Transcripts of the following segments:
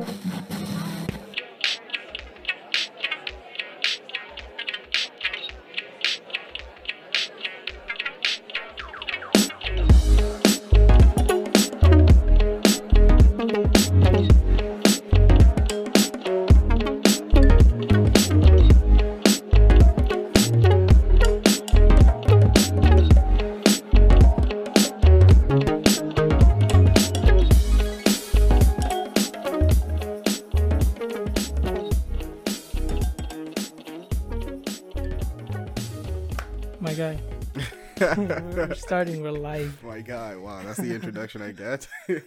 My we're starting, we're live. My guy, wow, that's the introduction I get.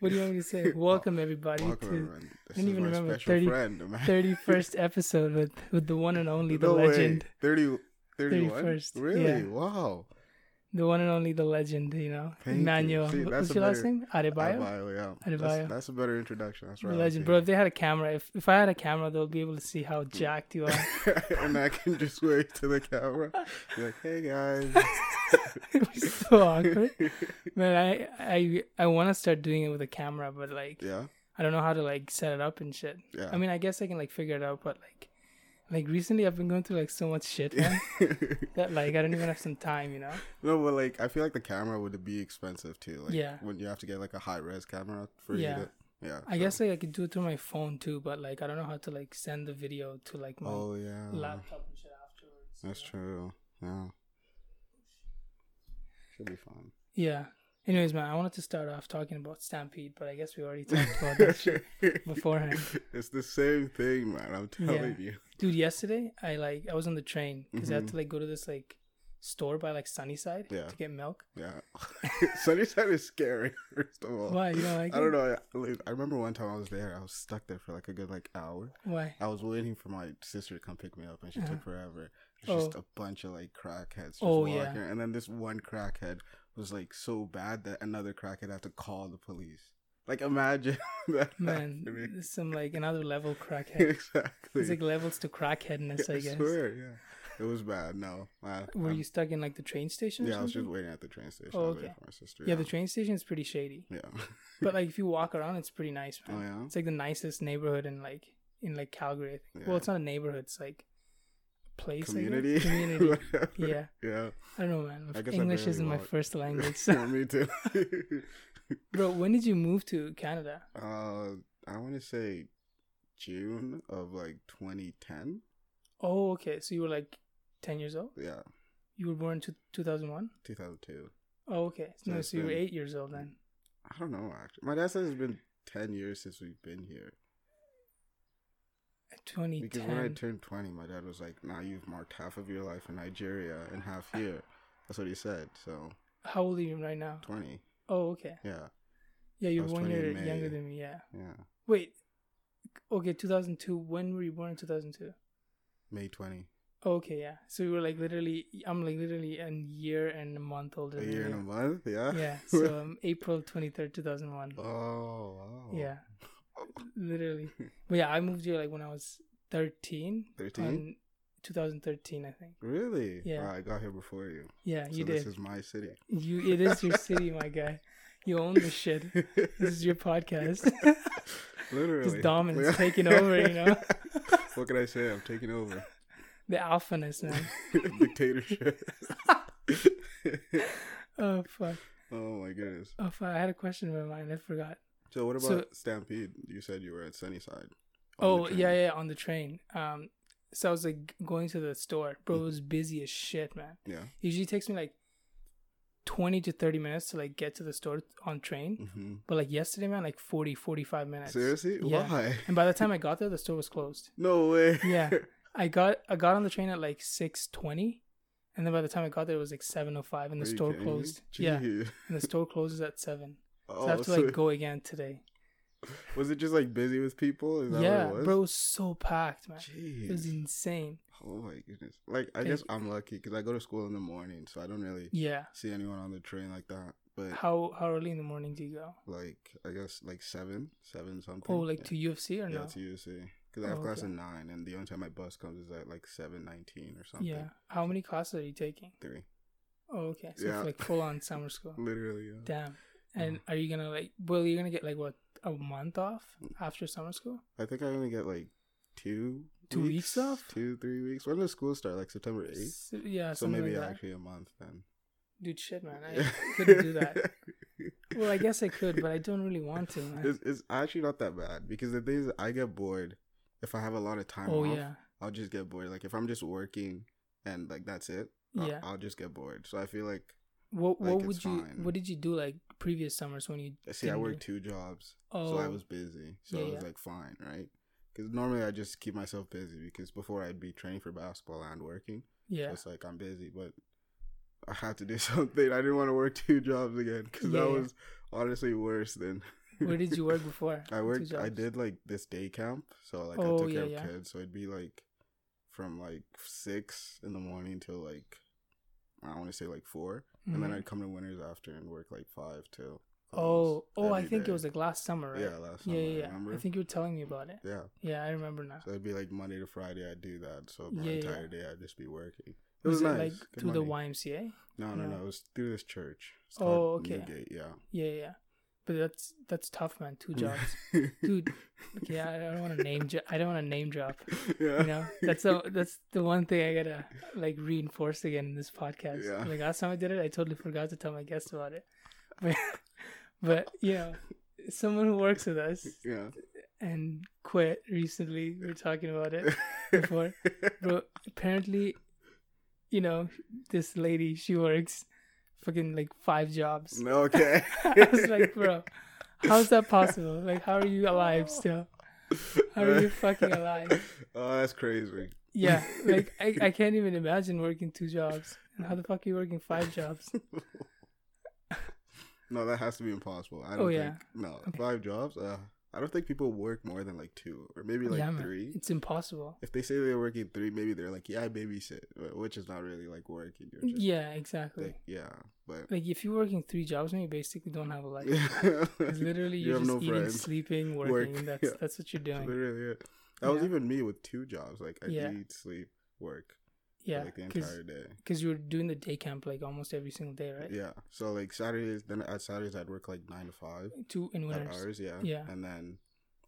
What do you want me to say? Welcome everybody Welcome, to everyone. This didn't is even my remember, special 30 friend, man. 31st episode with, with the one and only, the No way. legend. 30, 31? 31st, Really? yeah. Wow. The one and only, the legend, you know. Thank you. See, What's your last better- name? Adebayo? Adebayo, yeah. Adebayo. That's, that's a better introduction. That's The right. legend. Bro, if they had a camera, if, if I had a camera, they'll be able to see how jacked you are. and I can just wave to the camera. Be like, hey guys. it was so awkward. Man, I I I want to start doing it with a camera, but like yeah. I don't know how to like set it up and shit. Yeah. I mean, I guess I can like figure it out, but like, like recently I've been going through like so much shit, man, that like I don't even have some time, you know. no, but like, I feel like the camera would be expensive too. Like, Yeah. When you have to get like a high res camera for Yeah. you to. Yeah. I so- guess like I could do it through my phone too, but like I don't know how to like send the video to like my Oh, yeah. laptop and shit afterwards. That's you know? true. Yeah. Should be fun. Yeah. Anyways, man, I wanted to start off talking about Stampede, but I guess we already talked about that shit beforehand. It's the same thing, man. I'm telling you. Dude, yesterday I like I was on the train because I had to like go to this like store by like Sunnyside Yeah. to get milk. Yeah. Sunnyside is scary, first of all. Why you don't like I don't know. I, I remember one time I was there. I was stuck there for like a good like hour. Why? I was waiting for my sister to come pick me up, and she Uh-huh. took forever. It's just Oh. a bunch of like crackheads just Oh, walking, yeah. and then this one crackhead was like so bad that another crackhead had to call the police. Like imagine that Man, happening. some like another level crackhead. exactly. It's like levels to crackheadness, I, I guess. swear, yeah. It was bad. No, I, Were I'm- you stuck in like the train station? Or Yeah, I was just waiting at the train station. Oh, I was waiting okay. for my sister. Yeah, the train station is pretty shady, Yeah. but like if you walk around, it's pretty nice, man. oh yeah. It's like the nicest neighborhood in like in like Calgary. I think. Well, it's not a neighborhood; it's like place. Community. Community. Yeah. Yeah. I don't know, man. English isn't my first language. so. Yeah, me too. Bro, when did you move to Canada? uh, I want to say June of like 2010. Oh, okay. So you were like ten years old. Yeah, You were born to two thousand one. 2002. Oh, okay. So no, so you were eight years old then. I don't know actually. My dad says it's been 10 years since we've been here. Twenty Because when I turned 20, my dad was like, "Now you've marked half of your life in Nigeria and half here." That's what he said. So How old are you right now? 20. Oh, okay. Yeah, Yeah, you're one year younger than me. Yeah. yeah. Wait. Okay, 2002. When were you born in 2002? May 20. Oh, okay, yeah. So we were like literally. I'm like literally a year and a month older A than year you. and a month. Yeah. Yeah. So um, April 23rd, 2001. Oh, wow. Yeah. Literally. But yeah, I moved here like when I was 13. 13? 2013, um, I think. Really? Yeah. Wow, I got here before you. Yeah, So you this did. is my city. You. It is your city, my guy. You own the shit. This is your podcast. Literally. Just dominance taking over, you know? what can I say? I'm taking over. the alphaness, man. Dictatorship. Oh fuck. oh my goodness. Oh fuck. I had a question in my mind. I forgot. So what about So- Stampede? You said you were at Sunnyside. Oh yeah, yeah, on the train. Um, so I was like going to the store, bro. It was busy as shit, man. Yeah. Usually takes me like twenty to thirty minutes to like get to the store on train, hmm but like yesterday, man, like 40, 45 minutes. Seriously? Yeah. Why? And by the time I got there, the store was closed. No way. Yeah. I got I got on the train at like six twenty, and then by the time I got there, it was like seven o five, and the store closed. Yeah, and the store closes at seven. Oh, so Oh, I have to so like go again today. was it just like busy with people? Is that Yeah, what it was? bro, it was so packed, man. It was insane. Oh my goodness. Like I guess I'm lucky because I go to school in the morning, so I don't really Yeah. see anyone on the train like that. But How how early in the morning do you go? like I guess like seven, seven something. Oh, like yeah. to U of C or yeah, no? to UC because I oh, have Oh, class okay. at nine, and the only time my bus comes is at like seven nineteen or something. Yeah. How many classes are you taking? three. Oh, okay. So Yeah. like full on summer school. Literally, yeah. Damn. And are you gonna like? Well, you're gonna get like what a month off after summer school. I think I only get like two Two weeks off? two three weeks. When does school start? Like September eighth. Yeah, So maybe like actually a month then. Dude, shit, man, I couldn't do that. Well, I guess I could, but I don't really want to. Man. It's, it's actually not that bad because the thing is, I get bored if I have a lot of time Oh off. yeah, I'll just get bored. Like if I'm just working and like that's it, I'll- yeah. I'll, just get bored. So I feel like What what would you fine. what did you do like previous summers when you see, I worked do- two jobs, Oh, so I oh. was busy. So Yeah, it was yeah. like fine, right? Because normally I just keep myself busy because before I'd be training for basketball and working. yeah. So it's like I'm busy, but I had to do something. I didn't want to work two jobs again because Yeah, that was honestly worse than. Where did you work before? I worked. I did like this day camp, so like Oh, I took care of kids. So it'd be like from like six in the morning till like I want to say like 4 and then Mhm. I'd come to Winners after and work like five till. Oh, oh, I think day. it was like last summer, right? Yeah, last yeah, summer. yeah, yeah. Remember? I think you were telling me about it. yeah. Yeah, I remember now. So it'd be like Monday to Friday. I'd do that. So my Yeah, yeah. entire day I'd just be working. It Was, was, it nice. like good through the. YMCA? No, no, No. no. It was through this church. It's Oh, okay. Newgate, yeah. Yeah, yeah. But that's that's tough, man. Two jobs, dude. Yeah, I don't want to name. Jo- I don't want to name drop. yeah. You know, that's the that's the one thing I gotta like reinforce again in this podcast. Yeah. Like last time I did it, I totally forgot to tell my guests about it. But but you know, someone who works with us yeah. and quit recently. We were talking about it before, bro. Apparently, you know, this lady she works fucking like five jobs. Okay. I was like, bro, how's that possible? Like, how are you alive still? How are you fucking alive? Oh, that's crazy. Yeah, like I, I can't even imagine working two jobs. And how the fuck are you working five jobs? No, that has to be impossible. I don't Oh, think. yeah. No, Okay. five jobs. Uh, I don't think people work more than like two or maybe like yeah, man, three. it's impossible. If they say they're working three, maybe they're like, yeah, I babysit, which is not really like working. Just, Yeah, exactly. like, yeah, but Like if you're working three jobs, then you basically don't have a life. yeah. 'Cause literally, You you're have just no eating, friends. sleeping, working, Work, that's yeah. that's what you're doing. literally it. That was even me with two jobs. Like I Yeah. eat, sleep, work, Yeah, like the because entire day. because you were doing the day camp like almost every single day, right? Yeah. So like Saturdays, then at Saturdays I'd work like nine to five Two in Winners, ours. Yeah. Yeah. And then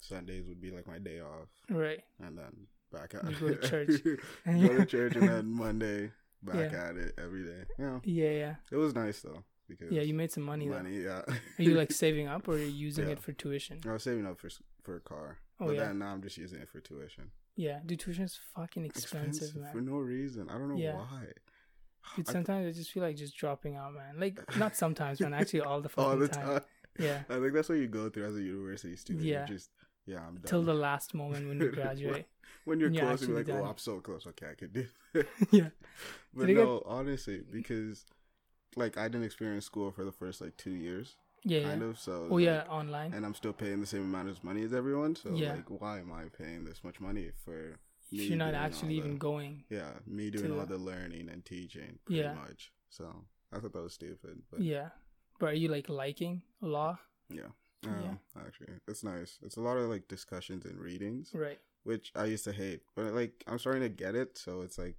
Sundays would be like my day off, right? and then back at You go to church. go to church, and then Monday back Yeah. at it every day. Yeah. Yeah, yeah, It was nice though because yeah. You made some money. though. money. Yeah. Are you like saving up or are you using Yeah. it for tuition? I was saving up for for a car, Oh, but yeah. then now I'm just using it for tuition. Yeah, dude, tuition is fucking expensive, man. for no reason. I don't know Yeah. why. Dude, I- sometimes I just feel like just dropping out, man. Like not sometimes, man. Actually, all the fucking all the time. time. Yeah, I think that's what you go through as a university student. Yeah. You just yeah, I'm done. till the last moment when you graduate. when you're when you're you're like, actually oh. I'm so close. Okay, I can do. It. yeah, but Did it get- no, honestly, because like I didn't experience school for the first like two years, yeah, kind yeah. of. So Oh yeah, like- online. and I'm still paying the same amount of money as everyone. So Yeah. like, why am I paying this much money for? You're not actually even the- going. Yeah, me doing all the learning and teaching, pretty Yeah. much. So I thought that was stupid, but Yeah, but are you like liking law? yeah. Yeah. Um, actually, it's nice. It's a lot of like discussions and readings, Right. which I used to hate, but like I'm starting to get it, so it's like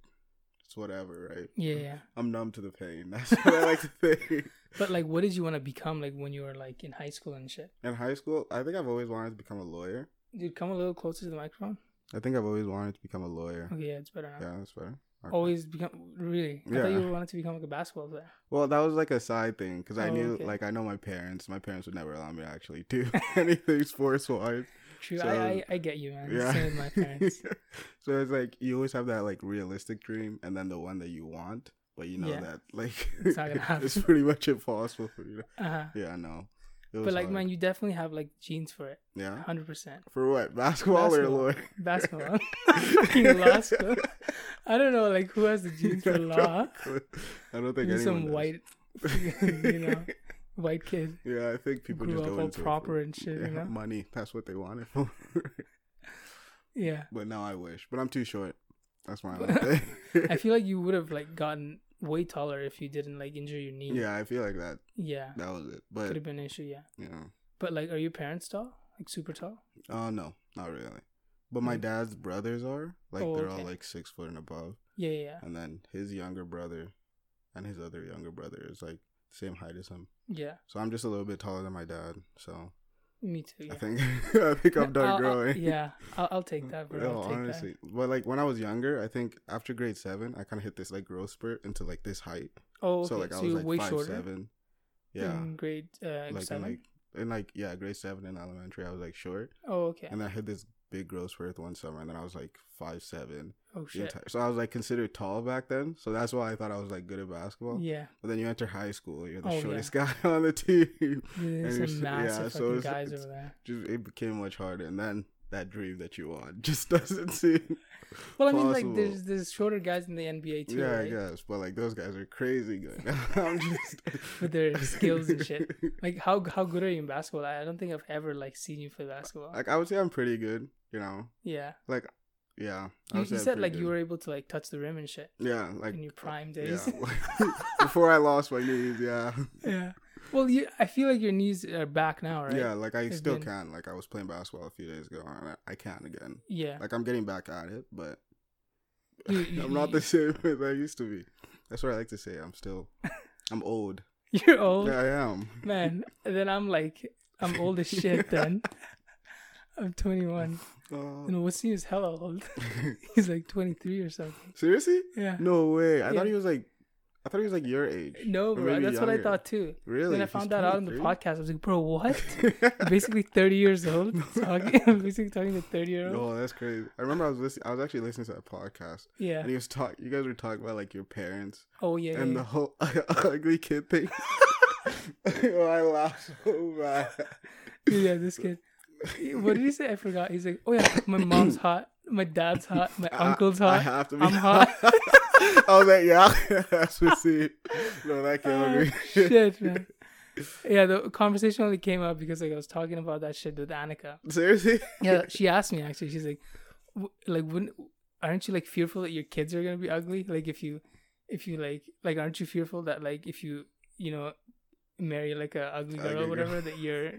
it's whatever, right? Yeah, yeah. I'm numb to the pain. That's what I like to think. But like, what did you want to become like when you were like in high school and shit? In high school, I think I've always wanted to become a lawyer. Dude, come a little closer to the microphone. I think I've always wanted to become a lawyer. Okay, yeah, it's better now. Yeah, that's better. Okay. Always become really. I Yeah. thought you wanted to become like a basketball player. Well, that was like a side thing because I Oh, knew, okay. like, I know my parents. My parents would never allow me to actually do anything sports wise. True, So- I, I I get you, man. Yeah. Same with my parents. so it's like you always have that like realistic dream, and then the one that you want, but you know Yeah. that like It's not gonna happen. it's pretty much impossible for you. To, Uh-huh. yeah, I know. But like, hard. man, you definitely have like genes for it, yeah. hundred percent. For what? Basketball, Basketball. or lawyer? Basketball, fucking law school. I don't know, like who has the genes for law? I don't think anyone some does. white, you know, white kid Yeah, I think people grew just up go all proper and shit. yeah, You know? money. That's what they wanted for. Yeah. but now I wish. But I'm too short. That's my only thing. I feel like you would have like gotten way taller if you didn't like injure your knee. yeah, I feel like that. Yeah. That was it. But could have been an issue. Yeah. yeah. But like, are your parents tall? Like super tall? Oh no, not really. But my Mm. dad's brothers are like Oh, they're okay. all like six foot and above, Yeah. Yeah. yeah. and then his younger brother, and his other younger brother is like same height as him. Yeah. So I'm just a little bit taller than my dad. So Me too. Yeah. I think I think I'm done I'll- I'll- growing. yeah, I'll, I'll take that, bro. No, I'll honestly, but like when I was younger, I think after grade seven, I kind of hit this like growth spurt into like this height. Oh, okay. So like I was like five shorter seven. Yeah, in grade uh, like in seven. like in like yeah grade seven in elementary, I was like short, oh, okay. and I hit this big growth spurt one summer, and then I was like five seven. Oh shit. entire- So I was like considered tall back then, so that's why I thought I was like good at basketball. Yeah. But then you enter high school, you're the Oh, yeah. shortest guy on the team. There's some massive yeah, so it's- guys it's- over there. Just it became much harder, and then that dream that you want just doesn't seem. Well, I mean, like there's there's shorter guys in the NBA too, yeah, right? I guess, but like those guys are crazy good. I'm just With their skills and shit. Like how how good are you in basketball? I don't think I've ever like seen you play basketball. Like I would say I'm pretty good. You know, yeah. like yeah. I You, you said like you were able to like touch the rim and shit Yeah, like in your uh, prime days. yeah. Before I lost my knees, yeah. Yeah. Well, you I feel like your knees are back now, right? Yeah, like I It's still been- can. Like I was playing basketball a few days ago, and I, I can again. Yeah. Like I'm getting back at it, but You- you- I'm not the same as I used to be. That's what I like to say. I'm still, I'm old. You're old, Yeah, I am. man. Then I'm like, I'm old as shit. Then I'm 21. Uh, And Wasim is hella old. He's like 23 or something. seriously? Yeah. No way. I Yeah. thought he was like, I thought he was like your age. No, bro. That's what I thought too. Really? When I He's found that out on the podcast. I was like, bro, what? Basically 30 years old. Talking, basically talking to 30 year old. No, that's crazy. I remember I was listening. I was actually listening to that podcast, Yeah. and he was talk. You guys were talking about like your parents Oh yeah. and yeah, the whole ugly kid thing. oh, I laughed so bad. yeah. yeah, this kid. What did he say? I forgot. He's like, oh yeah, my mom's hot, my dad's hot, my I- uncle's hot. I, have to be I'm hot. I was like, yeah, that's what see. No, that killed Oh, me. shit, man. Yeah, the conversation only came up because like I was talking about that shit with Annika. Seriously? Yeah, she asked me actually. She's like, w- like, wouldn't aren't you like fearful that your kids are gonna be ugly? Like if you, if you like, like aren't you fearful that like if you, you know, marry like a ugly girl or girl. whatever that your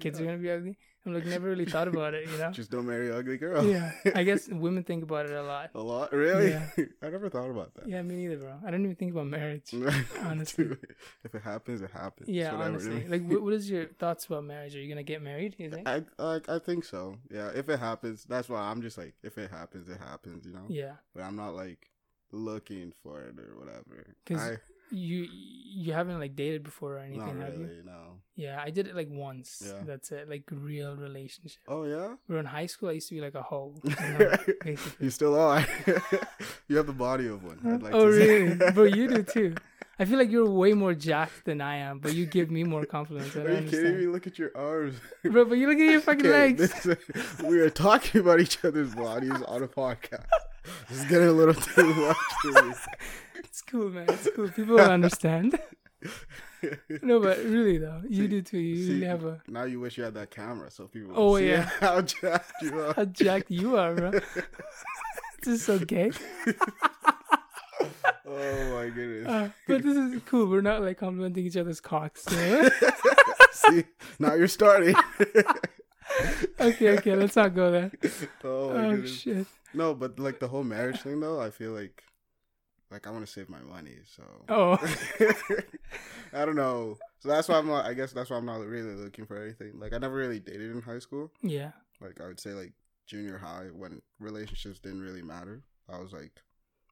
kids are gonna be ugly? I'm like never really thought about it, you know. Just don't marry an ugly girl. Yeah, I guess women think about it a lot. A lot, really? Yeah. I never thought about that. Yeah, me neither, bro. I don't even think about marriage. honestly. Dude, if it happens, it happens. Yeah, Whatever. honestly. Like, what, what is your thoughts about marriage? Are you gonna get married? You think? I like. I think so. Yeah, if it happens, that's why I'm just like, if it happens, it happens. You know. Yeah, But I'm not like looking for it or whatever. 'Cause I you you haven't like dated before or anything, not have you? No. Yeah, I did it like once. Yeah. That's it. Like real relationship. Oh yeah. Bro, in high school, I used to be like a hoe. You know, basically. you still are. you have the body of one. I'd like oh to really? Bro, you do too. I feel like you're way more jacked than I am, but you give me more compliments. I Are you kidding me? Look at your arms. Bro, but you look at your fucking Okay, legs. is- we are talking about each other's bodies on a podcast. This is getting a little too much me. It's cool, man. It's cool. People will understand. no, but really though, you See- do too. You see, really have a Now you wish you had that camera so people. would Oh, see yeah. how jacked you are. how jacked you are, bro. this is so gay. Oh my goodness. Uh, but this is cool. We're not like complimenting each other's cocks. so- see, now you're starting. okay, okay, let's not go there. oh Oh shit. No, but like the whole marriage thing though, I feel like like I want to save my money, so Oh, I don't know. So that's why I'm not. I guess that's why I'm not really looking for anything. Like I never really dated in high school. yeah. Like I would say like junior high when relationships didn't really matter. I was like,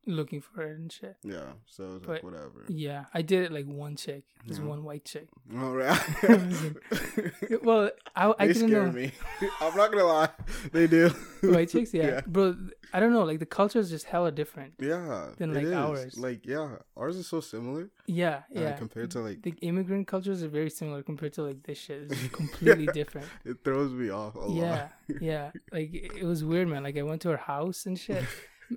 Looking for it and shit. yeah. So it was But- like whatever. Yeah, I did it like one chick. Just Yeah. one white chick. All right. Well, I, I they didn't scare know. me. I'm not gonna lie. They do. White chicks, yeah. Yeah. Bro, I don't know. Like the culture is just hella different. Yeah. Than, like, ours. Like yeah, ours is so similar. Yeah, uh, yeah. compared to like the immigrant cultures are very similar compared to like this shit. It's completely different. it throws me off a Yeah, lot. yeah. Like it it was weird, man. Like I went to her house and shit.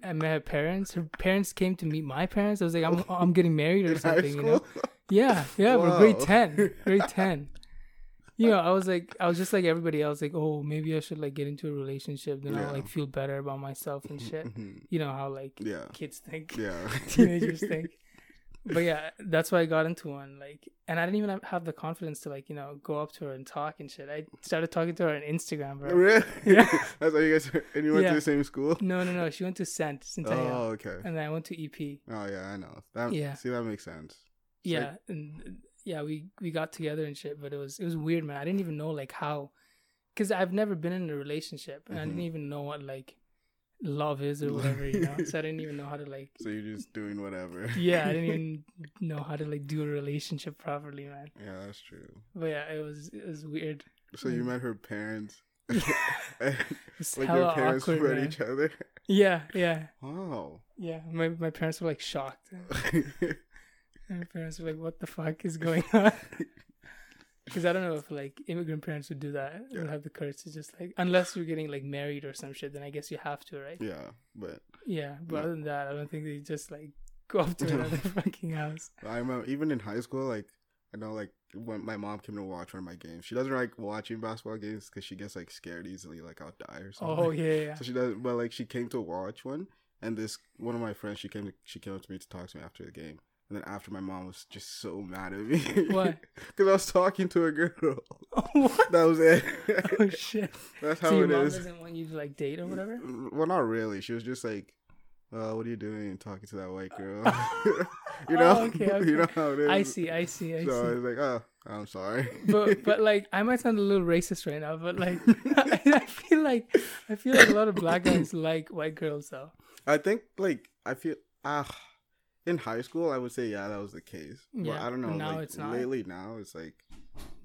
I met her parents. Her parents came to meet my parents. I was like, I'm I'm getting married or In something, you know? Yeah, Yeah. But grade ten, grade ten. You know, I was like, I was just like everybody else. Like, oh, maybe I should like get into a relationship. Then Yeah. I'll like feel better about myself and shit. Mhm. You know how like Yeah. kids think, Yeah. teenagers think. But yeah, that's why I got into one. Like, and I didn't even have- the confidence to like, you know, go up to her and talk and shit. I started talking to her on Instagram, bro. Really? Yeah. That's how you guys and you went Yeah. to the same school? No, no, no. She went to Cent, Centennial, Oh, okay. and then I went to EP. Oh yeah, I know. That Yeah. see that makes sense. It's yeah, like- and yeah, we we got together and shit. But it was it was weird, man. I didn't even know like how because I've never been in a relationship and I didn't Mhm. even know what like love is or whatever, you know. so I didn't even know how to like. So you're just doing whatever. Yeah, I didn't even know how to like do a relationship properly, man. yeah, that's true. But yeah, it was it was weird. So you Mm. met her parents. Like your parents awkward, met man. each other. Yeah, yeah, Wow. yeah. My my parents were like shocked. My parents were like, "What the fuck is going on?" Because I don't know if like immigrant parents would do that. Would Yeah. have the courage to just like, unless you're getting like married or some shit, then I guess you have to, right? yeah, but Yeah, but Yeah. other than that, I don't think they just like go up to another fucking house. I remember even in high school, like I know, like when my mom came to watch one of my games, she doesn't like watching basketball games because she gets like scared easily, like I'll die or something. Oh yeah, yeah. So she does, but like she came to watch one, and this one of my friends, she came, to, she came up to me to talk to me after the game, and then after my mom was just so mad at me. Why? Because I was talking to a girl. Oh, what? That was it. Oh shit. That's how so your it mom is. doesn't want you to like date or whatever. Well, not really. She was just like, uh, "What are you doing talking to that white girl?" you know, Oh, okay, okay. you know how it is. I see, I see, I see. So I was like, "Oh, I'm sorry." But but like I might sound a little racist right now, but like I feel like I feel like a lot of black guys like white girls though. I think like I feel ah. In high school, I would say yeah, that was the case. But Yeah, I don't know. now like, it's not. Lately, now it's like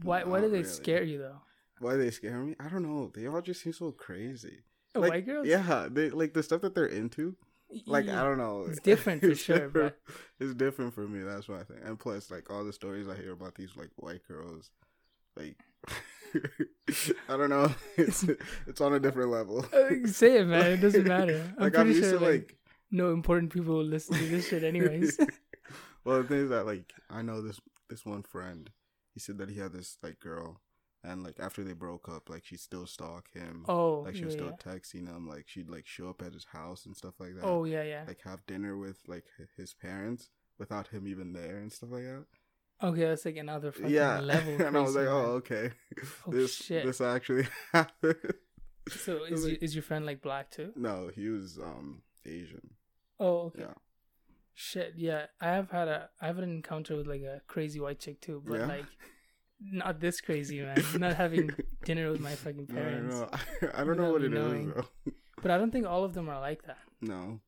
Why why do they really. scare you though? why they scare me. I don't know. They all just seem so crazy. Oh, like, white girls? Yeah, they like the stuff that they're into. Like Yeah. I don't know. It's different for It's sure, different. It's different for me. That's what I think. And plus, like all the stories I hear about these like white girls, like I don't know. It's it's on a different level. Uh, say it, man. It doesn't matter. I'm like I'm used sure to like, like. No important people will listen to this shit anyways. well, the thing is that like I know this this one friend. He said that he had this like girl, and like after they broke up, like she still stalk him. oh, like she yeah, was still yeah. texting him. Like she'd like show up at his house and stuff like that. Oh yeah, yeah. Like have dinner with like his parents without him even there and stuff like that. Okay, that's like another fucking yeah, level. and I was like, oh okay, Oh, this shit. this actually happened. So is you, is your friend like black too? no, he was um Asian. Oh, okay. Yeah. Shit, yeah. I have had a I have an encounter with like a crazy white chick too, but Yeah? like not this crazy, man. not having dinner with my fucking No, I parents. know. I don't know what it is knowing. though. But I don't think all of them are like that. No,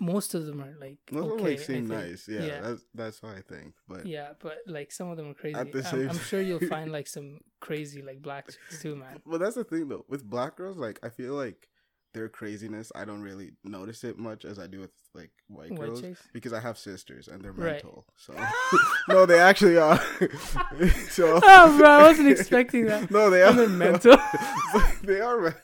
Most of them are like most of them okay, like seem nice. Yeah, Yeah. that's that's what I think. But Yeah, but like some of them are crazy. At the I'm, same I'm sure you'll find like some crazy like black chicks too, man. Well, that's the thing though. With black girls, like I feel like their craziness, I don't really notice it much as I do with like white White girls chicks? because I have sisters and they're Right. mental. So no, they actually are. so Oh, bro, I wasn't expecting that. No, they are they're mental. they are mental.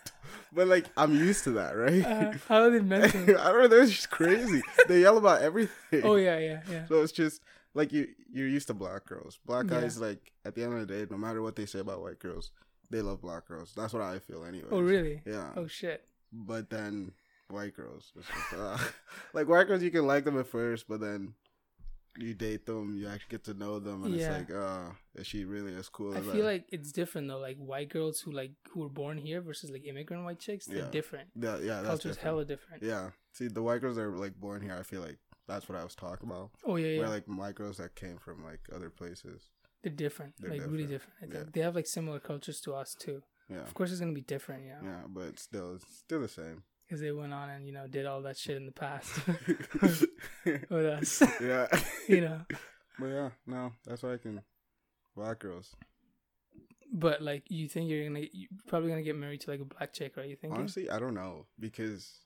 But like I'm used to that, right? Uh, how are they mental? I don't know. They're just crazy. They yell about everything. Oh yeah, yeah, yeah. So it's just like you you're used to black girls. Black Yeah. guys like at the end of the day, no matter what they say about white girls, they love black girls. That's what I feel anyway. Oh really? Yeah. Oh shit. But then white girls, just, uh, like white girls, you can like them at first, but then you date them, you actually get to know them, and Yeah. it's like, uh, is she really as cool I as feel that? like it's different though. Like white girls who like who were born here versus like immigrant white chicks, they're Yeah. different. yeah, yeah, that's Culture's different. hella different. Yeah. See, the white girls that are like born here, I feel like that's what I was talking about. Oh yeah, yeah. Where like white girls that came from like other places. they're different. They're like really different. different. I Yeah. They have like similar cultures to us too. Yeah. Of course, it's gonna be different, yeah, Yeah, but still, it's still the same. because they went on and you know did all that shit in the past with us. yeah. you know, But yeah, no, that's why I can. Black girls. but like you think you're gonna you probably gonna get married to like a black chick, right? You think? Honestly, I don't know because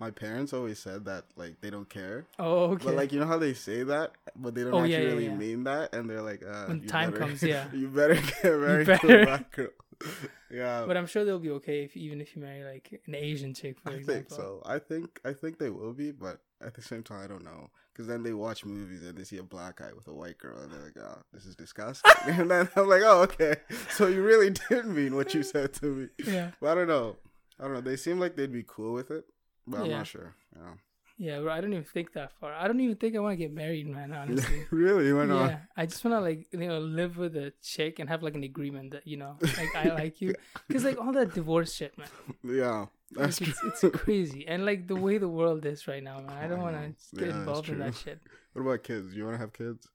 my parents always said that like they don't care. Oh, okay. But like you know how they say that, but they don't Oh, actually yeah, yeah, really yeah. mean that, and they're like, uh, When you time better- comes, yeah. you better get married to better. a black girl. yeah, but I'm sure they'll be okay if even if you marry like an Asian chick, for I example. think so. I think I think they will be, but at the same time, I don't know. Because then they watch movies and they see a black guy with a white girl, and they're like, "Oh, this is disgusting." and then I'm like, "Oh, okay. So you really did mean what you said to me." Yeah, But I don't know. I don't know. They seem like they'd be cool with it, but I'm not sure. Yeah. Yeah. But I don't even think that far. I don't even think I want to get married, man. Honestly. really? Why not? Yeah, I just want to like you know live with a chick and have like an agreement that you know like I like you because like all that divorce shit, man. Yeah, that's Like, it's, it's crazy and like the way the world is right now, man. I don't want to get Yeah, involved in that shit. What about kids? You want to have kids?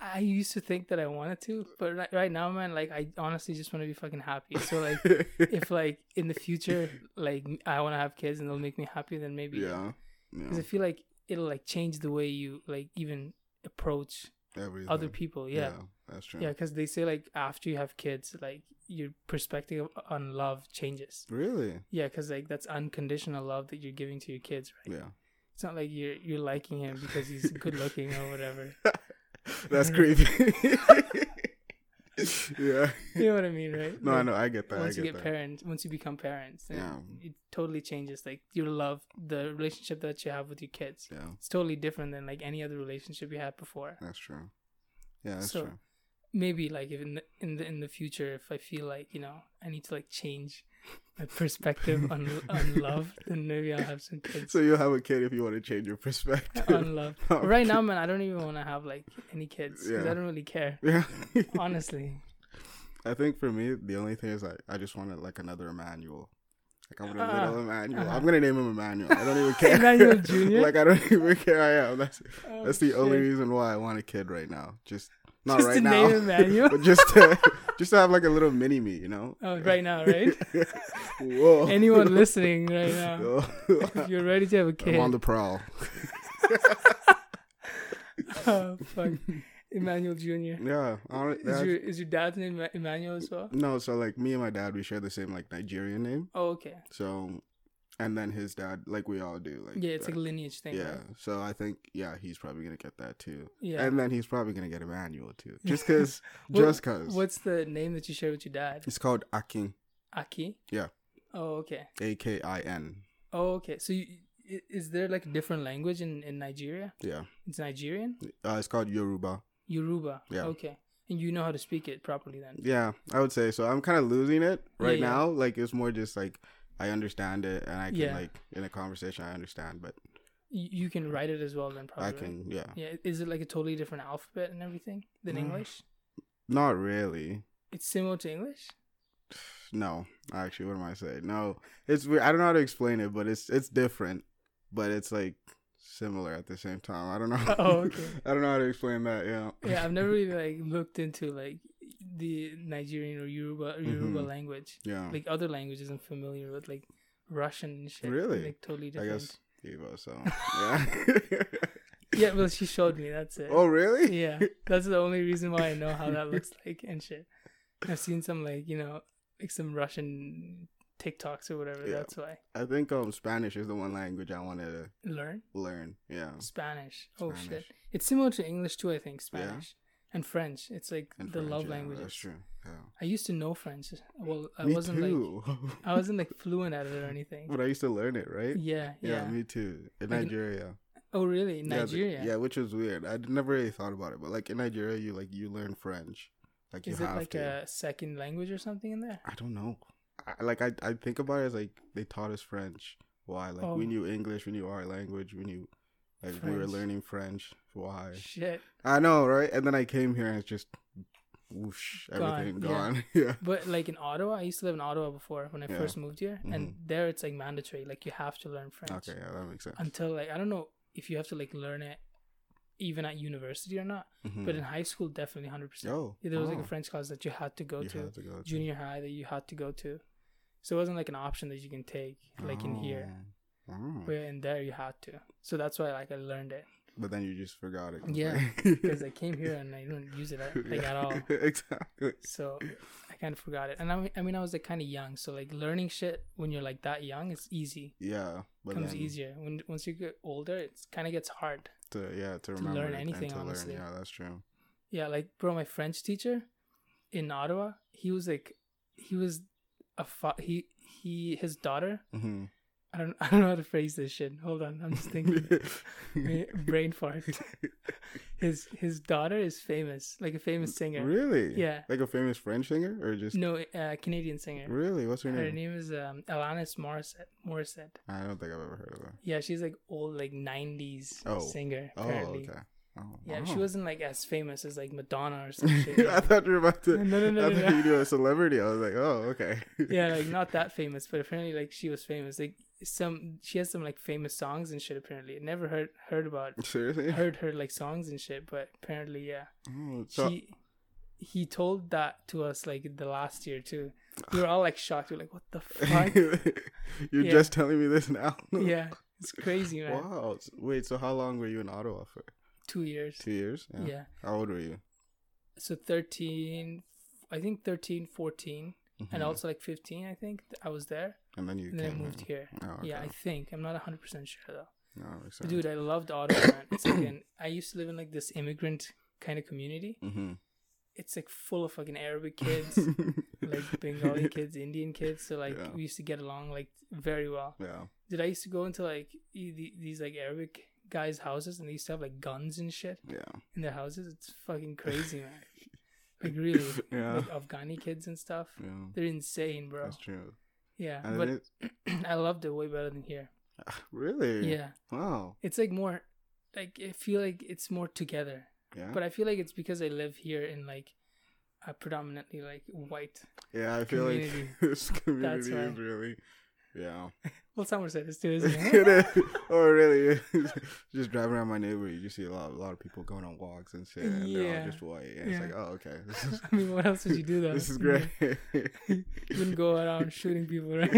I used to think that I wanted to, but right, right now, man, like I honestly just want to be fucking happy. So like, if like in the future, like I want to have kids and they'll make me happy, then maybe yeah, Because yeah, I feel like it'll like change the way you like even approach everything. other people. Yeah, that's true. yeah, because they say like after you have kids, like your perspective on love changes. Really? Yeah, because like that's unconditional love that you're giving to your kids, right? Yeah. It's not like you're you're liking him because he's good looking or whatever. That's creepy. yeah. You know what I mean, right? No, I know. I get that. Once I you get get that. parents, once you become parents, Yeah. it totally changes. Like your love, the relationship that you have with your kids, Yeah, it's totally different than like any other relationship you had before. that's true. Yeah, that's So- true. Maybe like if in the, in the in the future, if I feel like you know I need to like change my perspective on on love, then maybe I'll have some kids So you'll have a kid if you want to change your perspective. on love. Right now, man, I don't even want to have like any kids because Yeah. I don't really care. Yeah. Honestly, I think for me, the only thing is I, I just wanted like another Emmanuel. Like I want a Ah. little Emmanuel. Uh-huh. I'm gonna name him Emmanuel. I don't even care. Emmanuel Jr.? like I don't even care. I am. That's Oh, that's the only reason why I want a kid right now. Just not Just right to now, name Emmanuel? but just to, just to have like a little mini me, you know. Oh, right now, right? Whoa. Anyone listening right now, if you're ready to have a kid, I'm on the prowl. oh fuck, Emmanuel Jr. Yeah. Is your is your dad's name Emmanuel as well? no, so like me and my dad, we share the same like Nigerian name. Oh, okay. So, and then his dad, like we all do. Like Yeah, it's like a lineage thing. yeah. right? So I think yeah, he's probably gonna get that too. Yeah. And then he's probably gonna get Emmanuel too, just cause, What- just cause. What's the name that you share with your dad? It's called Akin, Aki. Yeah. Oh, okay. A K I N. Oh, okay. So, you, is there like a different language in in Nigeria? Yeah. It's Nigerian. Uh, it's called Yoruba. Yoruba. Yeah. Okay. And you know how to speak it properly then. Yeah, I would say so. I'm kind of losing it right Yeah, yeah. now. Like it's more just like I understand it and I can Yeah. like in a conversation I understand, but You, can write it as well then probably. I right? can yeah. Yeah. Is it like a totally different alphabet and everything than Mm. English? Not really. It's similar to English. No, actually, what am I saying? No, it's weird. I don't know how to explain it, but it's it's different, but it's like similar at the same time. I don't know. Oh, okay. I don't know how to explain that. Yeah. Yeah, I've never really like looked into like the Nigerian or Yoruba or Yoruba Mhm. language. Yeah. Like other languages I'm familiar with, like Russian and shit. Really? Like totally different. I guess Eva. So yeah. Yeah, well she showed me, that's it. oh really? Yeah. That's the only reason why I know how that looks like and shit. I've seen some like, you know, like some Russian TikToks or whatever, Yeah. that's why. I think um Spanish is the one language I want to Learn learn. Yeah. Spanish. Oh shit. It's similar to English too, I think, Yeah. And French. It's like And the French, love yeah, languages. That's true. Yeah. I used to know French. Well, I me wasn't like. I wasn't like fluent at it or anything. but I used to learn it, right? Yeah, yeah. Yeah, me too. In Like in- Nigeria. oh, really? Yeah, the- Nigeria? Yeah, which was weird. I never really thought about it, but like in Nigeria, you like you learn French, like you Is it have like to. a second language or something in there? I don't know. I, like I, I think about it as like they taught us French. Why? Like we Oh. knew English, we knew our language, we knew like we were learning French. Why? Shit. I know, right? And then I came here and it's just whoosh, everything yeah. gone. Yeah. But like in Ottawa, I used to live in Ottawa before when I Yeah. first moved here, and Mhm. there it's like mandatory. Like you have to learn French Okay, yeah, that makes sense. until like I don't know if you have to like learn it even at university or not. Mhm. But in high school, definitely hundred percent. oh, There was like oh, a French class that you had to go you to, had to go to. junior high that you had to go to. So it wasn't like an option that you can take like in here. Oh. Oh. But in there you had to. So that's why like I learned it But then you just forgot it. Yeah, because I came here and I don't use it at, like at all. exactly. So I kind of forgot it. And I mean, I mean I was like kind of young, so like learning shit when you're like that young, it's easy. Yeah, but comes then easier. When once you get older, it kind of gets hard. to yeah to learn remember it and anything, to learn. honestly. Yeah, that's true. Yeah, like bro, my French teacher in Ottawa, he was like, he was a fa- he he his daughter. hmm I don't I don't know how to phrase this shit. Hold on, I'm just thinking. Brain fart. His his daughter is famous, like a famous singer. really? Yeah. Like a famous French singer, or just No, uh, Canadian singer. really? What's her name? Her name? is um, Alanis Morissette. Morissette. I don't think I've ever heard of her. Yeah, she's like old, like '90s Oh. singer. Oh, okay. Oh, Yeah, wow. she wasn't like as famous as like Madonna or some shit. I thought you were about to. No, no, no, I no, thought no. you knew a celebrity. I was like, oh, okay. yeah, like not that famous, but apparently like she was famous. Like some she has some like famous songs and shit. Apparently, I never heard heard about Seriously? heard her like songs and shit, but apparently, yeah. Oh, so, she he told that to us like the last year too. We were all like shocked. We are like, what the fuck? You're Yeah. just telling me this now? yeah, it's crazy, man. Wow. Wait, so how long were you in Ottawa for? Two years. Two years? Yeah. How old were you? So 13, I think 13, 14, and Mhm. also like 15, I think I was there. And then you And then I moved here. Oh, Yeah, I think. I'm not 100% sure though. No, But dude, I loved Ottawa, man. It's like an, I used to live in like this immigrant kind of community. Mm-hmm. It's like full of fucking Arabic kids, like Bengali kids, Indian kids. So like Yeah. we used to get along like very well. yeah. Did I used to go into like these like Arabic guys' houses and they used to have like guns and shit Yeah. in their houses? It's fucking crazy, man. Like really, Yeah. like Afghani kids and stuff. Yeah. They're insane, bro. That's true. Yeah, And but it I loved it way better than here. really? Yeah, Wow. it's like more, like I feel like it's more together. Yeah. But I feel like it's because I live here in like a predominantly like white. yeah, I feel like this community why. is really. Yeah. Well, Somerset is too, isn't it? it is. Oh, really? just driving around my neighborhood, you just see a lot, a lot of people going on walks and shit, and they're Yeah. all just white. And Yeah. It's like, oh, okay, is I mean, what else would you do though? this is great. You wouldn't go around shooting people, right?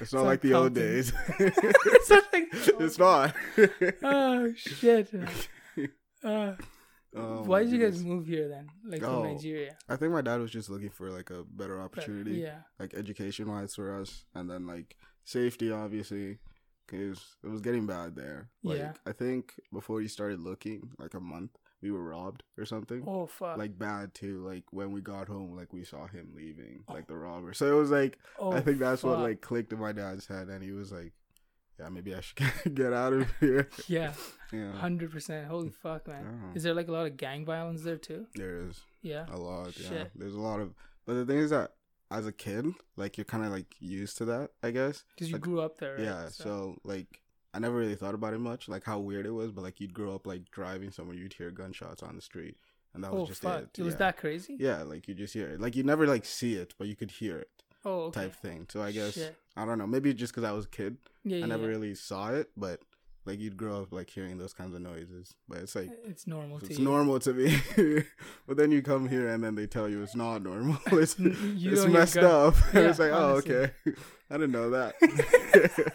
it's not not like the old days. it's not like it's not. oh shit. Uh, Oh, why did you guys move here then? Like from Oh, Nigeria? I think my dad was just looking for like a better But, opportunity, yeah. like education wise for us, and then like safety, obviously, because it was getting bad there. Like, Yeah. I think before you started looking, like a month, we were robbed or something. Oh fuck. Like bad too. Like when we got home, like we saw him leaving, like oh. the robber. So it was like oh, I think that's what like clicked in my dad's head, and he was like, "Yeah, maybe I should get out of here." Yeah, Yeah, hundred percent. Holy fuck, man. Yeah. Is there like a lot of gang violence there too? there is Yeah. a lot. Yeah, Shit. there's a lot of. But the thing is that as a kid, like you're kind of like used to that, I guess. Because you Like, grew up there, right? Yeah. So like. I never really thought about it much, like how weird it was, but like you'd grow up like driving somewhere, you'd hear gunshots on the street, and that was oh just fuck. it. It was yeah. that crazy? Yeah, like you just hear it. Like you never like see it, but you could hear it, Oh, okay. type thing. So I guess Shit. I don't know. Maybe just because I was a kid, Yeah. I never yeah. really saw it, but like you'd grow up like hearing those kinds of noises. But it's like It's normal to it's you. normal to me. but then you come here and then they tell you it's not normal. It's it's messed up. and Yeah, it's like, oh okay. I didn't know that.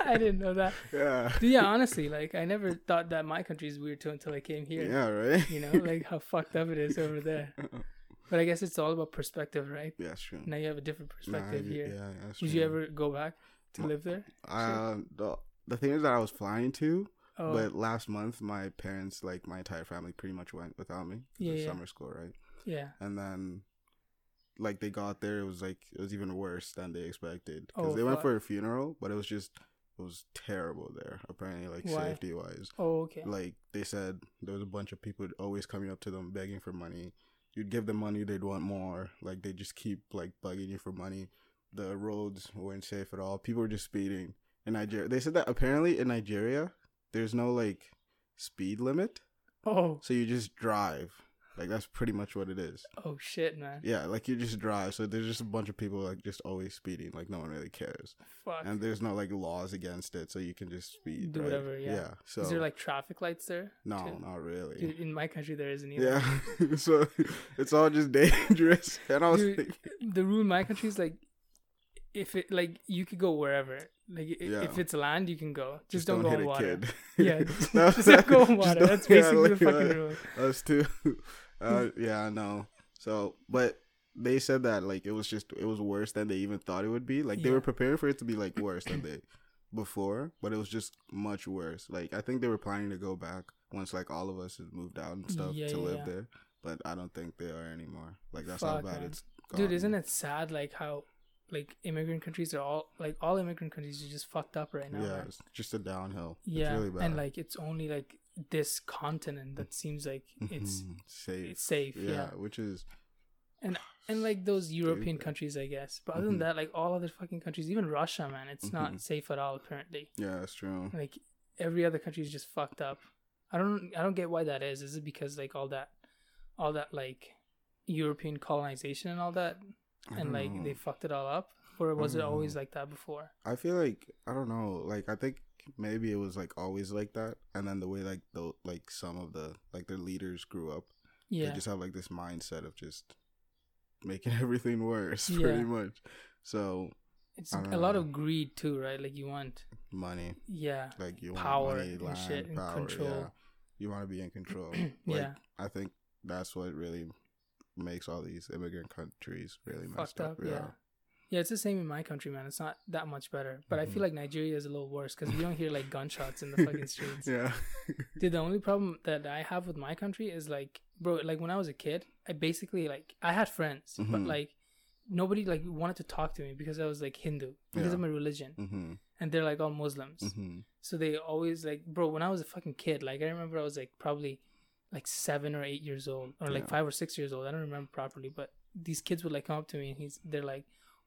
I didn't know that. yeah. Yeah, honestly, like I never thought that my country is weird too until I came here. Yeah, right? You know, like how fucked up it is over there. But I guess it's all about perspective, right? yeah, true. Now you have a different Nah, perspective yeah, here. Yeah, yeah, that's Would true. you ever go back to live there? Uh, the, the thing is that I was flying to, Oh, but last month my parents, like my entire family, pretty much went without me. Yeah, yeah. Summer school, right? yeah. and then like they got there it was like it was even worse than they expected because Oh, they went fuck. for a funeral but it was just it was terrible there apparently like Why? safety wise Oh, okay. like they said there was a bunch of people always coming up to them begging for money you'd give them money they'd want more like they just keep like bugging you for money the roads weren't safe at all people were just speeding in nigeria they said that apparently in nigeria there's no like speed limit Oh, so you just drive like that's pretty much what it is oh shit, man. yeah, like you just drive. So there's just a bunch of people like just always speeding. Like no one really cares, Fuck. and there's no like laws against it, so you can just speed. Do right? whatever, yeah. So is there like traffic lights there? no, too? not really. Dude, in my country there isn't either. yeah, so it's all just dangerous. And I was Dude, thinking, the rule in my country is like, if it like you could go wherever. Like Yeah. if it's land, you can go. Just, just, don't, go hit on a water. kid. Yeah, No, just don't go on water. don't- That's yeah, basically the fucking uh, rule. Us too. Uh, yeah, I know. So, but they said that like it was just it was worse than they even thought it would be. Like they Yeah. were preparing for it to be like worse than they before, but it was just much worse. Like I think they were planning to go back once like all of us had moved out and stuff Yeah, to yeah, live yeah. there. But I don't think they are anymore. Like that's Fuck, how bad man. it's Dude, isn't it sad like how like immigrant countries are all like all immigrant countries are just fucked up right now. Yeah, man. it's just a downhill. Yeah, it's really bad. and like it's only like this continent that seems like it's Mhm. safe. it's safe. yeah, Yeah. which is and and like those European countries, I guess. But other than Mhm. that, like all other fucking countries, even Russia, man, it's not safe at all. Apparently, yeah, that's true. like every other country is just fucked up. I don't, I don't get why that is. Is it because like all that, all that like European colonization and all that, and like know. they fucked it all up? or was it always Mm. like that before? I feel like I don't know. Like I think maybe it was like always like that, and then the way like the like some of the like their leaders grew up, Yeah, they just have like this mindset of just making everything worse, Yeah. pretty much. So it's a don't lot of greed too, right? Like you want, money, yeah, like you Power want money, and land, shit, and power, control. Yeah. You want to be in control. yeah, Like, I think that's what really makes all these immigrant countries really messed up. up. Yeah. yeah, It's the same in my country, man. It's not that much better, but I Mhm. feel like Nigeria is a little worse because we don't hear like gunshots in the fucking streets. yeah. Dude, the only problem that I have with my country is like, bro, like when I was a kid, I basically like I had friends, but Mhm. like nobody like wanted to talk to me because I was like Hindu because Yeah. of my religion, hmm and they're like all Muslims. hmm So they always like, bro. When I was a fucking kid, like I remember I was like probably like seven or eight years old, or like Yeah. five or six years old. I don't remember properly, but these kids would like come up to me and he's they're like,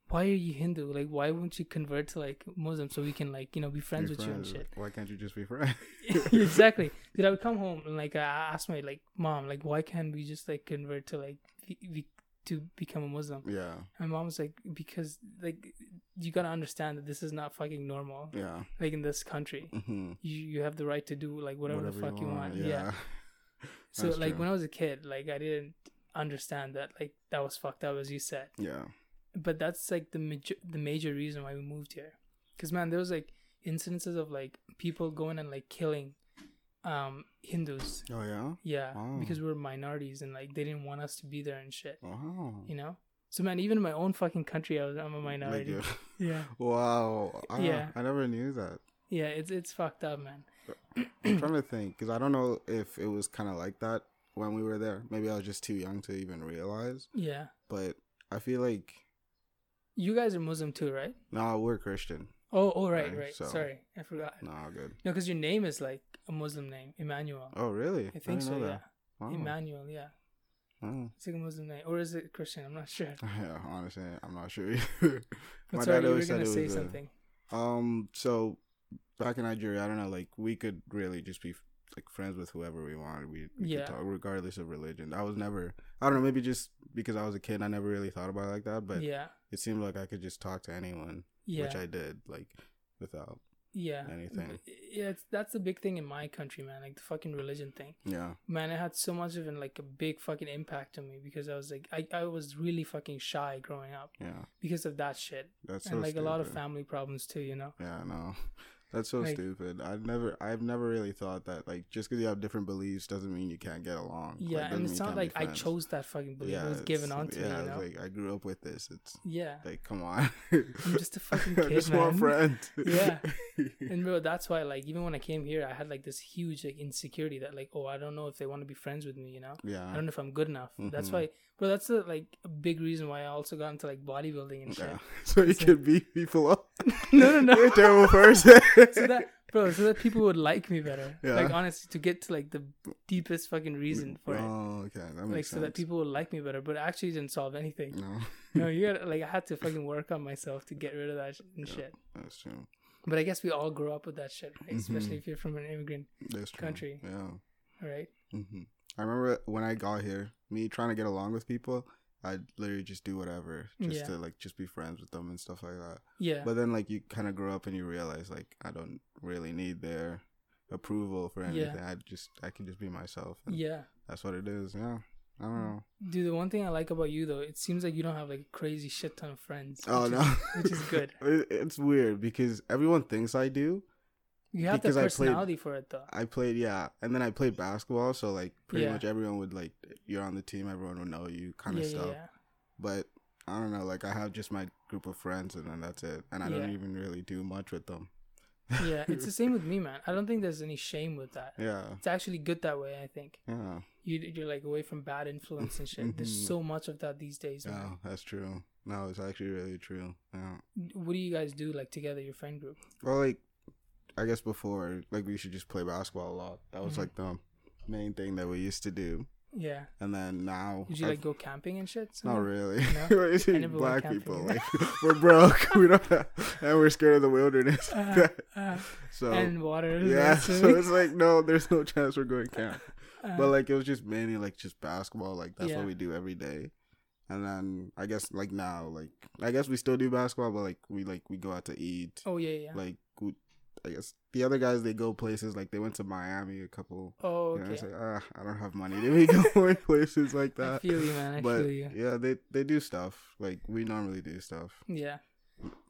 "Why are you Hindu? Like, why won't you convert to like Muslim so we can like you know be friends Be with you and shit?" Why can't you just be friends? exactly. Did I would come home and like I asked my like mom like why can't we just like convert to like be, be, to become a Muslim? yeah. My mom was like because like you gotta understand that this is not fucking normal. Yeah. Like in this country, hmm you you have the right to do like whatever, the fuck you want. Yeah. So That's like true. when I was a kid, like I didn't understand that like that was fucked up as you said. Yeah. But that's like the major the major reason why we moved here. Cause man, there was like incidences of like people going and like killing um Hindus. Oh yeah. Yeah, Wow. because we were minorities and like they didn't want us to be there and shit. Wow. You know. So man, even in my own fucking country, I was I'm a Like, minority. uh, yeah, wow. Ah, Yeah. I never knew that. Yeah, it's it's fucked up, man. I'm trying to think because I don't know if it was kind of like that when we were there. Maybe I was just too young to even realize. Yeah, But I feel like you guys are Muslim too, right? no, we're Christian. Oh, oh, right, Right, right. so- Sorry, I forgot. No, good. No, because your name is like a Muslim name, Emmanuel. Oh really? I think didn't so. Yeah. Wow. Emmanuel. Yeah, Wow. it's like a Muslim name, or is it Christian? I'm not sure. Yeah, honestly, I'm not sure. My sorry, dad you were always said it say was, something. Um, so back in Nigeria, I don't know, like we could really just be like friends with whoever we wanted. We, we Yeah. could talk regardless of religion. I was never, I don't know, maybe just because I was a kid, I never really thought about it like that. But yeah, it seemed like I could just talk to anyone, yeah, which I did, like without, yeah. anything. Yeah, it's, that's the big thing in my country, man. Like the fucking religion thing. yeah, Man, it had so much of an like a big fucking impact on me because I was like, I, I was really fucking shy growing up yeah. because of that shit, That's so and like stupid. a lot of family problems too. You know. Yeah, no. That's so Like- stupid. I've never, I've never really thought that like just because you have different beliefs doesn't mean you can't get along. Yeah, doesn't and it's not like I chose that fucking belief. it was given on to yeah, me. Know. like I grew up with this. It's yeah. like, come on. I'm just a fucking kid, just man. friend. Yeah. And bro, that's why like even when I came here, I had like this huge like insecurity that like oh I don't know if they want to be friends with me, you know. Yeah. I don't know if I'm good enough. That's Mhm. why, bro. That's a, like a big reason why I also got into like bodybuilding and shit. Yeah. So you It's could beat people up. no, no, no. You're a terrible person. so that, bro, so that people would like me better. Yeah. Like honestly, to get to like the deepest fucking reason for it. Oh, okay. That makes Like so sense. that people would like me better, but it actually didn't solve anything. No, No, you got like I had to fucking work on myself to get rid of that sh- and Yeah. shit. that's true. But I guess we all grow up with that shit, right? Especially Mhm. if you're from an immigrant. Country. Yeah. right? hmm I remember when I got here, me trying to get along with people, I'd literally just do whatever just Yeah. to like just be friends with them and stuff like that. Yeah. But then like you kind of grow up and you realize like I don't really need their approval for anything. Yeah. I just I can just be myself. Yeah. That's what it is. Yeah. I don't mm. know. Dude, the one thing I like about you though, it seems like you don't have like a crazy shit ton of friends. Oh which no, is- which is good. It's weird because everyone thinks I do. You have the Because I played- personality for it though. I played yeah, and then I played basketball, so like pretty Yeah. much everyone would like you're on the team, everyone would know you kind of yeah, stuff. yeah. But I don't know, like I have just my group of friends, and then that's it, and I don't even really do much with them. Yeah, it's the same with me, man. I don't think there's any shame with that. yeah, It's actually good that way. I think yeah, you you're like away from bad influence and shit. There's so much of that these days. yeah. Man. That's true. No, it's actually really true. Yeah. What do you guys do like together, your friend group? Well, like I guess before, like we should just play basketball a lot. That was Mhm. like the main thing that we used to do. Yeah. And then now, Did you I've- like go camping and shit? Not really. No? We're just I never went black people. Like we're broke. we don't have, and we're scared of the wilderness. Uh, uh, so and water. yeah, so it's like no, there's no chance we're going camp. Uh, But like it was just mainly like just basketball. Like that's Yeah. what we do every day. and then I guess like now, like I guess we still do basketball, but like we like we go out to eat. Oh yeah, yeah. Like we, I guess the other guys they go places like they went to Miami a couple. oh You know, okay. it's like ah, I don't have money to be going places like I that. feel you, man. I But feel you. yeah, they they do stuff like we normally do stuff. Yeah.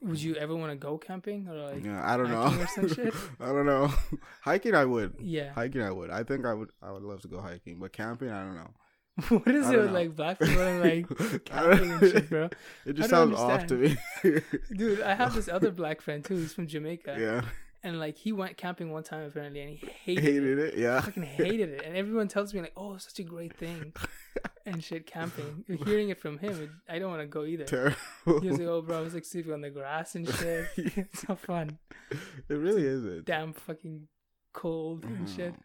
Would you ever want to go camping or like? Yeah, I don't know. hiking or some shit? I don't know. hiking, I would. Yeah. Hiking, I would. I think I would. I would love to go hiking, but camping, I don't know. what is I it with like black people and like I camping and shit, bro? It just I sounds off to me. Dude, I have this other black friend too. He's from Jamaica, yeah, and like he went camping one time apparently, and he hated, hated it. it. Yeah, Fucking hated it, and everyone tells me like, "Oh, such a great thing," and shit. Camping, hearing it from him, it, I don't want to go either. terrible. He was like, "Oh, bro, I was like sleeping on the grass and shit. it's not fun. it really isn't. Damn, fucking cold and shit. Mhm.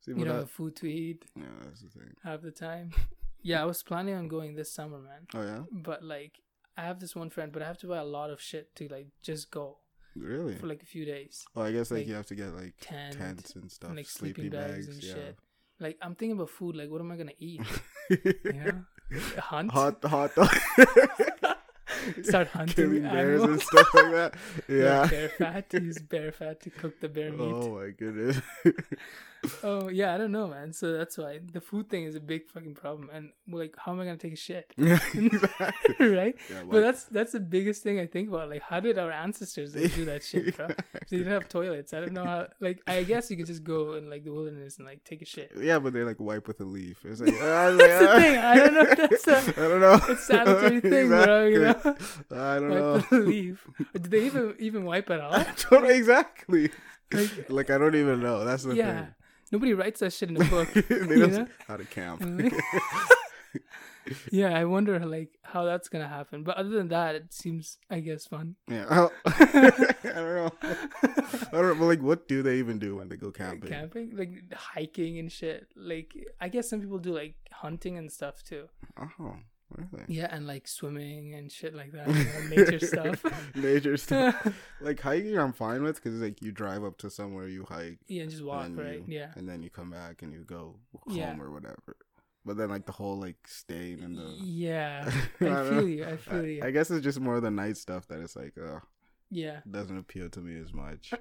See, You but don't that, have food to eat yeah, that's the thing. half the time." Yeah, I was planning on going this summer, man. Oh yeah, But like, I have this one friend, but I have to buy a lot of shit to like just go really? for like a few days. Oh, I guess like, like, you have to get like tent tents and stuff, and like sleeping sleeping bags, bags, and yeah. shit. Like I'm thinking about food. Like, what am I gonna eat? You know, hunt. hot, hot dog. Start hunting killing bears and stuff like that. Like Yeah. bear fat. Use bear fat to cook the bear meat. Oh my goodness. Oh yeah, I don't know, man. So that's why the food thing is a big fucking problem. And like, how am I gonna take a shit? yeah, exactly. right? Yeah, But that's that's the biggest thing I think about. Like, how did our ancestors like, do that shit, bro? They didn't have toilets. I don't know how. Like, I guess you could just go in like the wilderness and like take a shit. Yeah, but they like wipe with a leaf. It's like, That's the thing. I don't know that's a- I don't know. It's sanitary thing, bro. You know, Exactly. I don't know. leaf. Did they even even wipe at all? I don't exactly. Like, Like I don't even know. That's the thing. yeah, nobody writes that shit in a book. thing. they don't know? how to camp. Yeah, I wonder like how that's gonna happen. But other than that, it seems, I guess, fun. yeah. I don't know. I don't know. But like, what do they even do when they go camping? Camping, like hiking and shit. Like I guess some people do like hunting and stuff too. Oh, really? Yeah, and like swimming and shit like that. Nature stuff. Nature stuff. Like hiking, I'm fine with because like you drive up to somewhere, you hike, yeah, just walk, right? you- Yeah. and then you come back and you go home Yeah. or whatever. But then like the whole like staying in the Yeah. I I feel you. I feel you. I, I guess it's just more the night stuff that it's like uh yeah. doesn't appeal to me as much.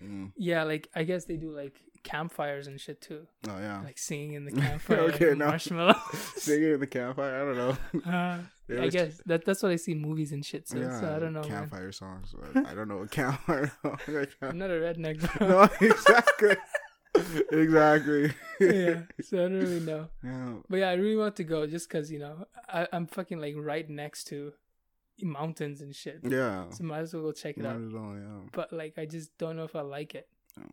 Mm. Yeah, like I guess they do like campfires and shit too. Oh yeah, Like singing in the campfire Okay, no. marshmallows. singing in the campfire. I don't know. Uh, I guess that that's what I see movies and shit. So, yeah, so I don't know. Man. campfire songs. but I don't know what campfire. I'm not a redneck. Bro. no, exactly, exactly. yeah, so I don't really know. Yeah. But yeah, I really want to go just because you know I, I'm fucking like right next to mountains and shit. Yeah. So might as well go check it Not out. at all. Yeah. But like I just don't know if I like it. Oh.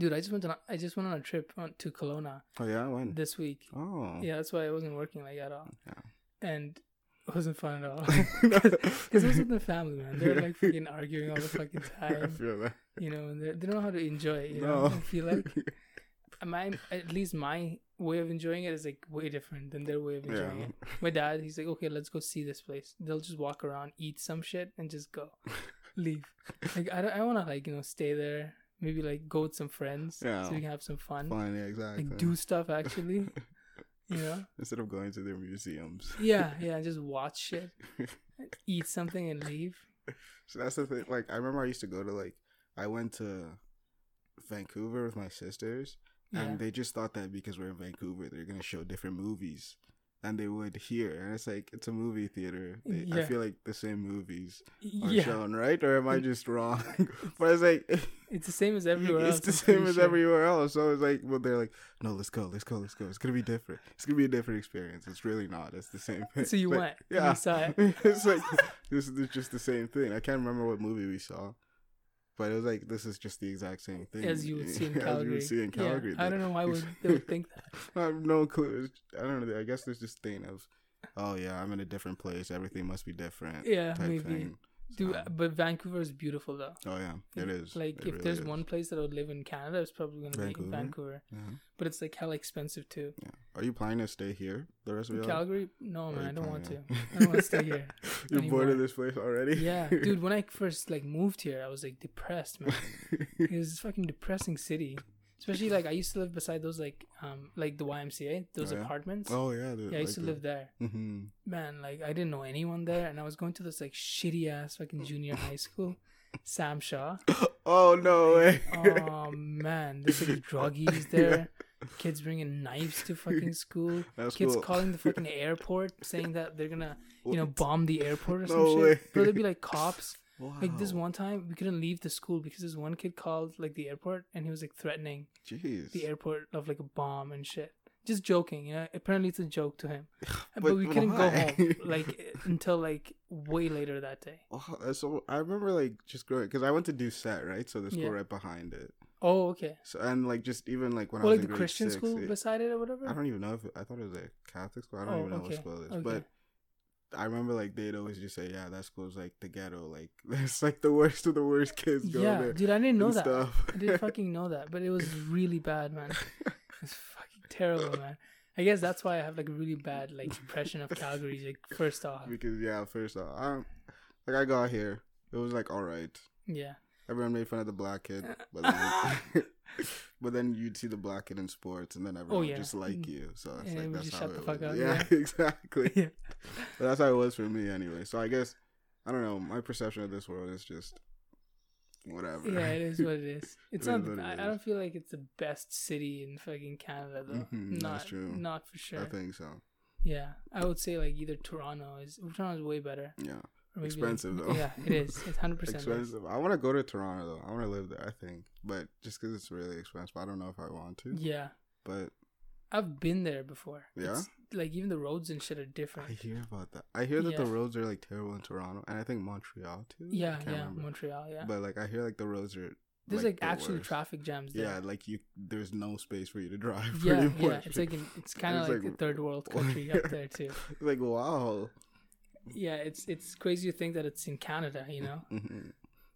Dude, I just went on. I just went on a trip on, to Kelowna Oh yeah. When? this week. Oh. Yeah, that's why I wasn't working like at all. Yeah. And it wasn't fun at all. Because it was with the family, man. They're like freaking arguing all the fucking I time. feel that. You know, and they they don't know how to enjoy it. You know, I feel like my at least my way of enjoying it is like way different than their way of enjoying Yeah. it. My dad, he's like, okay, let's go see this place. They'll just walk around, eat some shit, and just go, leave. Like I don't, I want to like you know stay there. Maybe like go with some friends Yeah. so we can have some fun. Fine. Yeah. Exactly. Like do stuff actually. you know? Instead of going to their museums. Yeah, yeah. Just watch shit, eat something, and leave. So that's the thing. Like I remember I used to go to like I went to Vancouver with my sisters, Yeah. and they just thought that because we're in Vancouver, they're gonna show different movies than they would here. And it's like it's a movie theater. They, I feel like the same movies are yeah, shown, right? Or am I just wrong? but it's like it's the same as everywhere else. it's the same as sure. everywhere else. So it's like, well, they're like, no, let's go, let's go, let's go. It's gonna be different. It's gonna be a different experience. It's really not. It's the same thing. So you But, went, Yeah. you saw it. it's like this is just the same thing. I can't remember what movie we saw, but it was like this is just the exact same thing as you would see in As you Calgary. would see in Yeah, I don't know why would they would think that. I have no clue. I don't know. I guess there's this thing of, oh yeah, I'm in a different place. Everything must be different. Yeah, type maybe. thing. Dude, So- uh, but Vancouver is beautiful though. oh yeah, it is. Like It if really there's is. one place that I would live in Canada, it's probably gonna Vancouver? be Vancouver. Yeah. But it's like hella expensive too. yeah. Are you planning to stay here the rest of your life? Calgary? No man, I don't want to. I don't want to stay here. You're bored anymore. of this place already? Yeah, dude. When I first like moved here, I was like depressed, man. It was a fucking depressing city. Especially like I used to live beside those like um like the YMCA, those Oh, yeah? apartments. Oh yeah, dude, yeah, I used to live there. hmm Man, like I didn't know anyone there, and I was going to this like shitty ass fucking junior high school, Sam Shaw. Oh no way. Oh man, there's like druggies there. Kids bringing knives to fucking school. That's Kids cool. calling the fucking airport saying that they're gonna, you know, bomb the airport or some No shit. way. Bro, there'd be like cops. Like this one time, we couldn't leave the school because this one kid called like the airport and he was like threatening Jeez. the airport of like a bomb and shit. Just joking, you know. Apparently, it's a joke to him. but, But we couldn't go home like until like way later that day. Oh, so I remember like just growing because I went to Doucette, right? So the school Yeah. right behind it. Oh, okay. So and like just even like when Well, I like was in the Christian six, school it- beside it or whatever. I don't even know if it, I thought it was a Catholic school. I don't Oh, even know okay. what school it is, Okay. but I remember like they'd always just say, "Yeah, that school's like the ghetto. Like it's like the worst of the worst kids go yeah, there." dude, I didn't know that. stuff. I didn't fucking know that, but it was really bad, man. It's fucking terrible, man. I guess that's why I have like a really bad like impression of Calgary. Like first off, because yeah, first off, I don't, like I got here, it was like all right. yeah, Everyone made fun of the black kid, but then, but then you'd see the black kid in sports, and then everyone would Oh, yeah. just like you. So it's like that's how shut the it fuck was. up, Yeah, yeah. exactly. yeah, But that's how it was for me anyway. So I guess I don't know. My perception of this world is just whatever. yeah. It is what it is. It's It not. is what it I, I don't feel like it's the best city in fucking Canada though. Mhm, not that's true. not for sure. I think so. Yeah, I would say like either Toronto is Toronto's way better. Yeah, Or maybe, like- Expensive, though. Yeah, it is. It's hundred percent. expensive. I want to go to Toronto though. I want to live there. I think, but just because it's really expensive, I don't know if I want to. Yeah, But I've been there before. Yeah? It's, like even the roads and shit are different. I hear about that. I hear that the roads are like terrible in Toronto, and I think Montreal too. Yeah, yeah, remember. Montreal. Yeah, But like I hear like the roads are. there's like, the actually worst. traffic jams there. Yeah, like you, there's no space for you to drive. yeah, pretty yeah. much. It's like in, it's kind of like, like- a third world country up there too. Like wow. Yeah, it's it's crazy to think that it's in Canada, you know. Mhm.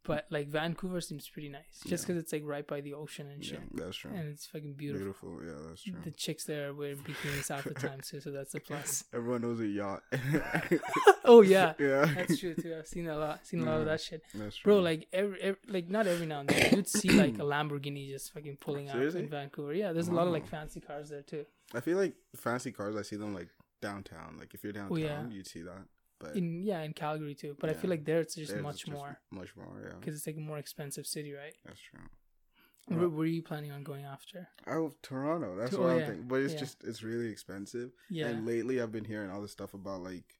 But like Vancouver seems pretty nice, just Yeah. because it's like right by the ocean and shit, Yeah, that's true. and it's fucking beautiful. Beautiful. Yeah, that's true. The chicks there wear bikinis half the time too, so that's a plus. Everyone knows a yacht. oh yeah, yeah, that's true too. I've seen a lot, seen a lot of that shit, That's true. bro. Like every, every like not every now and then you'd see like a Lamborghini just fucking pulling out in Vancouver. Yeah, there's a lot of like fancy cars there too. I feel like fancy cars. I see them like downtown. Like if you're downtown, Oh, yeah. you'd see that. But In yeah, in Calgary too. But I feel like there it's just there's much just more much more. Yeah, because it's like a more expensive city, right? that's true. Where, Well- are you planning on going after? Oh, Toronto. That's To- what oh, I'm yeah, thinking. But it's yeah. just it's really expensive. Yeah, And lately, I've been hearing all this stuff about like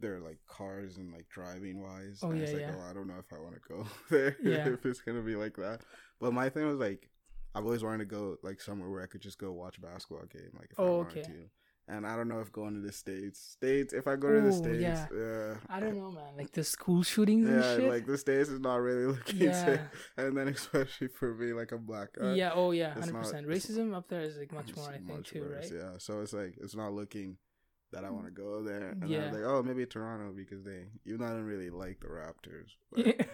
their like cars and like driving wise. Oh, and it's yeah, like, yeah. oh, I don't know if I want to go there Yeah. if it's gonna be like that. But my thing was like, I've always wanted to go like somewhere where I could just go watch a basketball game, like if I Oh, wanted okay. to. And I don't know if going to the states, states. If I go to the states, yeah. yeah, I don't know, man. Like the school shootings and yeah, shit. like the states is not really looking yeah, safe. And then especially for me, like a black guy, yeah. Oh yeah, hundred percent. Racism up there is like much more, I think, too, worse, right? Yeah, so it's like it's not looking that I want to go there. And Yeah. I was like, oh, maybe Toronto because they, even though I don't really like the Raptors, but,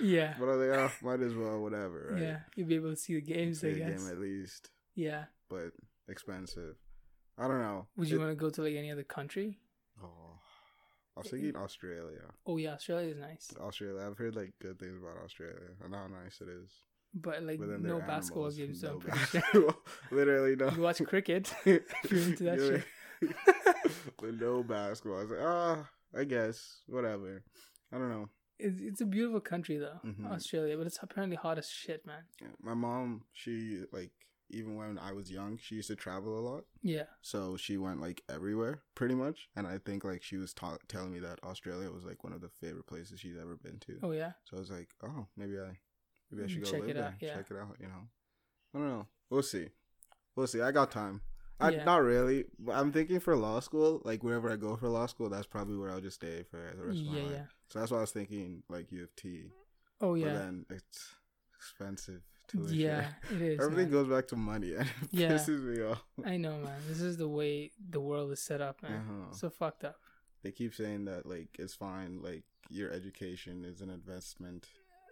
yeah, but I was like, oh, might as well, whatever, right? yeah. You'll be able to see the games, See I guess. game at least, Yeah. but expensive. I don't know. Would you It- want to go to like any other country? Oh, I was thinking Australia. Oh yeah, Australia is nice, Australia. I've heard like good things about Australia and how nice it is. but like But no basketball games. So no I'm pretty sure. basketball. Literally no. You watch cricket. if you're into that Yeah. shit. but no basketball. I was like, ah, I guess whatever. I don't know. It's, it's a beautiful country though, Mhm. Australia, but it's apparently hot as shit, man. Yeah, My mom, she like even when I was young, she used to travel a lot. Yeah. So she went like everywhere, pretty much. And I think like she was ta- telling me that Australia was like one of the favorite places she's ever been to. Oh yeah. So I was like, oh, maybe I, maybe I mm, should go Check live it there. out, yeah. Check it out. You know, I don't know. We'll see. We'll see. I got time. I, Yeah. Not really. But I'm thinking for law school. Like wherever I go for law school, that's probably where I'll just stay for the rest of my life. yeah. So that's why I was thinking like U of T. Oh yeah. But yeah. then it's expensive. Tuition. Yeah, it is. Everything man. goes back to money, and it Yeah. pisses me off. I know, man. This is the way the world is set up, man. Uh-huh. So fucked up. They keep saying that like it's fine, like your education is an investment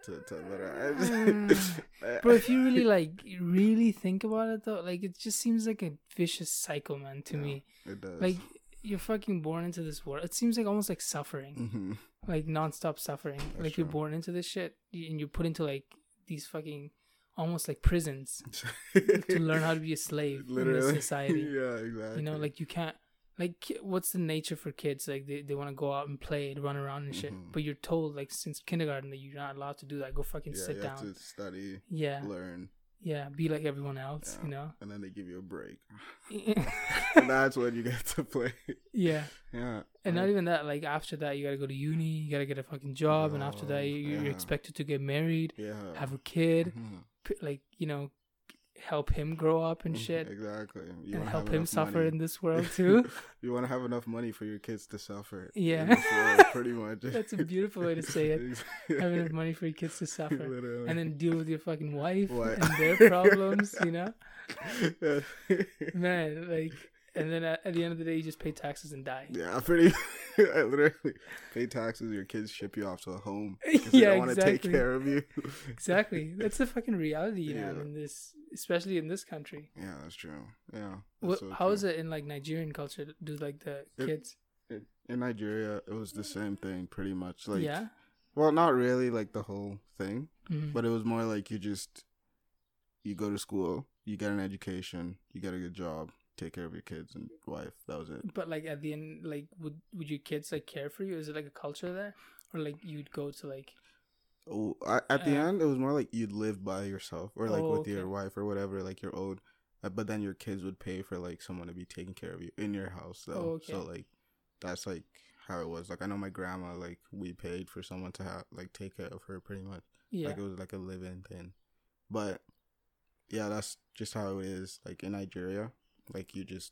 to to literally. Bro, if you really like really think about it though, like it just seems like a vicious cycle, man, to Yeah. me. it does. Like you're fucking born into this world. It seems like almost like suffering. hmm Like nonstop suffering. That's like you're born into this shit and you're put into like these fucking almost like prisons to learn how to be a slave in this society. yeah, exactly. You know, like you can't like what's the nature for kids? Like they, they want to go out and play and run around and shit. Mhm. But you're told like since kindergarten that you're not allowed to do that. Go fucking yeah, sit down. to study, Yeah. learn, Yeah. Be like everyone else, Yeah. you know? and then they give you a break, and that's when you get to play. yeah. Yeah, And not even that, like after that you gotta go to uni, you gotta get a fucking job, and after that you, you're yeah. expected to get married, yeah, have a kid, Mhm. Like, you know, help him grow up and mm, shit. Exactly. You and help him suffer money. in this world too. you want to have enough money for your kids to suffer. Yeah. world, pretty much. That's a beautiful way to say it. Have enough money for your kids to suffer. Literally. And then deal with your fucking wife What? and their problems, you know? Man, like, and then at, at the end of the day, you just pay taxes and die. yeah, pretty. I literally pay taxes. Your kids ship you off to a home because they don't want to take care of you. Exactly. That's the fucking reality, you know, Yeah. in this, especially in this country. Yeah, that's true. Yeah. What, how is it in like Nigerian culture? Do like the It- kids? it? In Nigeria, it was the same thing, pretty much. Like, yeah. well, not really like the whole thing, Mhm. but it was more like you just you go to school, you get an education, you get a good job, take care of your kids and wife. That was it. But like at the end, like would would your kids like care for you? Is it like a culture there, or like you'd go to like? Oh, I, at the Uh, end, it was more like you'd live by yourself or like Oh, with your wife or whatever, like your own. uh, But then your kids would pay for like someone to be taking care of you in your house, though. Oh, So like, that's like how it was. Like I know my grandma, like we paid for someone to have like take care of her, pretty much. Yeah. Like it was like a live-in thing. But yeah, that's just how it is. Like in Nigeria, like you just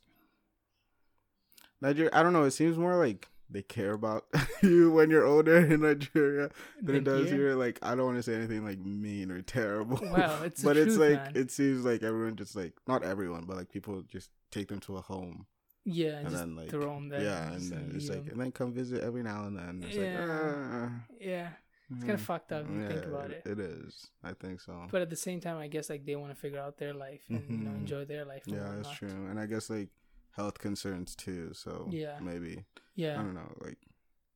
Nigeria. I don't know. It seems more like they care about you when you're older in Nigeria than it does here? here. Like I don't want to say anything like mean or terrible. Wow, it's but it's truth, like man. it seems like everyone just like not everyone, but like people just take them to a home. Yeah, and and then, like, throw them there. yeah, just and then it's like and then come visit every now and then. It's Yeah. like ah, yeah, it's kind of mm, fucked up if you think about it. It is. I think so. But at the same time, I guess like they want to figure out their life and you know Mhm. enjoy their life. Yeah, that's whatnot. true. And I guess like health concerns too. So Yeah. maybe Yeah. I don't know. Like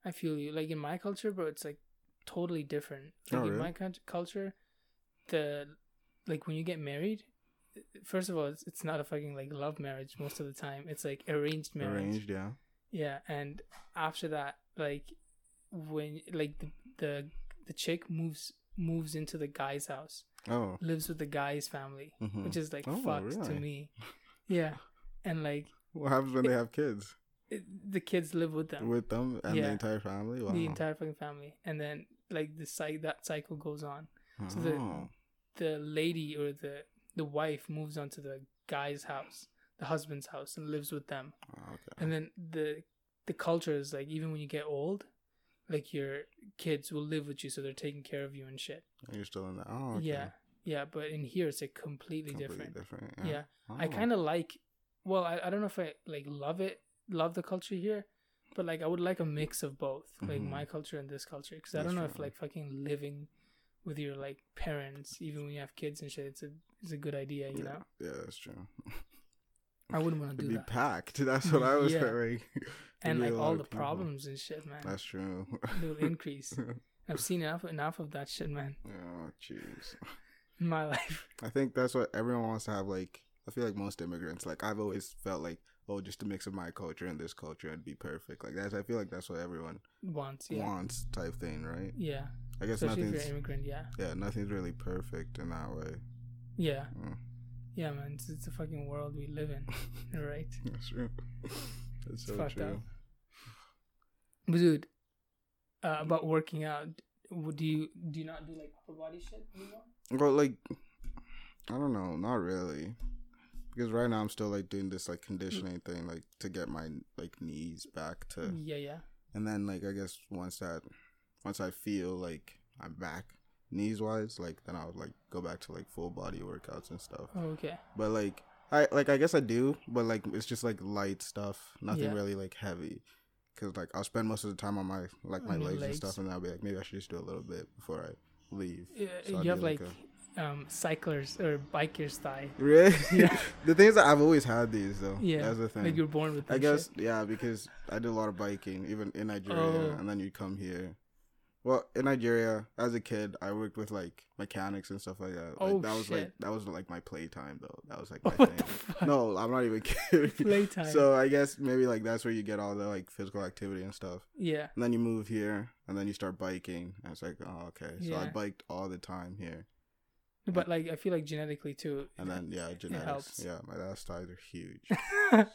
I feel you. Like in my culture, bro, it's like totally different. Like Oh, in my cult- culture, the like when you get married, first of all, it's, it's not a fucking like love marriage most of the time. It's like arranged marriage. arranged, yeah. Yeah, and after that, like when like the the the chick moves moves into the guy's house, Oh, lives with the guy's family, mhm. which is like Oh, fucked to me. Yeah, and like what happens when they have kids it, the kids live with them, with them and Yeah. the entire family? Wow. the entire fucking family, and then like the cycle that cycle goes on. so the- oh. The lady or the the wife moves onto the guy's house, the husband's house, and lives with them. Oh, okay. and then the the culture is like even when you get old like your kids will live with you so they're taking care of you and shit And You're still in that. Oh, okay. yeah yeah but in here it's like completely, Completely different, different. yeah, Yeah. i Oh. kind of like well I, I don't know if i like love it love the culture here but like i would like a mix of both like Mhm. my culture and this culture because i don't know if like fucking living with your like parents even when you have kids and shit it's a it's a good idea you yeah. know Yeah, that's true. i wouldn't want to do be that packed. That's what I was Yeah. and like all the people. problems and shit man That's true. will increase I've seen enough enough of that shit, man, oh, jeez. my life. I think that's what everyone wants to have. Like, I feel like most immigrants, like I've always felt like, oh, just a mix of my culture and this culture and be perfect. Like that's, I feel like that's what everyone Once, yeah, wants, type thing, right? yeah. I guess Especially if nothing's, you're an immigrant, yeah, yeah, nothing's really perfect in that way. yeah, Mm, yeah, man. It's, it's a fucking world we live in, right? that's true. That's so fucked true. up. But dude, uh, about working out, do you do you not do like upper body shit anymore? Well, like, I don't know, not really, because right now I'm still like doing this like conditioning thing, like to get my like knees back to, Yeah, yeah, and then like I guess once that, once I feel like I'm back knees wise, like then I'll like go back to like full body workouts and stuff. oh, okay, But like I like I guess I do, but like it's just like light stuff, nothing Yeah. really like heavy. Cause like I'll spend most of the time on my like my your legs, and stuff, and I'll be like maybe I should just do a little bit before I leave. Yeah, So you have do, like, a- um cyclers or bikers thigh. Really? Yeah. the thing is that I've always had these though. Yeah, That's the thing. Like you're born with. I guess shit. yeah, because I did a lot of biking, even in Nigeria, Oh. and then you come here, Well, in Nigeria, as a kid, I worked with like mechanics and stuff like that. Like, Oh, that was like that was like my playtime though. That was like my thing. No, I'm not even kidding. Playtime. So I guess maybe like that's where you get all the like physical activity and stuff. yeah. And then you move here, and then you start biking. And it's like, oh, okay. So I biked all the time here, But like I feel like genetically too. and then yeah, genetics. helps. Yeah, my dad's thighs are huge.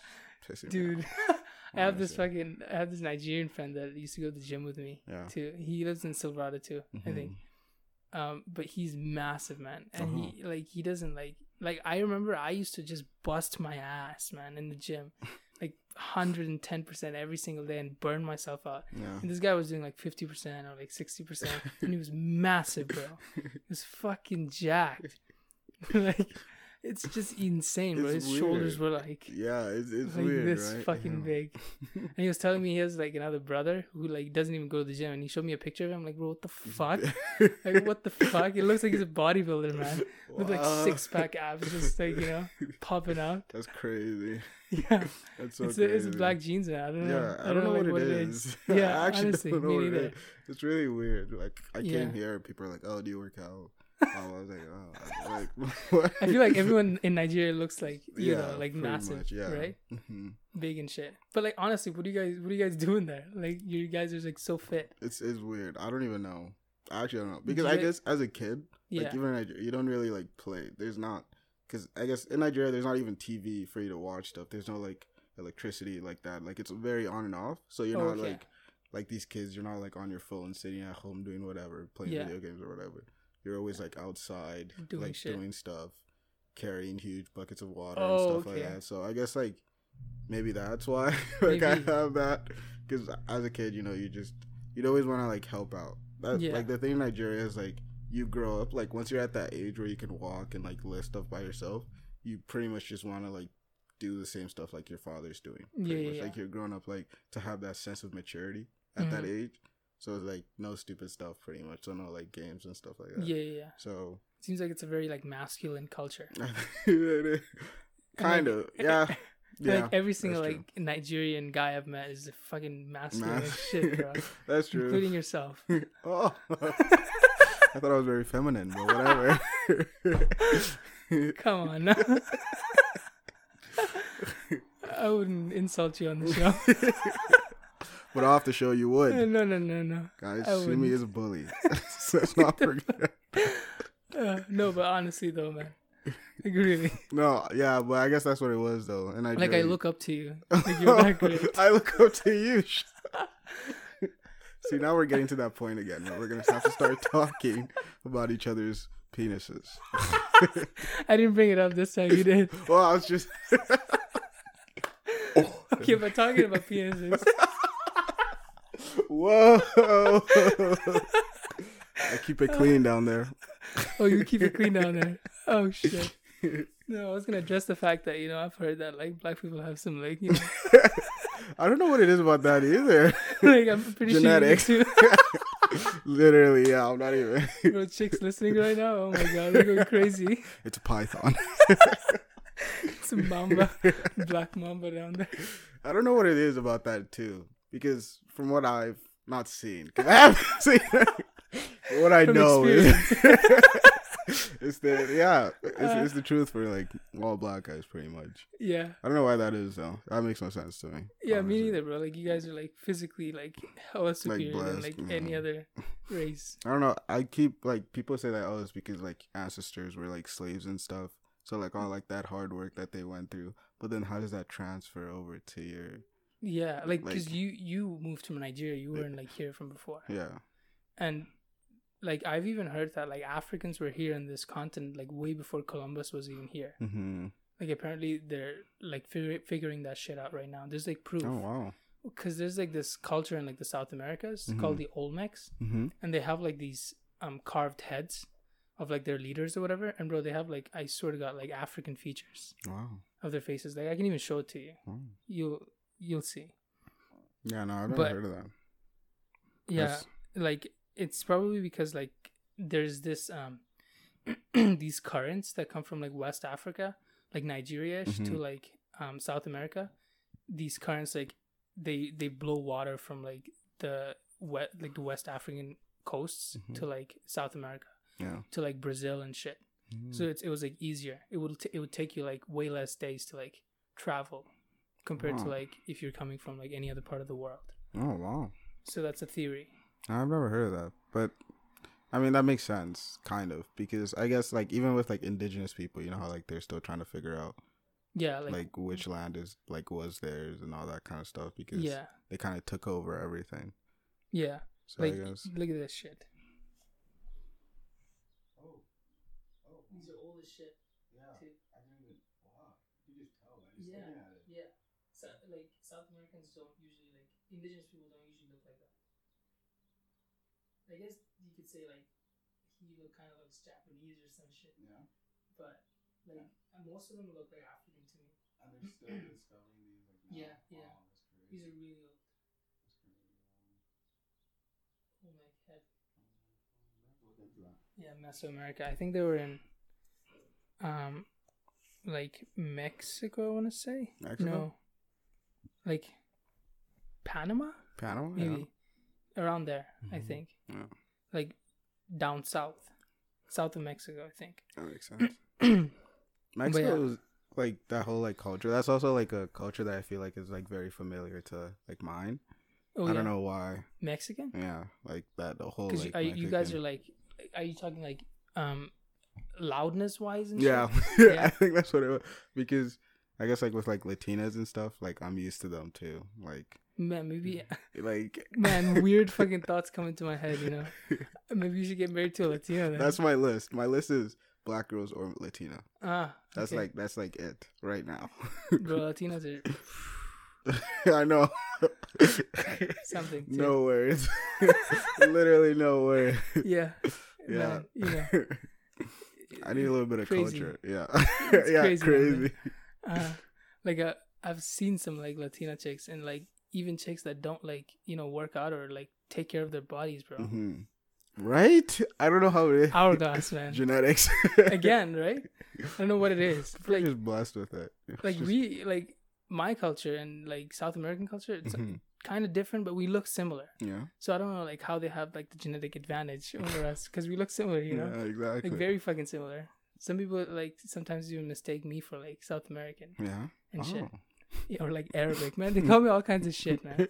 Dude, I have this fucking I have this Nigerian friend that used to go to the gym with me Yeah. too. He lives in Silverado too, I think. Um, but he's massive, man, and Uh-huh. he like he doesn't like like I remember I used to just bust my ass, man, in the gym, like hundred and ten percent every single day, and burn myself out. Yeah. And this guy was doing like fifty percent or like sixty percent, and he was massive, bro. He was fucking jacked. like it's just insane, bro. It's His shoulders were like Yeah, it's it's like weird, this right? fucking Yeah. big. And he was telling me he has like another brother who like doesn't even go to the gym, and he showed me a picture of him. I'm like, bro, what the fuck? like, what the fuck? It looks like he's a bodybuilder, man, with like six pack abs, just like you know, popping out. That's crazy. Yeah, That's so it's crazy. a, it's a black genes, man. I don't know. Yeah, I don't, know, like, what, it is. Yeah, I actually honestly, don't know me what it neither. It's really weird. Like I Yeah. came here, people are like, "Oh, do you work out?" Um, I was like, "Oh, like what?" I feel like everyone in Nigeria looks like you yeah, know, like massive, much, yeah. right? hmm Big and shit. But like honestly, what do you guys what are you guys doing there? Like you guys are like so fit. It's it's weird. I don't even know. I actually don't know because I guess as a kid, Yeah. like even in Nigeria, you don't really like play. There's not because I guess in Nigeria there's not even TV for you to watch stuff. There's no like electricity like that. Like it's very on and off. So you're Oh, not okay. like like these kids. You're not like on your phone sitting at home doing whatever, playing Yeah. video games or whatever. You're always like outside, Doing like shit. doing stuff, carrying huge buckets of water Oh, and stuff okay. like that. So I guess like maybe that's why like I have that because as a kid, you know, you just you'd always want to like help out. That, Yeah. Like the thing in Nigeria is like you grow up like once you're at that age where you can walk and like lift stuff by yourself, you pretty much just want to like do the same stuff like your father's doing. pretty Yeah, yeah. Like you're growing up like to have that sense of maturity at that Mhm. age. So it's like no stupid stuff pretty much. So no like games and stuff like that. Yeah, yeah, yeah. So Seems like it's a very like masculine culture. kind like- of yeah. Yeah, like every single like Nigerian guy I've met is a fucking masculine Mas- shit, bro. that's true. Including yourself. oh, I thought I was very feminine, but whatever. Come on. I wouldn't insult you on the show. But off the show, you would. no, no, no, no. Guys, I me a bully. Let's not forget. Uh, no, but honestly though, man. Like really. No, yeah, but I guess that's what it was though. And I Like I look up to you. Like you're that great. I look up to you. See, now we're getting to that point again where we're gonna have to start talking about each other's penises. I didn't bring it up this time, you did. Well, I was just. Okay, but talking about penises. Whoa! I keep it clean down there. Oh, you keep it clean down there. Oh shit. No, I was gonna address the fact that you know I've heard that like black people have some like you know I don't know what it is about that either. like I'm pretty Genetics. sure. Literally, yeah, I'm not even. Bro, chicks listening right now. Oh my god, they're going crazy. It's a python. it's a mamba, black mamba down there. I don't know what it is about that too, because from what I've not seen, I haven't seen what I From know is it's the yeah, it's, Uh. it's the truth for like all black guys, pretty much. Yeah, I don't know why that is though. That makes no sense to me. yeah, me honestly. neither, bro. Like you guys are like physically like hella superior than blessed, like any other race. I don't know. I keep like people say that oh, it's because like ancestors were like slaves and stuff. So like all like that hard work that they went through. But then how does that transfer over to your Yeah, like because Like- you you moved from Nigeria, you weren't like here from before, yeah and like I've even heard that like Africans were here in this continent like way before Columbus was even here. mm-hmm. Like apparently they're like figure, figuring that shit out right now. There's like proof oh wow because there's like this culture in like the South Americas called the Olmecs, mm-hmm. and they have like these um carved heads of like their leaders or whatever. And bro, they have like I sort of got like African features wow of their faces. Like I can even show it to you. Wow. You'll you'll see. yeah no I've never But- heard of that Yeah, That's- like it's probably because like there's this um these currents that come from like West Africa, like Nigeria to Mhm. like um South America. These currents like they they blow water from like the wet like the West African coasts Mhm. to like South America Yeah. to like Brazil and shit. So it's it was like easier. It would t- it would take you like way less days to like travel compared to like if you're coming from like any other part of the world. oh wow. So that's a theory. I've never heard of that, but I mean that makes sense, kind of, because I guess like even with like indigenous people, you know how like they're still trying to figure out Yeah, like, like, which land is like was theirs and all that kind of stuff because yeah, they kind of took over everything. yeah. So like I guess look at this shit. These are old as shit. yeah, too. I didn't even wow, you just tell by Yeah, yeah. So, like South Americans don't usually like indigenous people don't usually look like that. I guess you could say like he look kind of looks Japanese or some shit, Yeah, but like most of them look like African to me. and they're still discovering these like Yeah, yeah. that's crazy. These are really old. That's crazy. Oh my head. Look into that. Yeah, Mesoamerica. I think they were in, um, like Mexico. I want to say Mexico? no, like Panama, Panama, maybe around there. I Mhm. think Yeah. like down south, south of Mexico. I think. that makes sense. Mexico is like that whole like culture. That's also like a culture that I feel like is like very familiar to like mine. oh I yeah, don't know why. Mexican. Yeah, like that the whole. Because Like, you, you guys are like, are you talking like um, loudness wise and Yeah, shit? I think that's what it was because I guess like with like Latinas and stuff, like I'm used to them too. Like, Man, maybe like man, weird fucking thoughts come into my head. You know, maybe you should get married to a Latina. Then. that's my list. My list is black girls or Latina. ah, That's okay. like that's like it right now. bro, Latinas are I know. something. Too. no words. Literally no words. Yeah. Yeah. Man, you know, I need a little bit of Crazy. culture. Yeah. Yeah, crazy, crazy. man. Uh, like uh, I've seen some like Latina chicks and like even chicks that don't like you know work out or like take care of their bodies, bro. hmm Right? I don't know how it is. Hourglass, man. Genetics. Again, right? I don't know what it is. We're Like, just blessed with it. It's like just- we like my culture and like South American culture. It's Mhm. kind of different, but we look similar. Yeah. So I don't know like how they have like the genetic advantage over us because we look similar, you know, Yeah, exactly. like very fucking similar. Some people like sometimes even mistake me for like South American yeah. and shit. Oh. Yeah, or like Arabic, man. They call me all kinds of shit, man.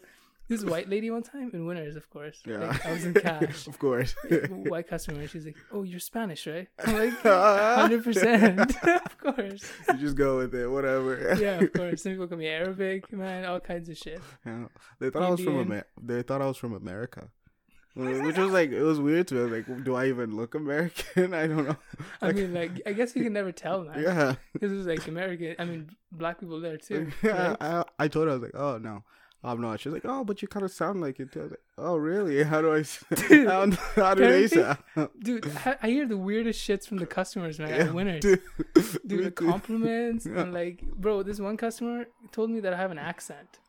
This white lady one time in Winners, of course. Yeah. Like, I was in cash. of course. white customer. She's like, "Oh, you're Spanish, right?" I'm like, "Hundred percent, of course." you just go with it, whatever. Yeah, of course. Some people call me Arabic, man. All kinds of shit. Yeah. They thought I was from. Amer- They thought I was from America. Which was like it was weird to me. I was like, do I even look American? I don't know. I mean, like, I guess you can never tell, man. Yeah. Because it was like American. I mean, black people there too. yeah, right? I, I told her I was like, oh no, I'm not. She's like, oh, but you kind of sound like it. I was like, oh really? How do I? Dude, how, how do they sound? Dude, I hear the weirdest shits from the customers, man. at Winners. dude, Dude, the compliments Yeah. and like, bro, this one customer told me that I have an accent.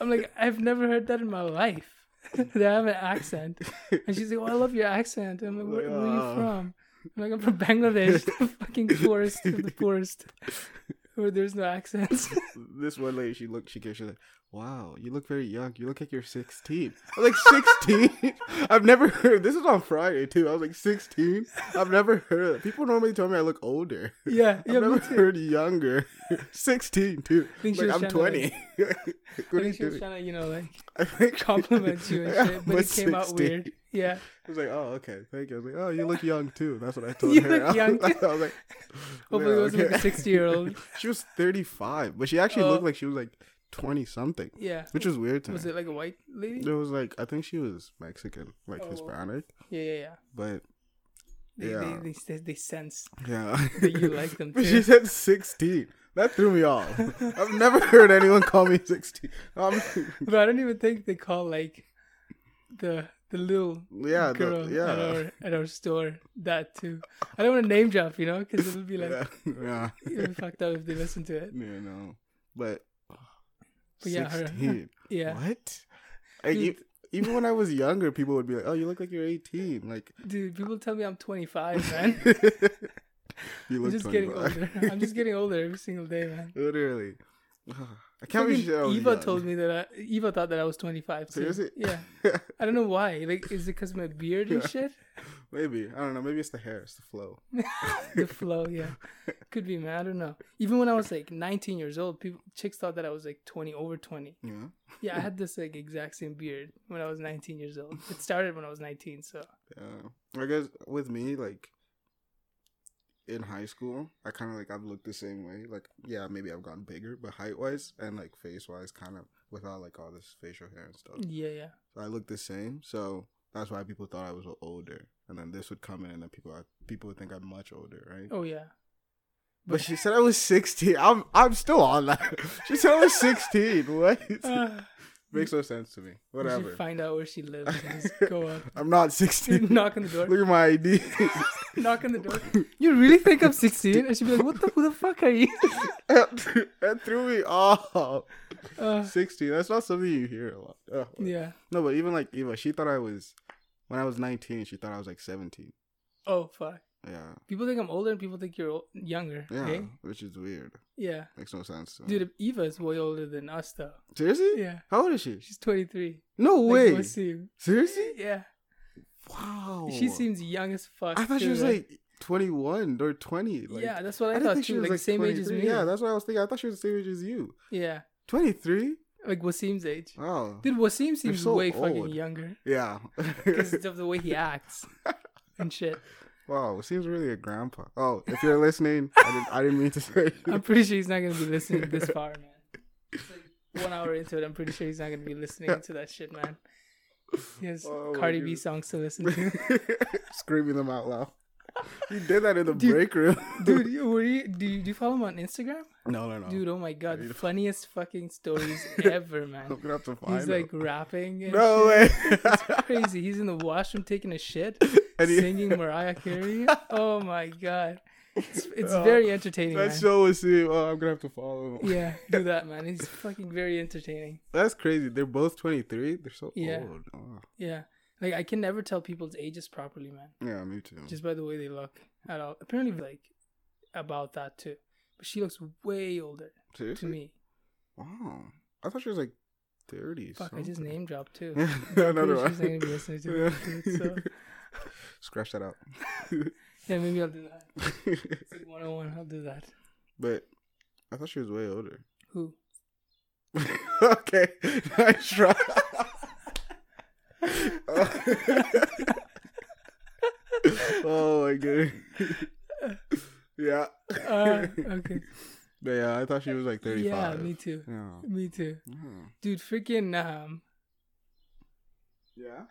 I'm like, I've never heard that in my life. I have an accent, and she's like, "Oh, I love your accent." I'm like, "Where, where are you Oh. from?" I'm like, "I'm from Bangladesh, the fucking poorest of the poorest, where there's no accents." this one lady, she looked, she came, she's like, wow, you look very young. You look like you're 16. I was like, 16? I've never heard, this is on Friday too. I was like, 16? I've never heard it. People normally tell me I look older. yeah, I've yeah, never heard younger. 16 too. think Like, I'm trying to, 20. I what you think she was trying to, you know, like I think- compliment you and shit, but it came out weird. Yeah, I was like, oh, okay, thank you. I was like, oh, you look young too. That's what I told You her. look young. I was like, hopefully it wasn't like a sixty-year-old. she was 35, but she actually Oh. looked like she was like 20 something, Yeah, which was weird to was me. Was it like a white lady? It was like I think she was Mexican, like Oh. Hispanic, Yeah, yeah, yeah. but They, Yeah. they, they, they sense yeah. that you like them too. she said 16. That threw me off. I've never heard anyone call me 16. Um, But I don't even think they call like the the little yeah, girl the, yeah, at our at our store that too. I don't want to name drop, you know, because it'll be like yeah, yeah, it'll be fucked up if they listen to it. you know. But, But yeah, her- 16. Yeah, What? Like, Dude. e- even when I was younger, people would be like, "Oh, you look like you're 18." Like, dude, people tell me I'm 25, man. you I'm just 25. getting older. I'm just getting older every single day, man. Literally. I can't believe she Fucking said I was Eva young. told me that. I, Eva thought that I was 25. too. Seriously? Yeah. I don't know why. Like, is it because of my beard and Yeah. shit? Maybe I don't know. Maybe it's the hair. It's the flow. the flow, yeah. Could be, man. I don't know. Even when I was like 19 years old, people chicks thought that I was like 20 over 20. Yeah. Yeah, I had this like exact same beard when I was 19 years old. It started when I was 19, so Yeah. I guess with me, like in high school, I kind of like I've looked the same way. Like, yeah, maybe I've gotten bigger, but height wise and like face wise, kind of without like all this facial hair and stuff. yeah, yeah. So I look the same. So that's why people thought I was older. And then this would come in, and then people are, people would think I'm much older, right? Oh yeah. But she said I was 16. I'm I'm still on that. She said I was 16. What? Uh, Makes no sense to me. Whatever. should find out where she lives go up. I'm not 16. Knock on the door. Look at my ID. Knock on the door. You really think I'm 16? And she'd be like, "What the? Who the fuck are you?" that threw me off. Uh, 16. That's not something you hear a lot. Oh. yeah. No, but even like Eva, she thought I was when I was 19. She thought I was like 17. Oh fuck. Yeah, People think I'm older, and people think you're younger. yeah, Okay. which is weird. Yeah. Makes no sense. Dude, Eva is way older than us, though. Seriously? Yeah. How old is she? She's 23. No Like, way. Wasim. Seriously? Yeah. Wow. She seems young as fuck. I thought she was right? like 21 or 20. Like, yeah, that's what I, I, thought think she too. was Like, the same age as me. Yeah, that's what I was thinking. I thought she was the same age as you. yeah. 23? Like Wasim's age. Wow. Dude, Wasim seems so way fucking younger Yeah. because of the way he acts and shit. Wow, it seems really a grandpa. Oh, if you're listening, I didn't, I didn't mean to say. I'm pretty sure he's not gonna be listening this far, man. It's like one hour into it. I'm pretty sure he's not gonna be listening to that shit, man. He has Oh, Cardi B songs to listen to. Screaming them out loud. You did that in the Dude. break room. Dude, you- were you, do you do you follow him on Instagram? No, no, no. Dude, oh my god, funniest fucking stories ever, man. I'm gonna have to find He's like rapping. And No shit. way. It's crazy. He's in the washroom taking a shit, And he- singing Mariah Carey. Oh my god, it's, it's Oh, very entertaining. That man. show was see. Oh, I'm gonna have to follow him. Yeah, do that, man. He's fucking very entertaining. That's crazy. They're both 23. They're so Yeah. old. Oh. Yeah, like I can never tell people's ages properly, man, Yeah, me too. just by the way they look at all. Apparently, like about that too. But she looks way older to me. Wow. I thought she was like 30. Fuck, I just something. name dropped too. Another one. she's not gonna be listening to it. So Scratch that out. yeah, maybe I'll do that. It's like 101. I'll do that. but I thought she was way older. Who? okay, nice try. oh my god. yeah. Uh, okay. But yeah, I thought she was like 35. Yeah, me too. Yeah. Me too. Yeah. Dude, freaking um Yeah.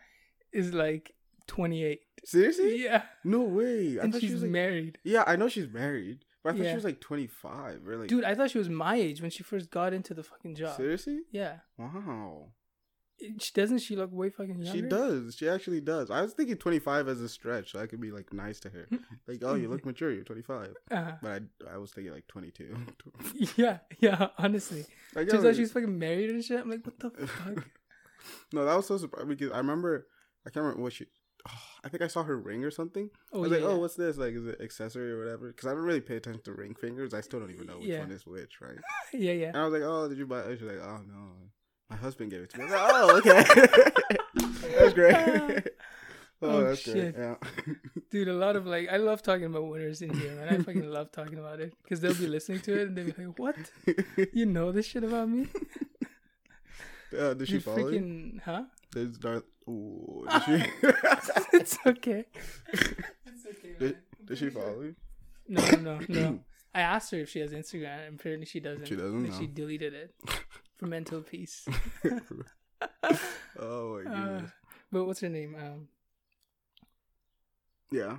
is like 28. Seriously? Yeah, No way. I and thought she's she was like married. Yeah, I know she's married, but I thought Yeah. she was like 25 or like Dude, I thought she was my age when she first got into the fucking job. Seriously? Yeah. Wow. She, doesn't she look way fucking younger? She does. She actually does. I was thinking 25 as a stretch, so I could be like nice to her. Like, oh, you look mature. You're 25. Uh, But I, I was thinking like 22. yeah, yeah, honestly. like, Turns out she's fucking married and shit. I'm like, what the fuck? no, that was so surprising because I remember, I can't remember what she. Oh, I think I saw her ring or something. Oh, I was yeah. like, oh, what's this? Like, is it accessory or whatever? Because I don't really pay attention to ring fingers. I still don't even know which Yeah. one is which, right? yeah, yeah. And I was like, oh, did you buy it? She's like, oh, no. My husband gave it to me. Like, oh, okay. that's great. oh, Oh, that's shit. great. Yeah. Dude, a lot of like, I love talking about Winners in here, man. I fucking love talking about it because they'll be listening to it and they'll be like, what? You know this shit about me? uh, did she You follow you? huh? Did Darth? Ooh, did she? it's okay. It's okay, did, man. did she follow you? No, no, no. I asked her if she has Instagram, and apparently she doesn't. She doesn't, Like, She deleted it for mental peace. oh my Uh, but what's her name? Um, yeah,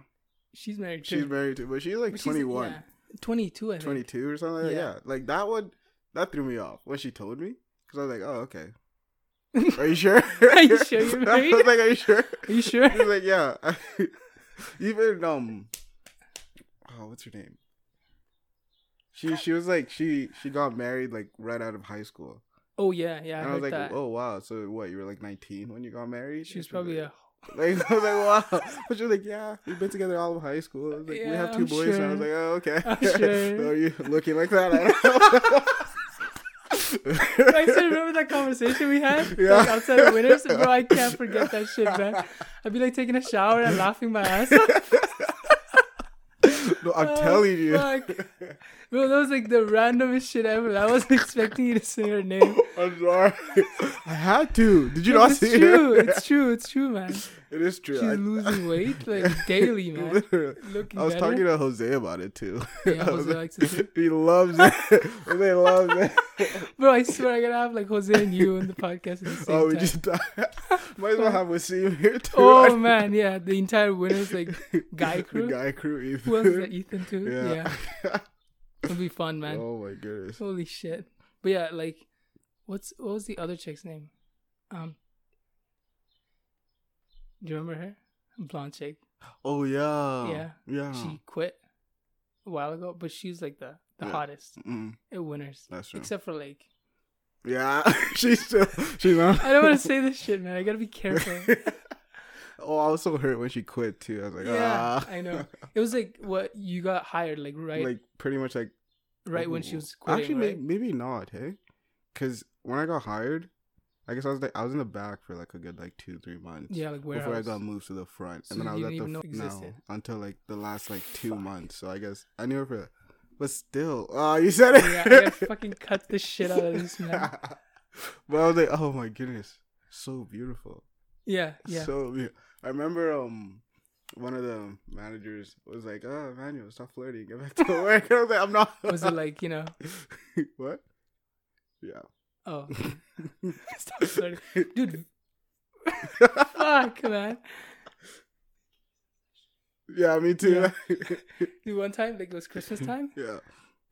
she's married too. she's married too, but she's like But she's- 21, yeah, 22, I think. 22 or something. Like that. Yeah. Yeah, like that one, that threw me off when she told me because I was like, oh okay. Are you sure? Are you sure you're I was like, are you sure? Are you sure? She was like, yeah. Even um, oh, what's her name? She she was like she she got married like right out of high school. Oh yeah, yeah. I, and I was like, that. oh wow. So what? You were like 19 when you got married? she was probably like, a. like I was like, wow. But she was like, yeah, we've been together all of high school. I was like, we have two I'm boys. And I was like, oh okay. Sure. so are you looking like that? I don't know. I still remember that conversation we had Yeah. like outside of Winners, bro. I can't forget that shit, man. I'd be like taking a shower and laughing my ass off. No, I'm Oh, telling you. fuck. Bro, that was like the randomest shit ever. I wasn't expecting you to say her name. I'm sorry. I had to. Did you But not it's see true. it? It's true. It's true, man. It is true. She's I- losing weight like daily, man. Literally. Looking I was better. talking to Jose about it too. Yeah, Jose likes it too. He loves it. Jose loves it. Bro, I swear I gotta have like Jose and you in the podcast at the same Oh, we time. just might as well have Wasim here too. oh man, yeah, the entire Winners like guy the crew. guy crew. Ethan. Who else? Ethan too. Yeah. Yeah, it'll be fun, man. Oh my goodness. Holy shit! But yeah, like, what's what was the other chick's name? Um, do you remember her? Blonde chick. Oh yeah. Yeah. Yeah. She quit a while ago, but she's like the the Yeah. hottest Mm, at Winners, that's true. except for like. yeah. she's still. She's not. I don't want to say this shit, man. I gotta be careful. Oh, I was so hurt when she quit too. I was like, yeah, ah. I know. It was like what you got hired, like right, Like pretty much like right when she was quitting, Actually, right? may- maybe not. Hey, because when I got hired, I guess I was like I was in the back for like a good like two three months. Yeah, like warehouse. Before I got moved to the front, So and then I was at the f- no until like the last like two Fuck. months. So I guess I knew her for, but still, oh, you said it. yeah, I fucking cut the shit out of this man. but I was like, oh my goodness, so beautiful. Yeah, yeah. So beautiful. I remember um one of the managers was like, "Oh, Emmanuel, stop flirting. Get back to work." I was like, "I'm not." was it like you know? what? Yeah. Oh, stop flirting. dude. Fuck, man. yeah, me too. Yeah. Dude, one time, like it was Christmas time, yeah.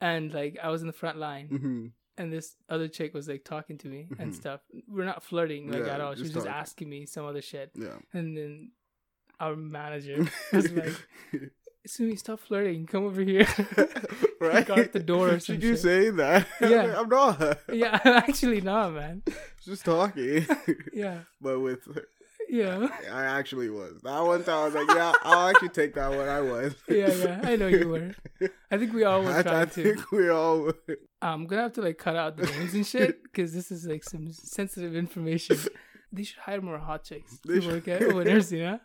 and like I was in the front line, hmm and this other chick was like talking to me and Mhm. stuff. We're not flirting like Yeah, at all. She was just just asking me some other shit, Yeah. and then our manager was like, "Sumi, stop flirting. Come over here." right? guard the door or some keep shit. saying that. Yeah. I'm not. Yeah. I'm actually, not man. Just talking. Yeah, but with yeah, I actually was. That one time I was like, yeah, I'll actually take that one. I was. yeah, yeah. I know you were. I think we all were I, I trying to. think we all would. I'm gonna have to like cut out the names and shit because this is like some sensitive information. They should hire more hot chicks They to work should. at Winners, you know?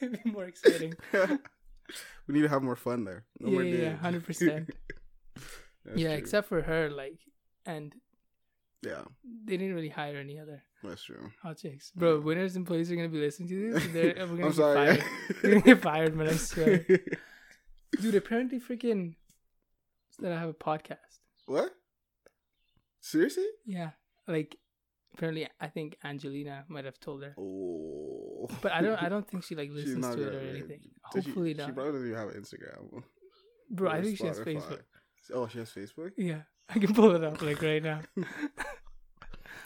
It'd be more exciting. we need to have more fun there. No yeah, more yeah, yeah, hundred percent. Yeah, true. except for her, like, and yeah, they didn't really hire any other that's true. hot chicks, bro. Winners and employees are gonna be listening to this. They're, we're gonna I'm get sorry. fired. We're gonna get fired, man. I swear, dude. Apparently, freaking that I have a podcast. what? Seriously? Yeah, like apparently, I think Angelina might have told her, Oh. but I don't. I don't think she like listens to it or anything. She- Hopefully She not, She probably doesn't even have an Instagram. bro. I or think she has Facebook. Oh, she has Facebook. Yeah, I can pull it up like right now.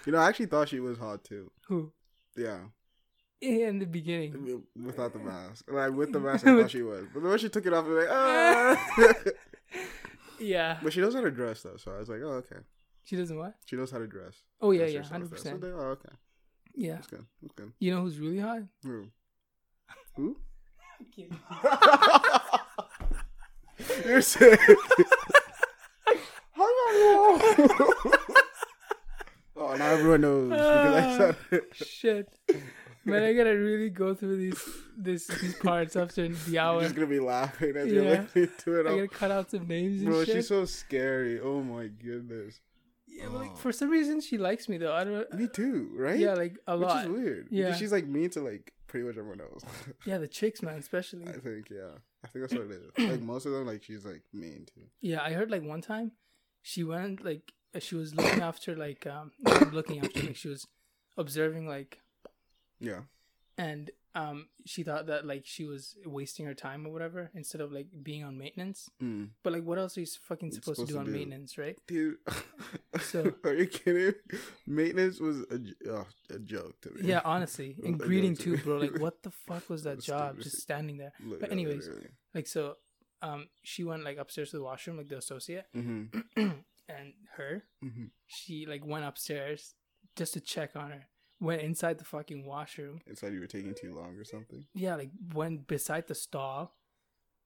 You know, I actually thought she was hot too. Who? Yeah, In the beginning. without the mask. Like with the mask, I thought she was. But when she took it off, I was like, ah. Yeah. but she knows how to dress though, so I was like, oh okay. She doesn't what? She knows how to dress. Oh yeah, Dress yeah, hundred so percent. they- Oh okay, Yeah. that's good. That's good. You know who's really hot? Who? Who? You're sick. oh, now everyone knows because I ah, said it. Shit. Man, I gotta really go through these this these parts after the You're hour. just gonna be laughing as you're Yeah. listening to it. I all. gotta cut out some names and Bro, shit. she's so scary. Oh my goodness. yeah, but, like for some reason she likes me though. I don't. Me too, right? Yeah, like a Which lot. is weird. Yeah. Because she's like mean to like pretty much everyone else. Yeah, the chicks, man, especially. I think, yeah. I think that's what it is. Like most of them, like she's like mean to. Yeah, I heard like one time she went like uh, she was looking after like um looking after like she was observing like Yeah. and um she thought that like she was wasting her time or whatever instead of like being on maintenance. Mm. But like what else are you fucking It's supposed, to do to on do- maintenance, right? Dude, So- are you kidding? Maintenance was a, oh, a joke to me. Yeah, honestly. And greeting too, to bro. Like what the fuck was that job? stupid. Just standing there. Look, But anyways. Like so um she went like upstairs to the washroom, like the associate Mhm, and her, mhm. she like went upstairs just to check on her. Went inside the fucking washroom. It's like you were taking too long or something. Yeah, like went beside the stall,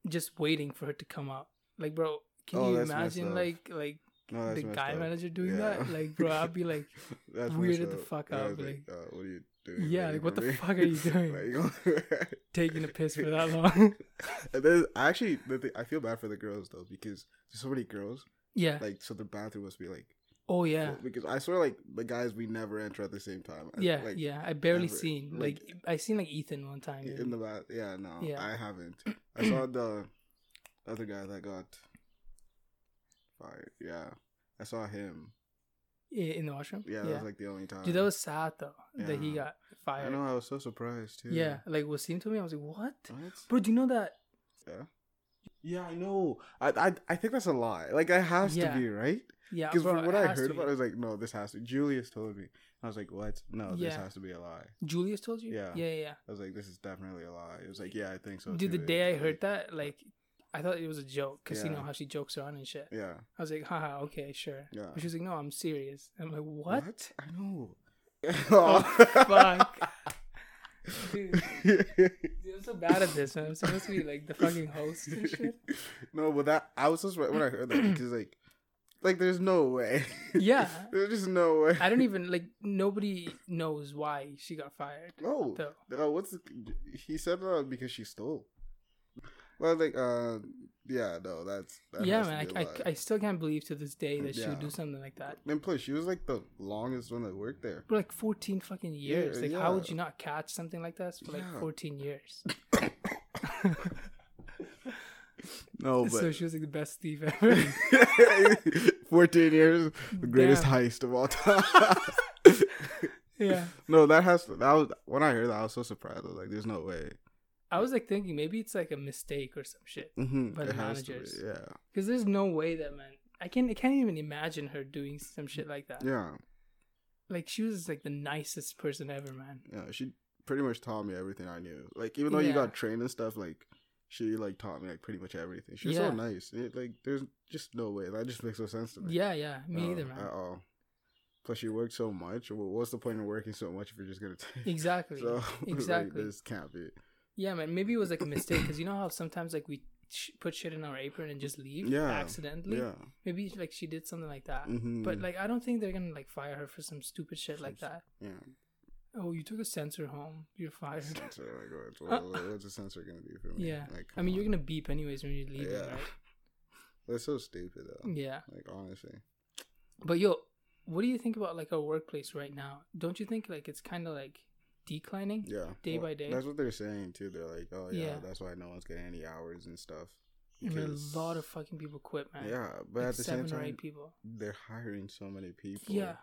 just waiting for her to come out. Like, bro, can Oh, you imagine like like No, the guy up. manager doing Yeah. that. Like, bro, I'd be like, weirded the fuck Yeah, was like- uh, what are you doing? Yeah, like, what the fuck are you doing? Like, taking a piss for that long. and then actually, the thing, I feel bad for the girls though because there's so many girls. yeah. Like, so the bathroom must be like. Oh yeah. full, because I swear, like the guys we never enter at the same time. Yeah, like, yeah. I barely ever. seen Like- like, I seen like Ethan one time. In the bath, yeah, no, Yeah. I haven't. I saw the other guy that got fired. Yeah, I saw him. In, in the washroom. Yeah, that was like the only time. Dude, that was sad though that he got fired. I know. I was so surprised too. Yeah, like Wasim to me, I was like, "What, What? bro? Do you know that?" Yeah. Yeah, I know. I, I I think that's a lie. Like, it has Yeah. to be right. Yeah, Because from what I heard about, it. I was like, no, this has to. Julius told me. I was like, what? No, this has to be a lie. Julius told you. Yeah. yeah, yeah. I was like, this is definitely a lie. It was like, yeah, I think so. Dude, the day I heard like- that, like, I thought it was a joke because you know how she jokes around and shit. Yeah. I was like, haha, okay, sure. Yeah. But she was like, no, I'm serious. I'm like, what? I know. Oh, fuck. Dude, dude, I'm so bad at this, man. I'm supposed to be like the fucking host and shit. no, but that I was so surprised when I heard that because like, like there's no way. Yeah. there's just no way. I don't even like. Nobody knows why she got fired. No. Though. Uh, what's the, he said uh, because she stole. Well, like, uh, yeah, no, that's that yeah, man. I, I. I still can't believe to this day that she would do something like that. And plus, she was like the longest one that worked there. For like 14 fucking years. Yeah, like, how would you not catch something like that for like Yeah. 14 years? No, but so she was like the best thief ever. fourteen years, the greatest Damn. heist of all time. yeah. no, that has to. That was when I heard that. I was so surprised. I was like, "There's no way." I was like thinking maybe it's like a mistake or some shit. Mm-hmm. By the it to be, managers. Yeah, Because there's no way that man. I can't. I can't even imagine her doing some shit like that. yeah, Like she was like the nicest person ever, man. yeah. She pretty much taught me everything I knew. Like, even though you got trained and stuff, like she like taught me like pretty much everything. She was Yeah. so nice. It, like, there's just no way. That just makes no sense to me. Yeah, yeah. Me No, either, man. At all. Plus, you work so much. Well, what's the point of working so much if you're just gonna take? Exactly. So Exactly. like, this can't be. Yeah, man. Maybe it was like a mistake because you know how sometimes like we sh- put shit in our apron and just leave Yeah. accidentally. Yeah. Maybe like she did something like that. Mm-hmm. But like I don't think they're gonna like fire her for some stupid shit like that. yeah. Oh, you took a sensor home. You're fired. Sensor, like, what, what- what's a sensor gonna do for me? Yeah. Like, I mean, come you're gonna beep anyways when you leave. Yeah. right? That's so stupid though. Yeah. Like honestly. But yo, what do you think about like our workplace right now? Don't you think like it's kind of like declining? Yeah. Day by day. That's what they're saying too. They're like, oh yeah, Yeah. that's why no one's getting any hours and stuff. And a lot of fucking people quit, man. Yeah, but like at the seven same or time, eight people. they're hiring so many people. Yeah,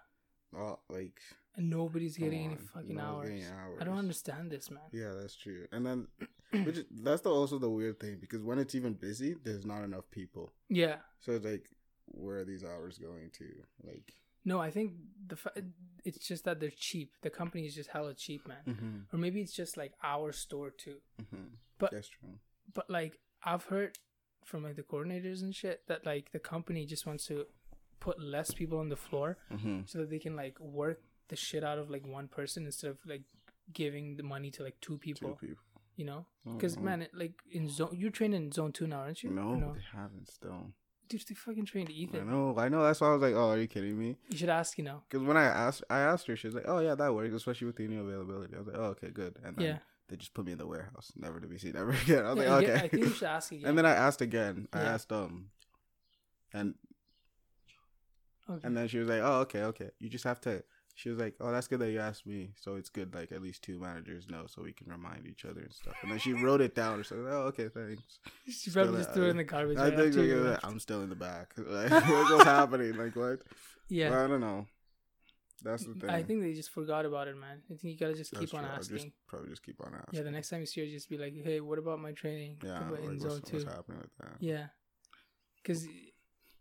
Oh, like and nobody's getting any fucking hours. getting I don't understand this, man. Yeah, that's true. And then, which is, that's the, also the weird thing because when it's even busy, there's not enough people. Yeah. So it's like, where are these hours going to? Like, No, I think the fa- it's just that they're cheap. The company is just hella cheap, man. mm-hmm, Or maybe it's just like our store too. mm-hmm. But- that's true. But like I've heard from like the coordinators and shit that like the company just wants to put less people on the floor Mm-hmm. so that they can like work the shit out of like one person instead of like giving the money to like two people. Two people. You know, because oh. man, it, like in zone, you're trained in zone two now, aren't you? no, no, they haven't still. Dude, they fucking trained I Ethan. I know, I know. That's why I was like, oh, are you kidding me? You should ask, you know. Because when I asked, I asked her, she was like, "Oh yeah, that works, especially with the new availability." I was like, "Oh okay, good." And then Yeah. they just put me in the warehouse, never to be seen ever again. I was Yeah, like, "Okay." I think you should ask again. and then I asked again. I asked um, and okay. and then she was like, "Oh okay, okay. You just have to." She was like, "Oh, that's good that you asked me. So it's good like at least two managers know, so we can remind each other and stuff." And then she wrote it down. So oh okay, thanks. she probably just threw it in the garbage. I right think like, uh. I'm still in the back. Like, what's happening? Like what? yeah. Well, I don't know. That's the thing. I think they just forgot about it, man. I think you gotta just That's keep on true. I'll asking. Just, probably just keep on asking. Yeah, the next time you see her, just be like, "Hey, what about my training? Yeah, like, in what's, zone what's two? happening with that? Yeah, because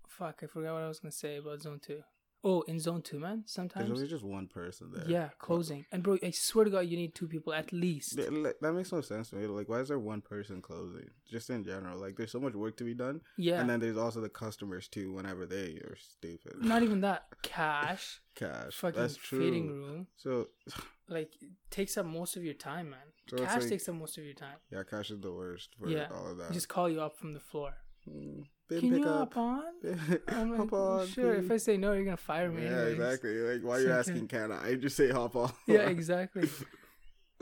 fuck, I forgot what I was gonna say about zone two. Oh, in zone two, man. Sometimes there's only just one person there. yeah, closing. And bro, I swear to God, you need two people at least. That makes no sense to me. Like, why is there one person closing? Just in general, like, there's so much work to be done, Yeah, and then there's also the customers too. Whenever they are stupid, not even that. Cash, cash. fucking That's true. fitting room, So, like it takes up most of your time, man. So Cash like- takes up most of your time. yeah, cash is the worst for Yeah, all of that. Just call you up from the floor. Mm, bin Can you hop on? I'm like, hop on, sure. If I say no, you're gonna fire me. Yeah, anyways. exactly. Like, why are you I asking? Can I? I just say hop on. Yeah, exactly.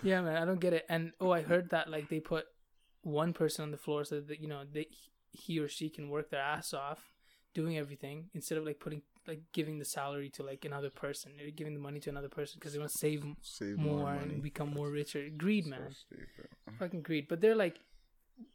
Yeah, man, I don't get it. And oh, I heard that like they put one person on the floor so that you know they he or she can work their ass off doing everything instead of like putting like giving the salary to like another person or giving the money to another person because they want to save Save more, more, and become more richer. Greed, man, stupid. fucking greed. But they're like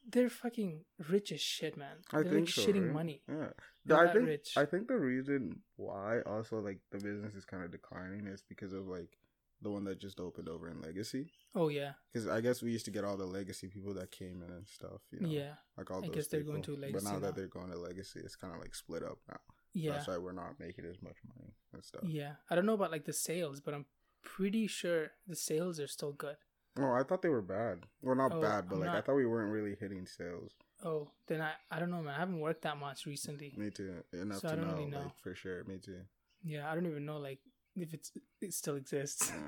they're fucking rich as shit, man. I They're think like so, shitting right? money. Yeah. They're I think rich. I think the reason why also like the business is kind of declining is because of like the one that just opened over in Legacy. Oh yeah, Because I guess we used to get all the Legacy people that came in and stuff. You know, yeah, Like all I guess they're going people. to But Legacy now, now. that they're going to Legacy, it's kind of like split up now. yeah, That's why we're not making as much money and stuff. yeah. I don't know about like the sales, but I'm pretty sure the sales are still good. Oh, I thought they were bad. Well, not Oh, bad, but I'm like I thought we weren't really hitting sales. Oh, then I I don't know, man. I haven't worked that much recently. Me too. Enough So I to know, really know. like for sure. Me too. Yeah, I don't even know like if it's it still exists.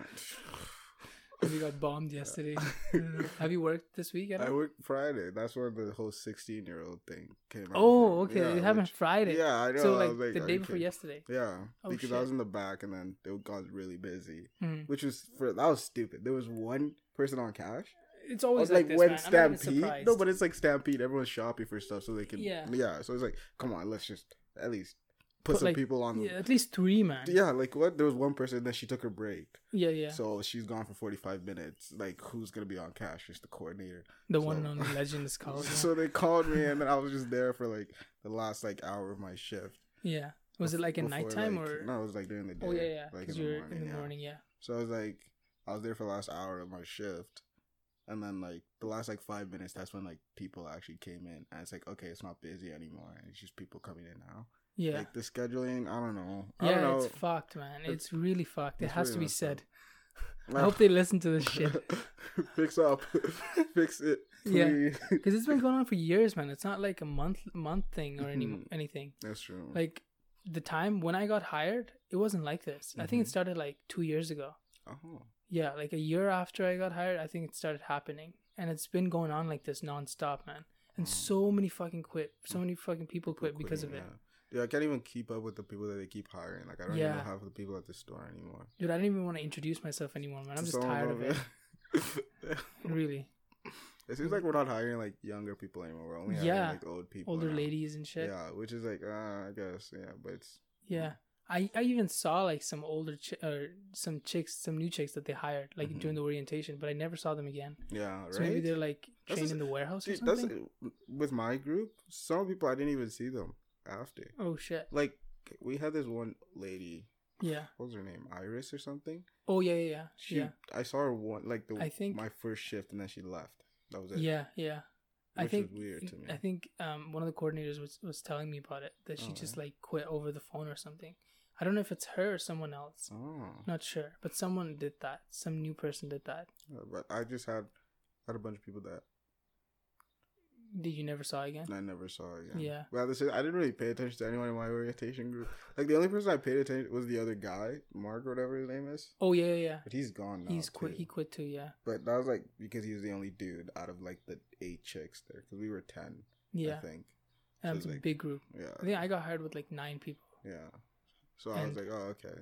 We got bombed yesterday. I. Have you worked this week at I worked Friday. That's where the whole sixteen-year-old thing came out. Oh, okay. Yeah, it happened Friday. Yeah, I know. so I like, the day before kidding? yesterday. Yeah, Oh, because shit. I was in the back, and then it got really busy, Mhm. which was for that was stupid. There was one person on cash. It's always like, like when man. I'm not even Stampede. No, but it's like Stampede. Everyone's shopping for stuff so they can. Yeah. yeah. So it's like, come on, let's just at least put, Put, some like, people on. yeah, at least three, man. Yeah, like what? There was one person that she took her break, yeah, yeah. so she's gone for forty five minutes. Like, who's gonna be on cash? Just the coordinator. the so- one and only legend is called. So they called me, and then I was just there for like the last like hour of my shift. yeah. Was it like at Before, nighttime like- or? no? It was like during the oh, day. oh yeah, yeah. Like in the morning. in the yeah. morning. Yeah. So I was like, I was there for the last hour of my shift, and then like the last like five minutes, that's when like people actually came in, and it's like, okay, it's not busy anymore, and it's just people coming in now. Yeah. Like the scheduling, I don't know. I yeah, don't know. it's fucked, man. It's- It's really fucked. It has really to be said. I hope they listen to this shit. Fix up, fix it. Yeah. because it's been going on for years, man. It's not like a month month thing or any Mhm. anything. That's true. Like the time when I got hired, it wasn't like this. I think it Mhm. started like two years ago. oh, Yeah, like a year after I got hired, I think it started happening, and it's been going on like this nonstop, man. And Oh. so many fucking quit. So many fucking people quit because of quitting, it. Yeah. yeah, I can't even keep up with the people that they keep hiring. Like I don't Yeah. even know half the people at the store anymore. Dude, I don't even want to introduce myself anymore, man. I'm just tired of them, it. Really, It seems like we're not hiring like younger people anymore. We're only hiring Yeah. like old people. older now. ladies and shit. Yeah, which is like, uh, I guess, yeah, but it's Yeah. I, I even saw like some older ch- or some chicks, some new chicks that they hired like Mhm. during the orientation, but I never saw them again. yeah, right. So maybe they're like trained just- in the warehouse or Dude, that's something. with my group. Some people I didn't even see them after. Oh shit! Like we had this one lady. Yeah. What was her name? Iris or something. Oh yeah, yeah, yeah. She, yeah. I saw her one like the I think- my first shift, and then she left. That was it. Yeah, yeah. I think was weird to me. I think um one of the coordinators was was telling me about it that she Oh, just like quit over the phone or something. I don't know if it's her or someone else. Oh, Not sure, but someone did that. Some new person did that. Yeah, but I just had had a bunch of people that Did you never saw again? I never saw again. Yeah. At the same- I didn't really pay attention to anyone in my orientation group. Like the only person I paid attention was the other guy, Mark or whatever his name is. Oh yeah, yeah. yeah. But he's gone now. He's quit. too. He quit too. Yeah. But that was like because he was the only dude out of like the eight chicks there because we were ten. Yeah. I think. And it was a like- big group. Yeah. I think I got hired with like nine people. Yeah. So I was like, oh okay.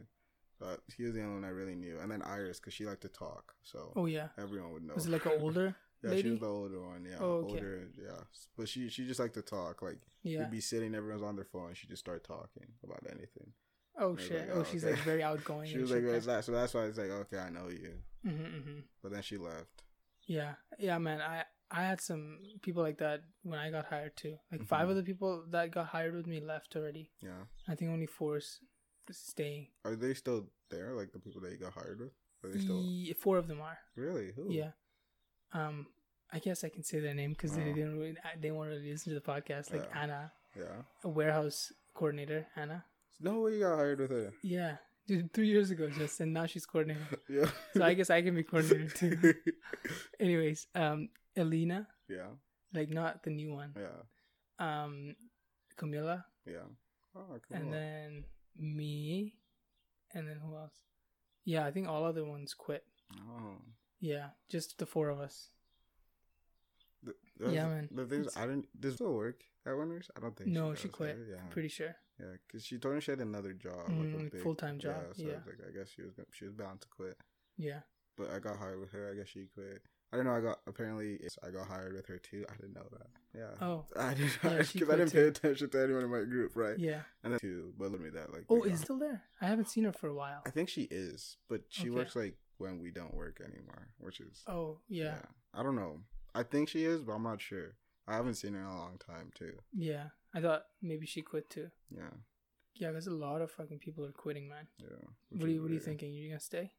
But he was the only one I really knew, and then Iris because she liked to talk, so Oh yeah. everyone would know. Was it like an older yeah, she was the older one. Yeah, Oh, okay. older. Yeah, but she she just liked to talk. Like Yeah. we'd be sitting, everyone's on their phone, and she just start talking about anything. Oh shit. like, oh, oh, she's okay. like very outgoing. She was like, "Where's that?" So that's why it's like, okay, I know you. mm-hmm, mm-hmm. But then she left. Yeah. Yeah, man. I I had some people like that when I got hired too. Like five Mhm. of the people that got hired with me left already. Yeah. I think only four is staying. Are they still there? Like the people that you got hired with? Are they still four of them are. really? Who? Yeah. Um, I guess I can say their name because they Oh. didn't really, they won't really listen to the podcast. Like Yeah. Anna, Yeah. a warehouse coordinator, Anna. No way you got hired with her. Yeah, dude, three years ago just, and now she's coordinator. Yeah. So I guess I can be coordinator too. Anyways, um, Elena, yeah. like not the new one. Yeah. Um, Camilla, Yeah. Oh, and then me, and then who else? Yeah, I think all other ones quit. oh. Yeah, just the four of us. The, Yeah, man. The thing is, I didn't. Does still work at Winners? I don't think. No, does, she quit. right? Yeah, Pretty sure. yeah. Because she told me she had another job, Mm, like a like full-time job, Yeah, so yeah. it's like I guess she was she was bound to quit. Yeah. But I got hired with her. I guess she quit. I didn't know. I got apparently I got hired with her too. I didn't know that. Yeah. Oh. I didn't because she I didn't too. pay attention to anyone in my group, right? Yeah. And then two, but let me that like. Oh, is still there? I haven't seen her for a while. I think she is, but she Okay. works like when we don't work anymore, which is Oh, yeah. I don't know. I think she is, but I'm not sure. I haven't seen her in a long time too. Yeah. I thought maybe she quit too. Yeah, Yeah, because a lot of fucking people are quitting, man. yeah. What are you What are you thinking? You gonna stay?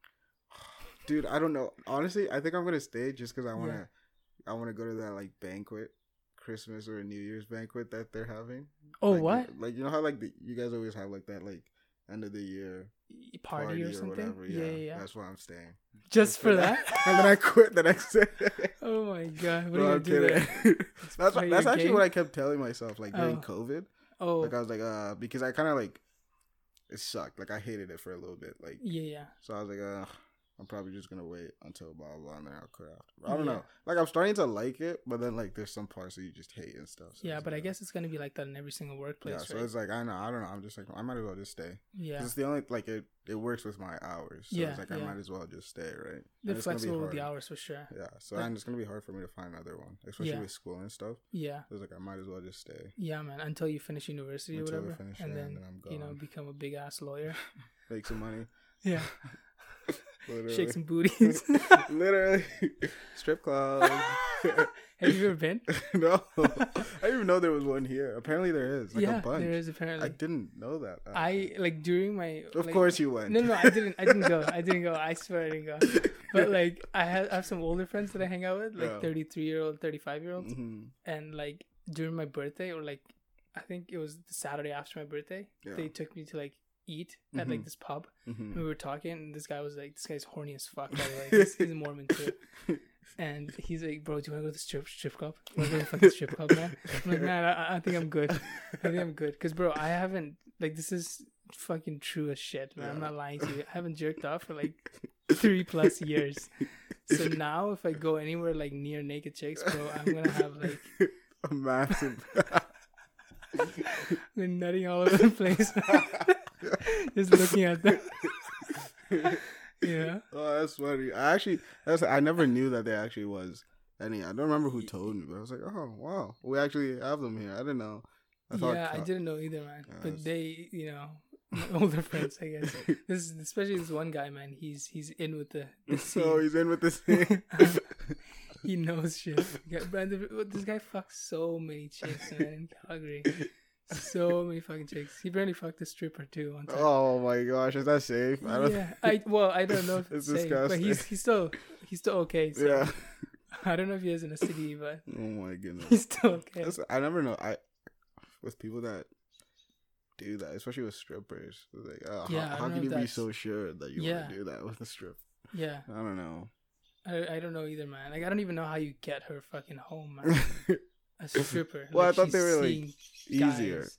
Dude? I don't know. Honestly, I think I'm gonna stay just because I wanna, Yeah. I wanna go to that like banquet, Christmas or New Year's banquet that they're having. Oh, Like, what? Like you know how like the, you guys always have like that like end of the year Y- Party, or something? Yeah, yeah, yeah. That's why I'm staying. Just for that? and then I quit the next day. oh my god! What No, are you gonna do that's what, that's actually game? what I kept telling myself like during Oh. COVID. Oh, Like I was like, uh, because I kind of like it sucked. Like I hated it for a little bit. Like yeah, yeah. so, I was like, uh, I'm probably just gonna wait until blah blah, blah and then I'll quit after. I don't Yeah. know. Like I'm starting to like it, but then like there's some parts that you just hate and stuff. so Yeah, but I guess uh, it's gonna be like that in every single workplace. yeah. workplace, So it's like I know I don't know. I'm just like I might as well just stay. Yeah, It's the only like it. It works with my hours. So Yeah, it's like I might as well just stay, right? they're And it's gonna be flexible with the hours for sure. Yeah. So and it's gonna be hard for me to find another one, especially Yeah. with school and stuff. Yeah, So it's like I might as well just stay. yeah, man. Until you finish university Until or whatever, finish, and yeah, then, and then I'm you know become a big ass lawyer. Make some money. yeah, Literally. shake some booties. Literally. Strip club. Have you ever been? no. I didn't even know there was one here. Apparently there is. Like yeah, a bunch. there is I didn't know that. I, like during my. Of like- course you went. No, no, I didn't. I didn't go. I didn't go. I swear I didn't go. But like, I have, I have some older friends that I hang out with, like Yeah. thirty-three year old, thirty-five year olds, Mhm. and like during my birthday or like, I think it was the Saturday after my birthday, Yeah. they took me to like eat at like Mhm. this pub. Mhm. We were talking, and this guy was like, "This guy's horny as fuck." By the way, he's, he's a Mormon too. And he's like, "Bro, do you want to go to the strip strip club? Want to go to the fucking strip club, man?" I'm like, "Man, I, I think I'm good. I think I'm good." Because, bro, I haven't like this is fucking true as shit, man. I'm not lying to you. I haven't jerked off for like three plus years. So now, if I go anywhere like near naked chicks, bro, I'm gonna have like a massive. the nutting all over the place, just looking at them. yeah. Oh, that's funny. I actually, that's I never knew that there actually was any. I don't remember who told me, but I was like, oh wow, we actually have them here. I didn't know. I thought, yeah, I didn't know either, man. Yeah, but they, you know, older friends, I guess. This, especially this one guy, man. He's he's in with the, the scene. So he's in with this thing. he knows shit. But this guy fucks so many chicks, man, in Calgary. So many fucking chicks. He barely fucked a stripper too one time. oh my gosh, is that safe? I don't. yeah, I well, I don't know if it's, safe, but he's disgusting. he's still he's still okay. So Yeah. I don't know if he has an STD, but Oh my goodness. he's still okay. That's, I never know. I with people that do that, especially with strippers. Like, uh, Yeah, how, how can you be so sure that you Yeah. want to do that with a strip? Yeah, I don't know. I, I don't know either, man. Like I don't even know how you get her fucking home, man. A stripper. Well, I thought they were, like, Easier. guys.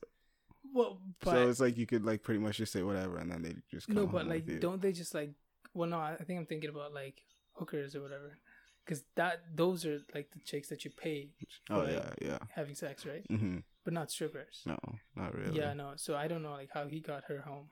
Well, but so it's like you could like pretty much just say whatever, and then they just come no, but like, don't they just like? Well, no, I think I'm thinking about like hookers or whatever, because that those are like the chicks that you pay Oh yeah, like, yeah. having sex, right? hmm But not strippers. No, not really. Yeah, no. So I don't know like how he got her home.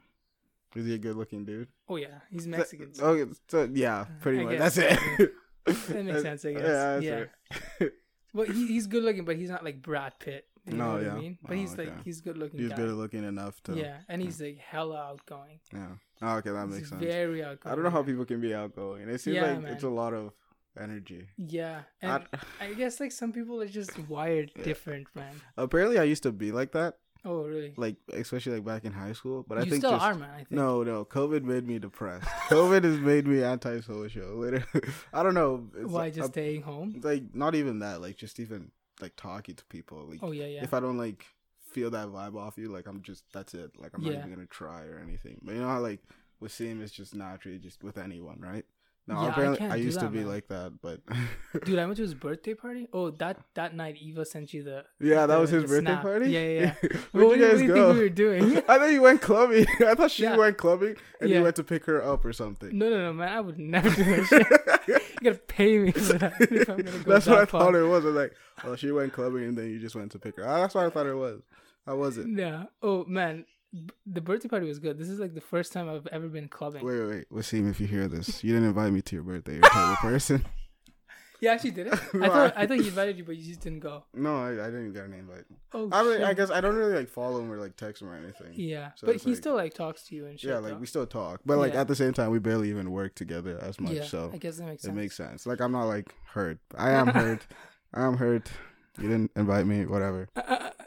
Is he a good looking dude? Oh yeah, he's Mexican. so Okay, so yeah, pretty I much. guess, That's it. That makes sense, I guess. that's Yeah. well, he, he's good looking, but he's not like Brad Pitt. You know No, what yeah. I mean? But Oh, he's like he's good looking. He's guy. good looking enough to. Yeah, and he's like hella outgoing. Yeah. Oh, okay, that He's makes sense. very outgoing. I don't know how people can be outgoing. It seems Yeah, like man. it's a lot of energy. Yeah, I- and I, guess like some people are just wired Yeah. different, man. Apparently, I used to be like that, Oh really? like especially like back in high school. But I think still just are, man. I think. no, no. COVID made me depressed. COVID has made me antisocial. Literally, I don't know. It's Why like, just uh, staying home? like not even that. Like just even like talking to people. Like Oh yeah, yeah. if I don't like feel that vibe off you, like I'm just that's it. Like I'm Yeah. not even gonna try or anything. But you know how like with Sim it's just naturally just with anyone, right? No, Yeah, I apparently I, do used to be man. like that, but Dude, I went to his birthday party. Oh, that that night Eva sent you the yeah, that was his birthday snap. party. Yeah, yeah, yeah. Where'd what, you guys what do you go? think we were doing? I thought you went clubbing. I thought she Yeah. went clubbing and you went to pick her up or something. no, no, no, man. I would never do that shit. you gotta pay me for that. If I'm go That's what I that far. thought it was. I was like, oh, she went clubbing and then you just went to pick her. Ah, that's what I thought it was. I wasn't. Yeah. Oh man, the birthday party was good. This is like the first time I've ever been clubbing. Wait, wait, wait. Wasim, if you hear this, you didn't invite me to your birthday. You're a terrible person. You actually did it. No, I thought I- I thought he invited you, but you just didn't go. No, I, I didn't get an invite. Oh, I mean. I guess I don't really like follow him or like text him or anything. Yeah, So but he like- still like talks to you and shit. yeah, like though. we still talk, but like Yeah. at the same time, we barely even work together as much. yeah, so I guess that makes it makes sense. Like I'm not like hurt. I am hurt. I'm hurt. You didn't invite me. Whatever.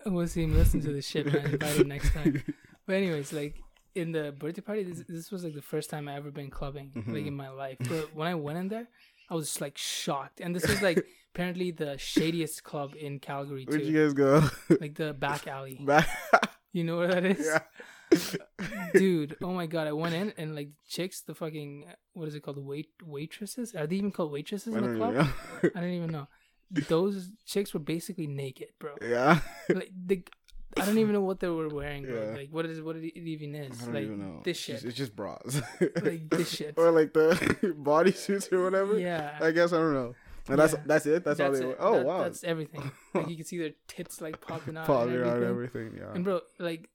we'll see him listen to this shit, man. Invite him next time. But anyways, like in the birthday party, this, this was like the first time I ever been clubbing like Mhm. in my life. But when I went in there, I was just like shocked. And this was like apparently the shadiest club in Calgary Where'd you guys go? like the back alley. Back. You know where that is? yeah. Dude, oh my god! I went in and like chicks, the fucking what is it called? Wait waitresses? Are they even called waitresses I in the club? I don't even know. Those chicks were basically naked, bro. yeah. like they, I don't even know what they were wearing, bro. Yeah. Like what is what it even is? I don't like even know. this shit. It's just bras. Like this shit. or like the bodysuits or whatever. Yeah. I guess I don't know. And that's Yeah. that's it. That's, all they. it. Oh That- wow. That's everything. Like you can see their tits like popping out. Popping and out everything. everything. Yeah. And bro, like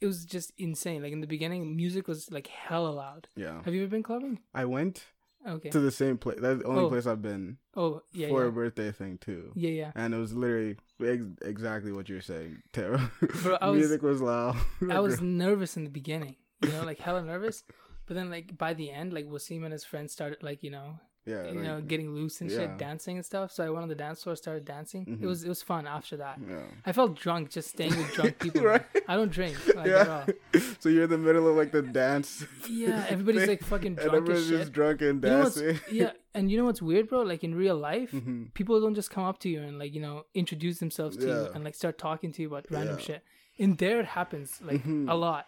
it was just insane. Like in the beginning, music was like hella loud. yeah. Have you ever been clubbing? I went Okay. to the same place. That's the only Oh. place I've been Oh yeah, for yeah. a birthday thing too. Yeah, yeah. And it was literally ex- exactly what you're saying, Tara. Bro, I was- Music was loud. I was nervous in the beginning, you know, like hella nervous. But then, like by the end, like Wasim and his friends started, like you know, yeah, you like, know, getting loose and yeah. shit, dancing and stuff. So I went on the dance floor, started dancing. It Mhm. was it was fun after that. yeah. I felt drunk just staying with drunk people. Right. I don't drink like at all. yeah. So you're in the middle of like the dance. Yeah, everybody's thing, like fucking and drunk everyone's shit. just drunk and You know dancing. yeah, and you know what's weird, bro? Like in real life, hmm people don't just come up to you and like you know introduce themselves to you and like start talking to you about random shit. In there, it happens like Mhm. a lot.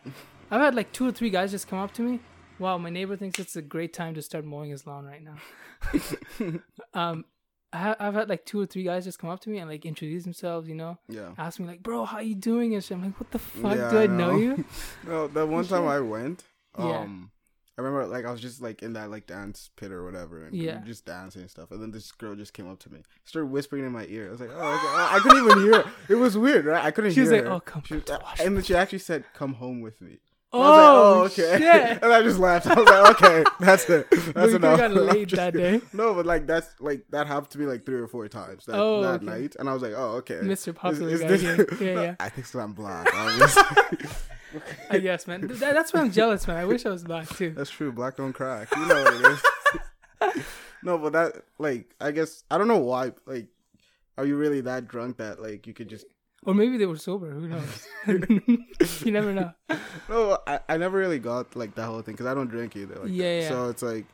I've had like two or three guys just come up to me. Wow, my neighbor thinks it's a great time to start mowing his lawn right now. um, I ha- I've had like two or three guys just come up to me and like introduce themselves. You know, Yeah. ask me like, "Bro, how you doing?" And shit. I'm like, "What the fuck? Yeah, Do I I know know. you?" No, the one time I went, Yeah. um, I remember like I was just like in that like dance pit or whatever, and Yeah. were just dancing and stuff. And then this girl just came up to me, started whispering in my ear. I was like, oh, okay. I I couldn't even hear. Her. It was weird, right? I couldn't hear. She was like, her. "Oh, come, She and then she actually said, "Come home with me." Oh, And I was like, oh, oh okay. shit! and I just laughed. I was like, okay, that's it. That's enough. got laid just that day. No, but like that's like that happened to me like three or four times that, Oh, that okay. night, and I was like, oh, okay. Mr. Popular Is- is guy this-. Yeah, yeah. I think so. I'm black. obviously. Uh, I guess, man. That- that's why I'm jealous, man. I wish I was black too. That's true. Black don't crack. You know what it is. no, but that like I guess I don't know why. Like, are you really that drunk that like you could just? Or maybe they were sober. Who knows? you never know. No, I, I never really got like that whole thing because I don't drink either. Like Yeah, yeah. So it's like,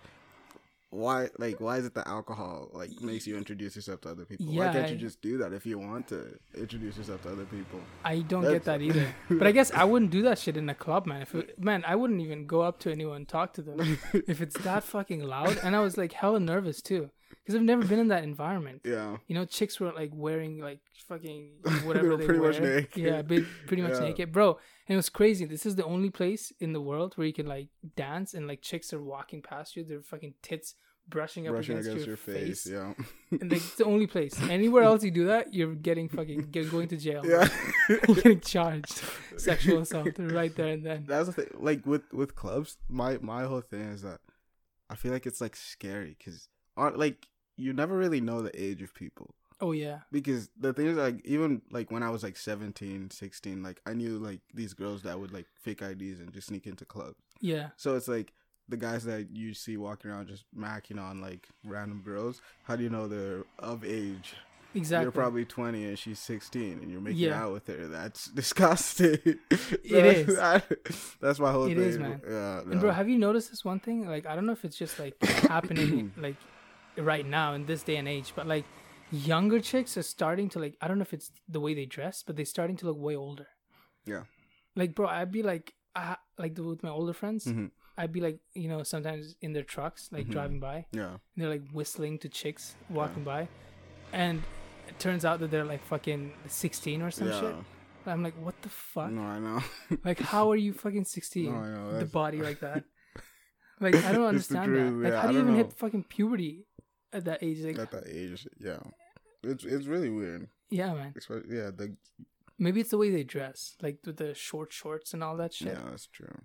why like why is it the alcohol like makes you introduce yourself to other people? why can't you just do that if you want to introduce yourself to other people? I don't get that either. But I guess I wouldn't do that shit in a club, man. If it, man, I wouldn't even go up to anyone and talk to them if it's that fucking loud. And I was like hella nervous too because I've never been in that environment. Yeah. You know, chicks were like wearing like fucking They whatever were they, pretty wear. much naked. Yeah, pretty much Yeah. naked, bro. And it was crazy. This is the only place in the world where you can like dance and like chicks are walking past you, their fucking tits brushing up Brushing against, against your, your face. Yeah. And like, it's the only place. Anywhere else you do that, you're getting fucking get, going to jail. yeah. you're getting charged sexual assault right there and then. That's the thing. Like with with clubs, my my whole thing is that I feel like it's like scary because aren't like you never really know the age of people Oh yeah, because the thing is like even like when I was like 17, 16, like I knew like these girls that would like fake IDs and just sneak into clubs. yeah, So it's like the guys that you see walking around just macking on like random girls. How do you know they're of age? exactly. You're probably 20 and she's 16 and you're making Yeah. out with her. That's disgusting. it is. that's my whole It thing. is, man. Yeah, And bro, have you noticed this one thing? Like, I don't know if it's just like happening like right now in this day and age, but like younger chicks are starting to like. I don't know if it's the way they dress, but they're starting to look way older. Yeah. Like, bro, I'd be like, I, like with my older friends, Mhm. I'd be like, you know, sometimes in their trucks, like Mhm. driving by, Yeah. and they're like whistling to chicks walking by, and it turns out that they're like fucking sixteen or some yeah. shit. I'm like, what the fuck? No, I know. Like, how are you fucking sixteen? No, I know. the body like that. Like, I don't understand that. Like, yeah, how do you even know. hit fucking puberty at that age? Like, At that age, yeah. It's it's really weird. yeah, man. Especially, yeah, the Maybe it's the way they dress, like with the short shorts and all that shit. yeah, that's true.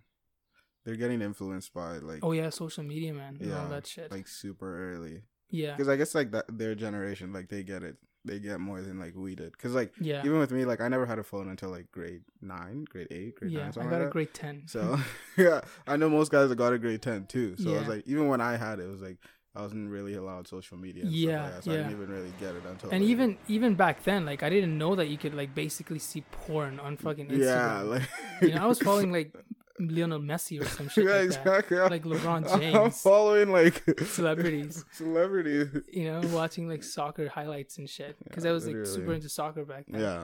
They're getting influenced by like Oh yeah, social media, man, and all Yeah, that shit. like super early. yeah, Because I guess like that their generation, like they get it, they get more than like we did. Because like yeah, even with me, like I never had a phone until like grade nine, grade eight, grade yeah. nine, I got like a grade ten. So yeah, I know most guys that got a grade ten too. So I was like, even when I had it, it was like I wasn't really allowed social media. Yeah, like that, so I didn't even really get it until. and later. even even back then, like I didn't know that you could like basically see porn on fucking Instagram. yeah, like you know, I was following like Lionel Messi or some shit yeah, like that, exactly. I'm- like LeBron James. I'm following like celebrities. celebrities. You know, watching like soccer highlights and shit because Yeah, I was like super into soccer back then. Yeah,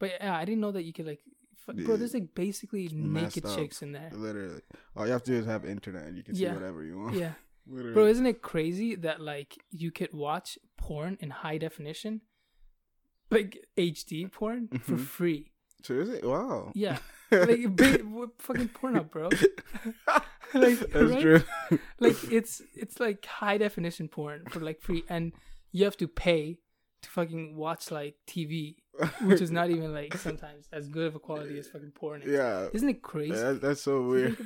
But yeah, I didn't know that you could like, bro. There's like basically naked up. chicks in there. literally. All you have to do is have internet, and you can see whatever you want. Yeah, literally. bro. Isn't it crazy that like you could watch porn in high definition, like HD porn for Mhm. free? Seriously? Wow. Yeah, like w- fucking porn up, bro. like That's right? true. like it's it's like high definition porn for like free, and you have to pay to fucking watch like TV, which is not even like sometimes as good of a quality as fucking porn. Is. yeah. Isn't it crazy? That, that's so weird.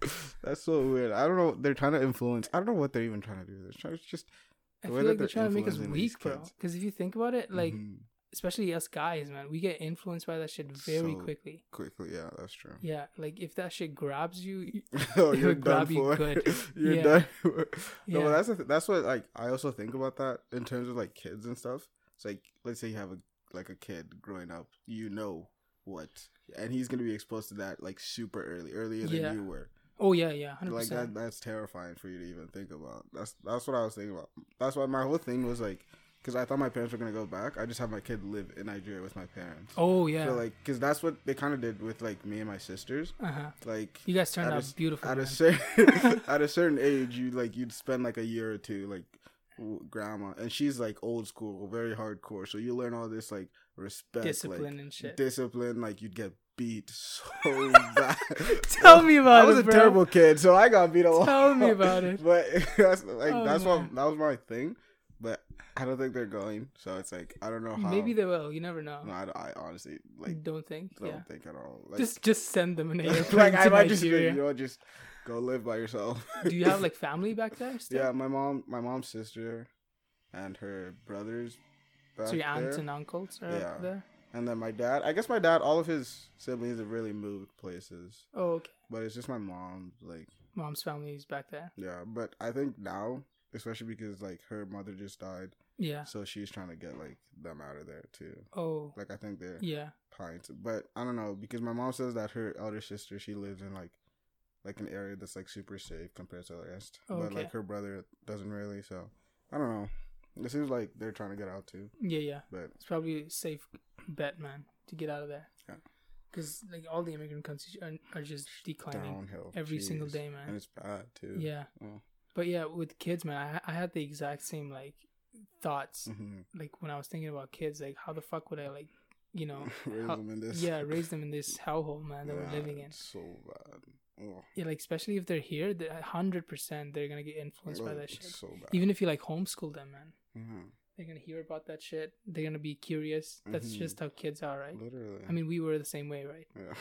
That's so weird. I don't know. They're trying to influence. I don't know what they're even trying to do. They're trying to just. I feel like they're trying to make us weak, bro. Because if you think about it, like Mhm. especially us guys, man, we get influenced by that shit very So- quickly. quickly, yeah, that's true. Yeah, like if that shit grabs you, you- oh, you're done grab you for. good. you're Yeah. done. For. No, yeah, but that's th- that's what like I also think about that in terms of like kids and stuff. It's like let's say you have a like a kid growing up, you know what, and he's gonna be exposed to that like super early, earlier Yeah. than you were. Oh yeah, yeah, hundred like that. That's terrifying for you to even think about that's that's what i was thinking about that's why my whole thing was like because i thought my parents were gonna go back i just have my kid live in nigeria with my parents Oh yeah, so like because that's what they kind of did with like me and my sisters uh huh. like You guys turned at a out beautiful. at man. a certain at a certain age you like you'd spend like a year or two like grandma and she's like old school very hardcore so you learn all this like respect Discipline like, and shit. discipline like you'd get beat so bad Tell me about it. I was it, a bro. terrible kid, so I got beat a lot. Tell me about it. But that's like Oh, that's man. what that was my thing. But I don't think they're going. So it's like I don't know how. Maybe they will. You never know. No, I, I honestly like don't think. don't yeah. think at all. Like, just just send them an airplane like to I might just Nigeria. you know just go live by yourself. Do you have like family back there? Still? yeah, my mom, my mom's sister, and her brothers. Back So your aunts there. and uncles are Yeah. up there. And then my dad. I guess my dad. All of his siblings have really moved places, Oh, okay. but it's just my mom. Like Mom's family is back there. Yeah, but I think now, especially because like her mother just died, Yeah. so she's trying to get like them out of there too. Oh. Like I think they're Yeah. trying but I don't know because my mom says that her elder sister she lives in like like an area that's like super safe compared to the rest, Oh, but okay. like her brother doesn't really. So I don't know. It seems like they're trying to get out too, Yeah. Yeah. but It's probably a safe bet, man, to get out of there. Yeah. Because like all the immigrant countries are, are just declining downhill every single Jeez. day, and man. it's bad too. Yeah. Oh. But yeah, with kids, man, I, I had the exact same like thoughts. hmm Like when I was thinking about kids, like how the fuck would I like, you know, Raise how- them in this. yeah, raise them in this hellhole, man, that Yeah, we're living in. So bad. Oh, Yeah, like especially if they're here, hundred percent they're gonna get influenced by that shit. So bad. Even if you like homeschool them, man, Mhm. they're gonna hear about that shit. They're gonna be curious. That's Mhm. just how kids are, right? Literally. I mean, we were the same way, right? yeah.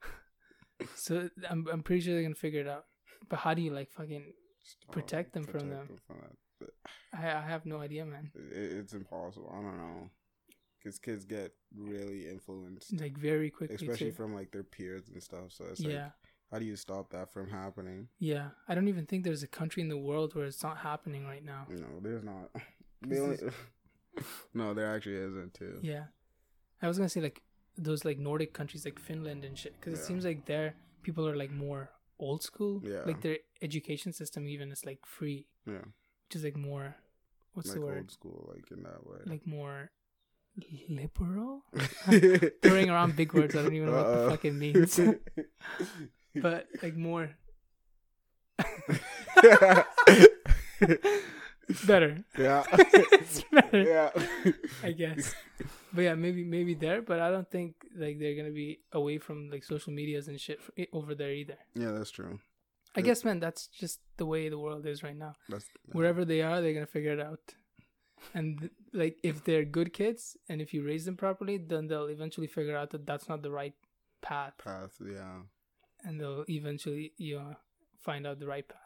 So I'm I'm pretty sure they're gonna figure it out. But how do you like fucking? Stop. Protect them from them. from that. I I have no idea, man. it, it's impossible. I don't know. Because kids get really influenced, Like very quickly especially too. from like their peers and stuff. So it's yeah, like, how do you stop that from happening? yeah. I don't even think there's a country in the world where it's not happening right now. No, there's not. The only, no, there actually isn't too. Yeah, I was gonna say like those like Nordic countries like Finland and shit, because it seems like there people are like more old school. Yeah. Like their education system even is like free, Yeah, which is like more. What's like the word? old school, like in that way. Like more liberal. Throwing around big words, I don't even know what the Uh-oh. fuck it means. but like more it's better. yeah. it's better. yeah. I guess. But yeah, maybe maybe there, but I don't think like they're gonna be away from like social medias and shit over there either. Yeah, that's true. I guess, man, that's just the way the world is right now. That's Wherever they are, they're gonna figure it out. And like, if they're good kids and if you raise them properly, then they'll eventually figure out that that's not the right path, path. Yeah. and they'll eventually you know find out the right path.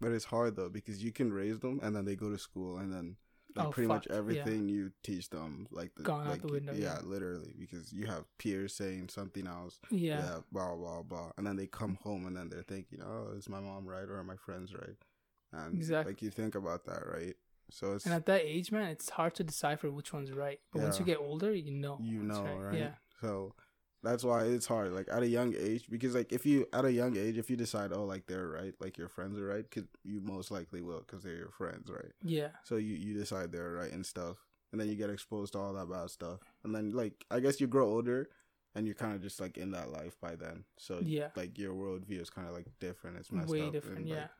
But it's hard though because you can raise them and then they go to school and then like Oh, pretty much fuck, yeah. everything you teach them like the, Gone out the window, Yeah, yeah. literally because you have peers saying something else. Yeah, blah blah blah, and then they come home and then they're thinking, oh, is my mom right or are my friends right? And Exactly. like you think about that, right? So it's and at that age, man, it's hard to decipher which one's right. But once you get older, you know. you know, right? Yeah, So that's why it's hard. Like at a young age, because like if you at a young age, if you decide, oh, like they're right, like your friends are right, cause you most likely will, cause they're your friends, right? yeah, So you you decide they're right and stuff, and then you get exposed to all that bad stuff, and then like I guess you grow older, and you're kind of just like in that life by then. So yeah. like your worldview is kind of like different. It's messed Way up different. and, Yeah. like,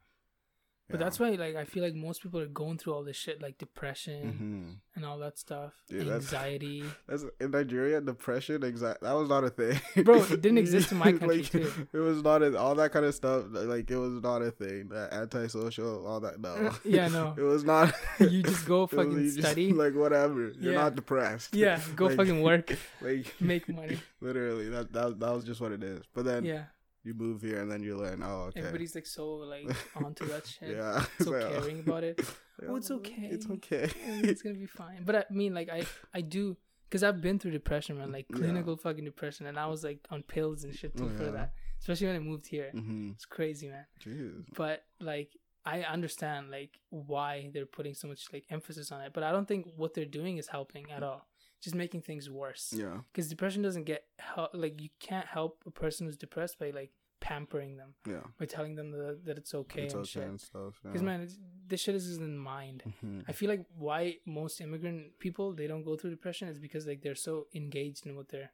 But that's why, like, I feel like most people are going through all this shit, like depression hmm and all that stuff, Dude, anxiety. That's in Nigeria, depression, anxiety. That was not a thing, Bro, it didn't exist in my country, Like, too. It was not a, all that kind of stuff. Like it was not a thing. That antisocial, all that. No. Yeah, no. it was not. you just go it was- fucking you just, study. like whatever. You're not depressed. yeah, go Like- fucking work, Like make money. literally, that that that was just what it is. But then Yeah, you move here and then you learn. Oh, okay. everybody's like so like onto that shit, yeah. so like, oh, caring about it. yeah, Oh, it's okay. It's okay. it's gonna be fine. But I mean, like, I I do because I've been through depression, man, like Yeah. clinical fucking depression, and I was like on pills and shit too Oh, for yeah. that. Especially when I moved here, hmm it's crazy, man. Jeez. But like, I understand like why they're putting so much like emphasis on it, but I don't think what they're doing is helping at all. Just making things worse. Yeah. Because depression doesn't get help. Like you can't help a person who's depressed by like pampering them, Yeah. by telling them that, that it's okay it's and okay shit. and stuff. Because man, it's, this shit is in the mind. hmm I feel like why most immigrant people they don't go through depression is because like they're so engaged in what they're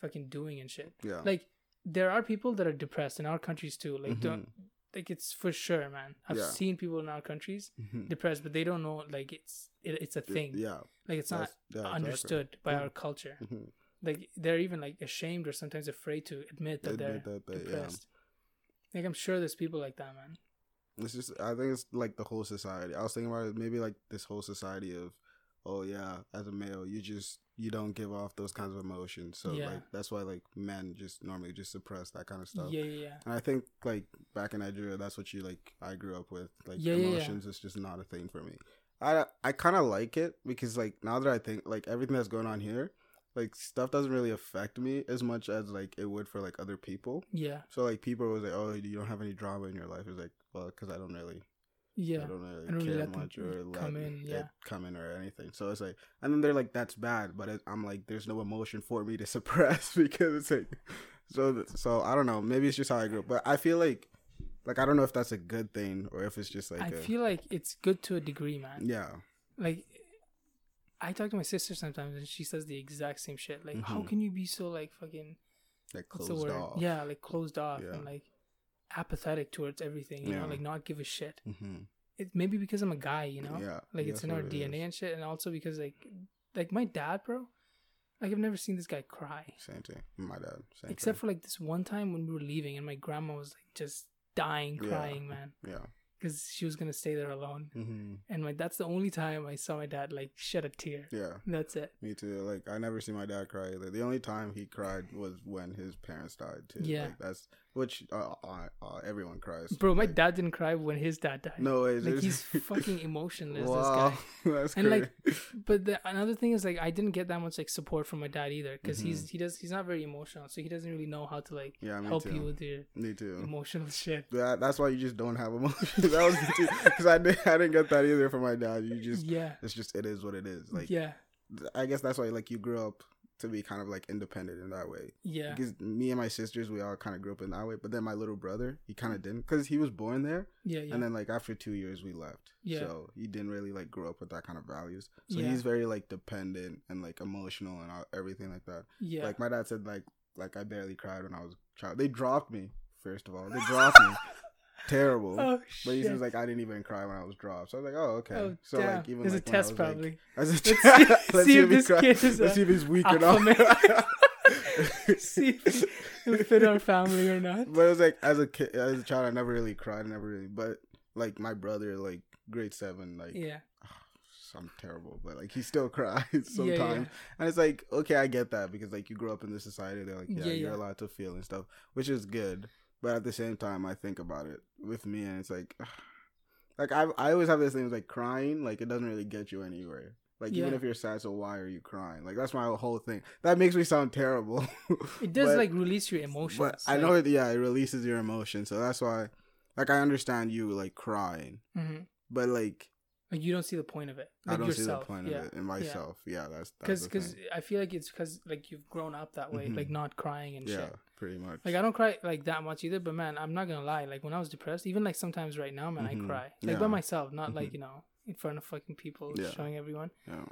fucking doing and shit. Yeah. Like there are people that are depressed in our countries too. Like don't Mhm. like it's for sure, man. I've Yeah. seen people in our countries Mhm. depressed, but they don't know like it's it, it's a thing. Yeah. Like it's not yeah, exactly. understood by Yeah. our culture. Mhm. Like they're even like ashamed or sometimes afraid to admit that Admit they're that yeah. depressed. Like I'm sure there's people like that, man. It's just I think it's like the whole society. I was thinking about it, maybe like this whole society of, oh yeah, as a male, you just you don't give off those kinds of emotions. So Yeah. like that's why like men just normally just suppress that kind of stuff. Yeah, yeah, yeah. And I think like back in Nigeria, that's what you like. I grew up with like Yeah, yeah, yeah. emotions. is just not a thing for me. I I kind of like it because like now that I think like everything that's going on here, like stuff doesn't really affect me as much as like it would for like other people. Yeah, So like people was like, oh, you don't have any drama in your life. It's like, well, because I don't really, yeah. I don't really I don't really care let much or come in, yeah. come in or anything. So it's like, and then they're like, that's bad, but it, I'm like, there's no emotion for me to suppress because it's like, so so I don't know. Maybe it's just how I grew up, but I feel like, like I don't know if that's a good thing or if it's just like, I a, feel like it's good to a degree, man. yeah, Like, I talk to my sister sometimes, and she says the exact same shit. Like, how Mhm. can you be so like fucking like closed off. Yeah, like closed off Yeah. and like apathetic towards everything. You Yeah. know, like not give a shit. hmm It maybe because I'm a guy. You know, yeah, like it's in our it DNA is. and shit, and also because like, like my dad, bro. Like I've never seen this guy cry, Same thing. My dad. Same except thing. for like this one time when we were leaving, and my grandma was like just dying, Yeah. crying, man, yeah. Because she was gonna stay there alone. hmm And my that's the only time I saw my dad like shed a tear. Yeah. That's it. Me too. Like I never see my dad cry either. The only time he cried was when his parents died too. Yeah. Like, that's which uh, uh, uh, everyone cries. Bro, my Like, dad didn't cry when his dad died. No way. like he's fucking emotionless. wow. This guy. that's And, crazy. like, But the, another thing is like I didn't get that much like support from my dad either because Mm-hmm. he's he does he's not very emotional, so he doesn't really know how to like yeah, help too. you with your me too. emotional shit. That, that's why you just don't have emotions. that was because I did, I didn't get that either from my dad. You just yeah, it's just it is what it is. Like yeah, I guess that's why like you grew up to be kind of like independent in that way. yeah, Because me and my sisters, we all kind of grew up in that way. But then my little brother, he kind of mm. didn't, because he was born there, yeah, yeah. and then like after two years, we left. Yeah. So he didn't really like grow up with that kind of values. So Yeah. he's very like dependent and like emotional and all, everything like that. yeah. Like my dad said, like like I barely cried when I was a child. They dropped me first of all. They dropped me. terrible. Oh But he seems like I didn't even cry when I was dropped. So I was like, oh, okay. Oh, so damn. like even There's like a test was, like- probably. As a Let's see- let's see if he this cry- kid is Let's see if he's weak or not. See if he'll fit our family or not. But it was like as a kid, as a child, I never really cried. I never really. But like my brother, like grade seven, like Yeah. Ah, I'm terrible, but like he still cries sometimes. yeah. And it's like okay, I get that because like you grow up in this society. They're like, yeah, Yeah, you're yeah. allowed to feel and stuff, which is good. But at the same time, I think about it with me, and it's like, like I I always have this thing it's like crying, like it doesn't really get you anywhere. Like even if you're sad, so why are you crying? Like that's my whole thing. That makes me sound terrible. It does But- like release your emotions. But I know it. Yeah, it releases your emotion, so that's why. Like I understand you like crying, Mhm. but like Like you don't see the point of it. I don't yourself. see the point yeah. of it in myself. Yeah, that's Because because. I feel like it's because like you've grown up that way, Mhm. like not crying and yeah, shit. Pretty much. Like I don't cry like that much either, but man, I'm not gonna lie. Like when I was depressed, even like sometimes right now, man, Mhm. I cry like Yeah. by myself, not like Mhm. you know in front of fucking people Yeah. showing everyone. yeah.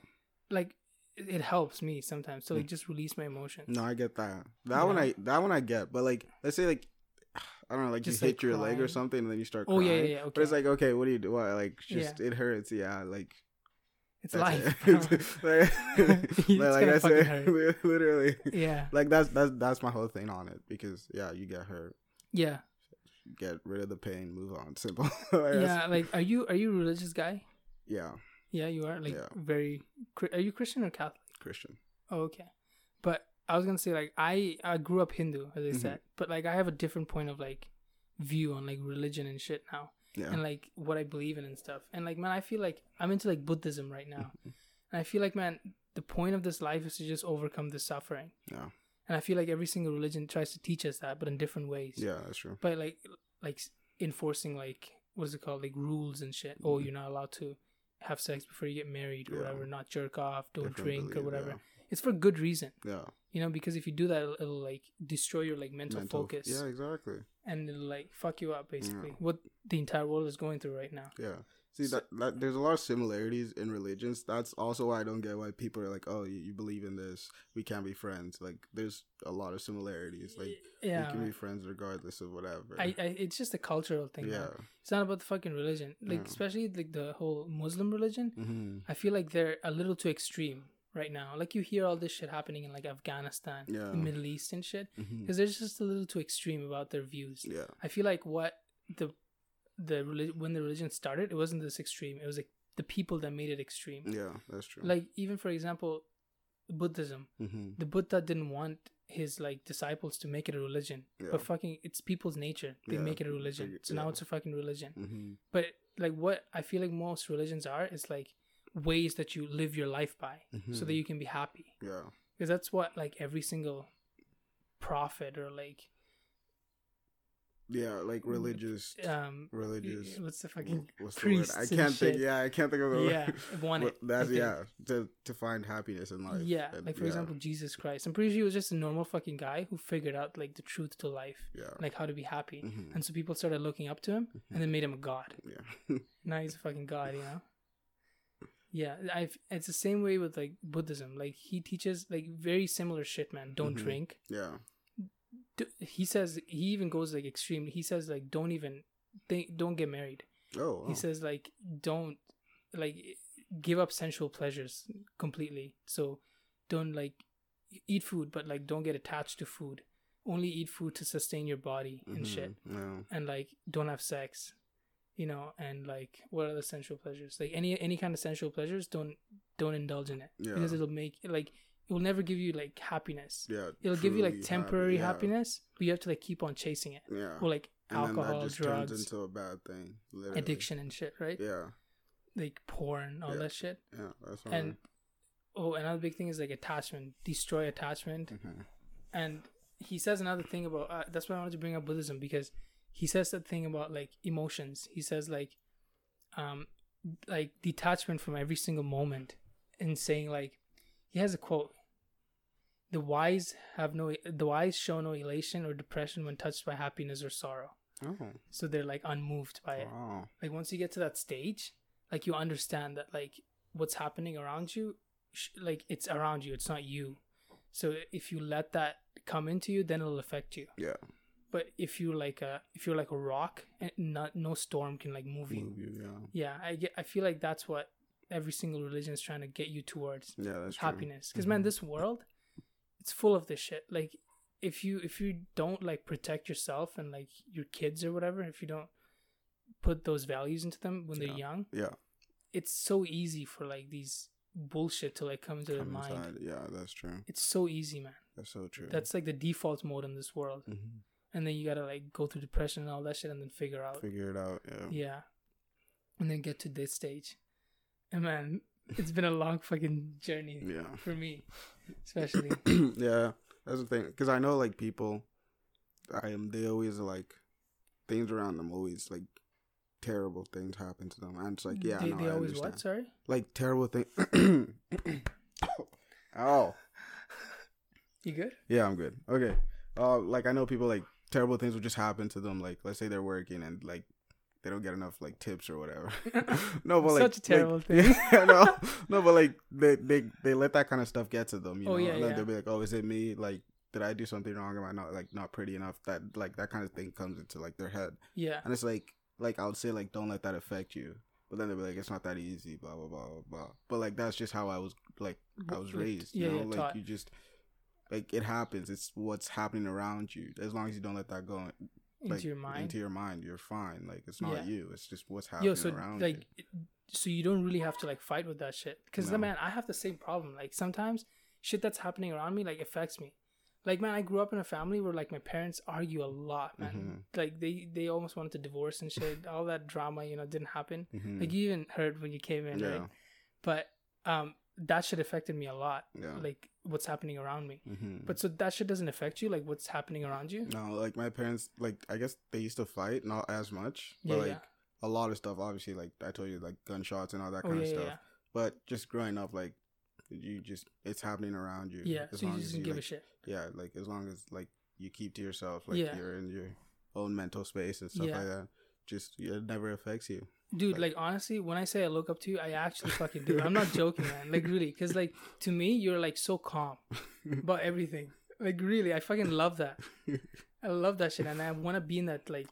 Like it, it helps me sometimes to like Mm. just release my emotions. No, I get that. That one I that one I get. But like, let's say like. I don't know, like Just, you like, hit your leg or something, and then you start. Oh Crying. yeah, yeah, yeah. Okay. But it's like, okay, what do you do? What, like, just it hurts. Yeah, like it's that's life. it. like, like, fucking hurt. Literally, yeah, like that's that's that's my whole thing on it because yeah, you get hurt, yeah, get rid of the pain, move on, simple. Like, yeah. Like, are you are you a religious guy? yeah, Yeah, you are. Like, Yeah. very. Are you Christian or Catholic? Christian. Oh, okay. But I was gonna say like I I grew up Hindu as I Mhm. said, but like I have a different point of like view on like religion and shit now, Yeah, and like what I believe in and stuff. And like man, I feel like I'm into like Buddhism right now, Mhm. and I feel like man, the point of this life is to just overcome the suffering. yeah, And I feel like every single religion tries to teach us that, but in different ways. yeah. That's true. But like like enforcing like what is it called like rules and shit. Oh, Mhm. you're not allowed to have sex before you get married or Yeah. whatever. Not jerk off. Don't Different drink or belief, whatever. It's for good reason Yeah, you know because if you do that it'll, it'll like destroy your like mental, Mental- focus Yeah, exactly. and it'll like fuck you up basically Yeah. what the entire world is going through right now Yeah. See So- that, that there's a lot of similarities in religions. That's also why I don't get why people are like, "Oh, you, you believe in this, we can't be friends." Like, there's a lot of similarities. Like, yeah we can be friends regardless of whatever. I, I it's just a cultural thing yeah. man. it's not about the fucking religion like Yeah. especially like the whole muslim religion hmm i feel like they're a little too extreme right now like you hear all this shit happening in like afghanistan Yeah. the middle east and shit because they're just a little too extreme about their views Yeah. I feel like what the the relig- when the religion started, it wasn't this extreme. It was like the people that made it extreme. Yeah. That's true. Like even for example, Buddhism. hmm The Buddha didn't want his like disciples to make it a religion, Yeah. but fucking it's people's nature. They Yeah, make it a religion. So now it's a fucking religion. hmm But like what I feel like most religions are is like ways that you live your life by, so that you can be happy. Yeah. Because that's what like every single prophet or like Yeah. Like religious. um Religious. what's the fucking What's the word? I can't think. shit. Yeah, I can't think of the yeah word. Well, it That's yeah. To to find happiness in life. yeah And- like for yeah, example jesus christ i'm pretty sure he was just a normal fucking guy who figured out like the truth to life Yeah. like how to be happy Mhm. and so people started looking up to him and then made him a god Yeah. now he's a fucking god you know yeah i it's the same way with like buddhism like he teaches like very similar shit man don't Mhm. drink yeah. D- he says he even goes like extreme he says like don't even think don't get married Oh. he says like don't like give up sensual pleasures completely so don't like eat food but like don't get attached to food only eat food to sustain your body and shit Mhm. Yeah. and like don't have sex you know and like what are the sensual pleasures like any any kind of sensual pleasures don't don't indulge in it Yeah. because it'll make like it will never give you like happiness Yeah. it'll give you like temporary happy, yeah. happiness but you have to like keep on chasing it Yeah. or like and then alcohol that just drugs turns into a bad thing. Literally. addiction and shit right Yeah. like porn all Yeah. that shit Yeah. That's what and oh another big thing is like attachment destroy attachment hmm and he says another thing about uh, that's why i wanted to bring up buddhism because he says that thing about like emotions. He says like um like detachment from every single moment and saying like he has a quote. The wise have no the wise show no elation or depression when touched by happiness or sorrow. Oh. so they're like unmoved by it. Wow. like once you get to that stage like you understand that like what's happening around you sh- like it's around you. It's not you. So if you let that come into you then it'll affect you. Yeah. But if you like a if you're like a rock and not no storm can like move you Move you, yeah. yeah i get i feel like that's what every single religion is trying to get you towards Yeah, that's happiness because man Mhm. this world it's full of this shit like if you if you don't like protect yourself and like your kids or whatever if you don't put those values into them when they're young Yeah. it's so easy for like these bullshit to like come into their Come mind inside. Yeah, that's true. it's so easy man That's so true. that's like the default mode in this world Mhm. And then you gotta like go through depression and all that shit and then figure out figure it out. Yeah. yeah and then get to this stage and man it's been a long fucking journey Yeah. for me especially yeah, that's the thing. Because I know like people, I am. They always like things around them. Always like terrible things happen to them, and it's like yeah, they, no, they I always what sorry Like terrible thing. oh, you good yeah, I'm good. Okay. Uh, like I know people like terrible things will just happen to them. Like let's say they're working and like they don't get enough like tips or whatever. no, but like Such a terrible like, thing. Yeah, no, no, but like they they they let that kind of stuff get to them. You Oh, know, yeah, and then yeah. they'll be like, "Oh, is it me? Like, did I do something wrong? Am I not like not pretty enough?" That like that kind of thing comes into like their head, yeah and it's like like I would say like don't let that affect you. But then they'll be like, it's not that easy, blah blah blah blah blah. But like that's just how I was like I was raised. You yeah, know, like taught. you just like it happens. It's what's happening around you. As long as you don't let that go into your mind into your mind, you're fine. Like it's not Yeah. you. It's just what's happening yo so around like you. so you don't really have to like fight with that shit because No. man i have the same problem like sometimes shit that's happening around me like affects me like man i grew up in a family where like my parents argue a lot man Mhm. like they they almost wanted to divorce and shit all that drama you know didn't happen Mhm. like you even heard when you came in yeah, right but um that shit affected me a lot yeah. like what's happening around me hmm but so that shit doesn't affect you like what's happening around you no, like my parents, like I guess they used to fight, not as much, yeah but like yeah a lot of stuff. Obviously, like I told you, like gunshots and all that oh kind yeah of stuff. yeah, But just growing up, like you just it's happening around you. yeah. as so you long just as you give like, a shit yeah, like as long as like you keep to yourself, like Yeah. you're in your own mental space and stuff Yeah. like that. Just it never affects you. Dude, Like- like honestly, when I say I look up to you, I actually fucking do. I'm not joking, man. Like really, because like to me, you're like so calm about everything. Like really, I fucking love that. I love that shit, and I want to be in that like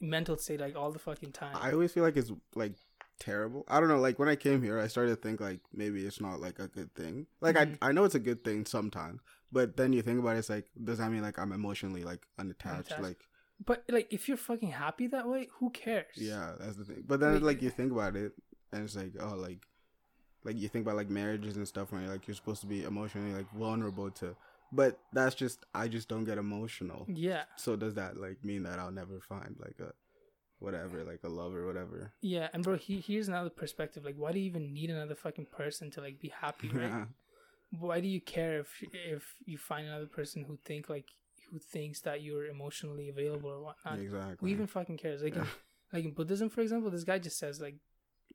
mental state like all the fucking time. I always feel like it's like terrible. I don't know. Like when I came here, I started to think like maybe it's not like a good thing. Like Mhm. I I know it's a good thing sometimes, but then you think about it, it's like does that mean like I'm emotionally like unattached? Unattached. Like but like, if you're fucking happy that way, who cares? yeah, that's the thing. But then Like- like you think about it, and it's like oh like like you think about like marriages and stuff you're like you're supposed to be emotionally like vulnerable to, but that's just I just don't get emotional. Yeah, So does that like mean that I'll never find like a whatever like a love or whatever? yeah. And bro, he, here's another perspective. Like, why do you even need another fucking person to like be happy, right? Yeah. why do you care if if you find another person who think like who thinks that you're emotionally available or whatnot? exactly. Who even fucking cares? Like, Yeah. in, like in Buddhism, for example, this guy just says like,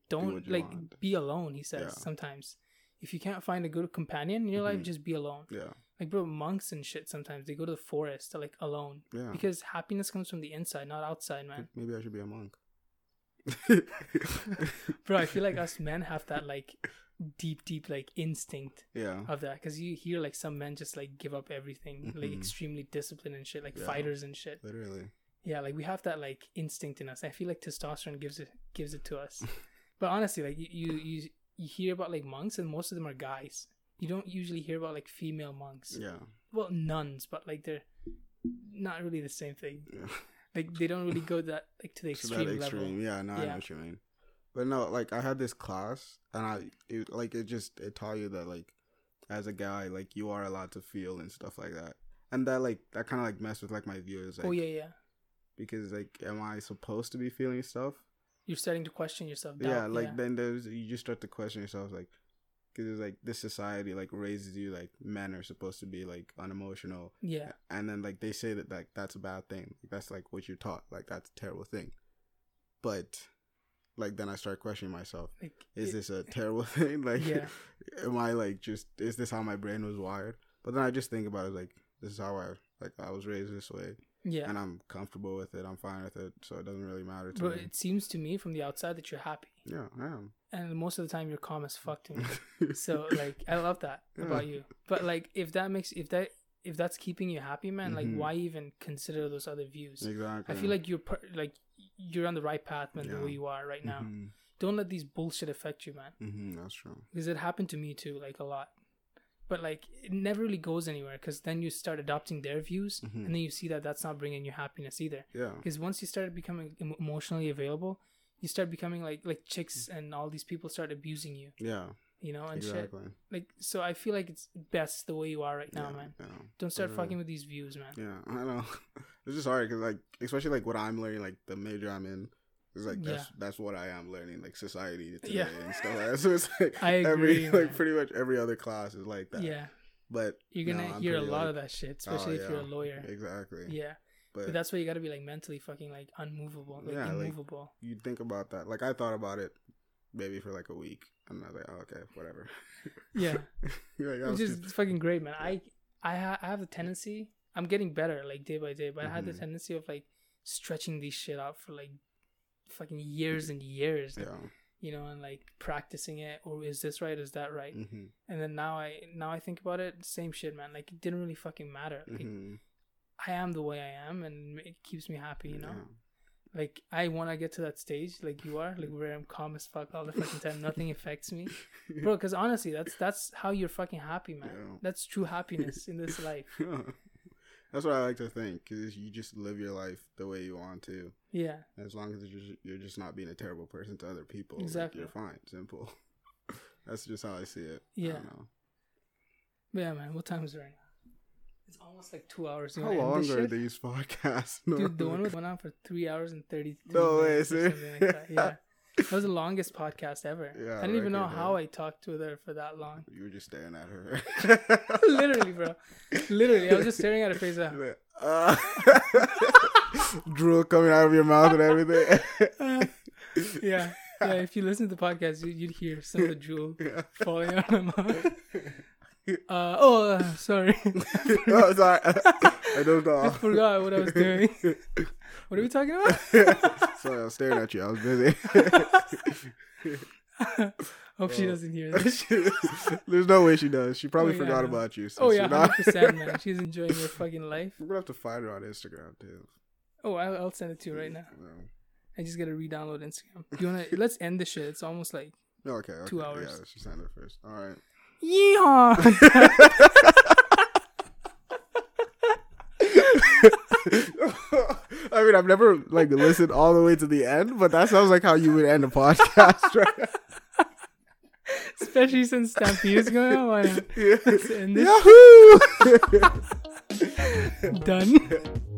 don't you like want. be alone. He says Yeah. sometimes if you can't find a good companion in your life, Mhm. just be alone. yeah. Like bro, monks and shit. Sometimes they go to the forest to like alone Yeah. because happiness comes from the inside, not outside, man. Maybe I should be a monk. Bro, I feel like us men have that like deep, deep like instinct yeah. of that because you hear like some men just like give up everything, like Mhm. extremely disciplined and shit, like Yeah. fighters and shit. Literally. Yeah, like we have that like instinct in us. I feel like testosterone gives it gives it to us. but honestly, like you, you you you hear about like monks and most of them are guys. You don't usually hear about like female monks. Yeah. Well, nuns, but like they're not really the same thing. yeah. Like they don't really go that like to the To extreme, that extreme. level. Yeah, no, I know what you mean. But no, like I had this class and I it, like it just it taught you that like as a guy, like you are allowed to feel and stuff like that. And that like that kinda like messed with like my views. Oh, like, oh yeah, yeah. because like am I supposed to be feeling stuff? You're starting to question yourself. yeah, doubt, like then there's you just start to question yourself like because it's like this society like raises you like men are supposed to be like unemotional yeah, and then like they say that like that's a bad thing like, that's like what you're taught like that's a terrible thing but like then i start questioning myself like is it- this a terrible thing like Yeah. am i like just is this how my brain was wired but then i just think about it like this is how i like i was raised this way yeah. and i'm comfortable with it i'm fine with it so it doesn't really matter to But me it seems to me from the outside that you're happy, yeah i am and most of the time you're calm as fuck to me. so like I love that Yeah. about you. But like if that makes if that if that's keeping you happy, man, Mhm. like why even consider those other views? Exactly. I feel like you're per- like you're on the right path, man, the way you are right now. hmm Don't let these bullshit affect you, man. hmm That's true. Because it happened to me too, like a lot. But like it never really goes anywhere because then you start adopting their views, Mhm. and then you see that that's not bringing you happiness either. Yeah. Because once you start becoming emotionally available, you start becoming like like chicks, and all these people start abusing you, Yeah. You know, and shit. Like so, I feel like it's best the way you are right now, yeah, man. Yeah. Don't start fucking with these views, man. Yeah, I know. It's just hard because, like, especially like what I'm learning, like the major I'm in, is like that's that's what I am learning, like society today Yeah. and stuff like that. So it's like I every agree, like pretty much every other class is like that. Yeah, But you're gonna hear a lot like- of that shit, oh, especially Oh, if you're a lawyer. exactly. Yeah, But, but that's why you gotta be like mentally fucking like unmovable, like Yeah, like- immovable. you think about that. Like I thought about it maybe for like a week, and I was like, oh, okay, whatever. yeah, like, which is too- fucking great, man. I I, ha- I have the tendency. I'm getting better like day by day, but I had the Mhm. tendency of like stretching these shit out for like fucking years and years. yeah. You know, and like practicing it, or is this right? Is that right? hmm And then now I now I think about it, same shit, man. Like it didn't really fucking matter. Like hmm I am the way I am, and it keeps me happy. You know. Yeah. Like I want to get to that stage, like you are, like where I'm calm as fuck all the fucking time. Nothing affects me, bro. Because honestly, that's that's how you're fucking happy, man. Yeah. That's true happiness in this life. That's what I like to think because you just live your life the way you want to. Yeah, As long as you're just, you're just not being a terrible person to other people, like, Exactly. you're fine. Simple. That's just how I see it. I Yeah. know. yeah, man. What time is it right now? It's almost like two hours. How long are shit? these podcasts? Dude, the one was went on for three hours and thirty. No way, minutes or sir. something like that. Yeah, that was the longest podcast ever. Yeah, I didn't even know how. I talked with her for that long. you were just staring at her. Literally, bro. Literally, I was just staring at her face. uh, Like, uh, drool coming out of your mouth and everything. uh, yeah, yeah. If you listen to the podcast, you, you'd hear some of the drool Yeah. falling out of my mouth. Uh, oh, uh, sorry. oh, sorry. I don't I know. forgot what I was doing. What are we talking about? Sorry, I was staring at you. I was busy. Hope she Oh. doesn't hear this. There's no way she does. She probably Oh, yeah, forgot about you. Oh yeah, you're not- hundred percent, man. She's enjoying her fucking life. We're gonna have to find her on Instagram too. Oh, I'll, I'll send it to you right now. No. I just gotta re-download Instagram. You wanna? let's end the shit. It's almost like No, okay, okay. Two hours. Yeah, she signed it first. All right. Yeehaw. I mean, I've never like listened all the way to the end, but that sounds like how you would end a podcast, right? Especially since Stampede is going on. Why not? Yeah. Let's end this Yahoo! done.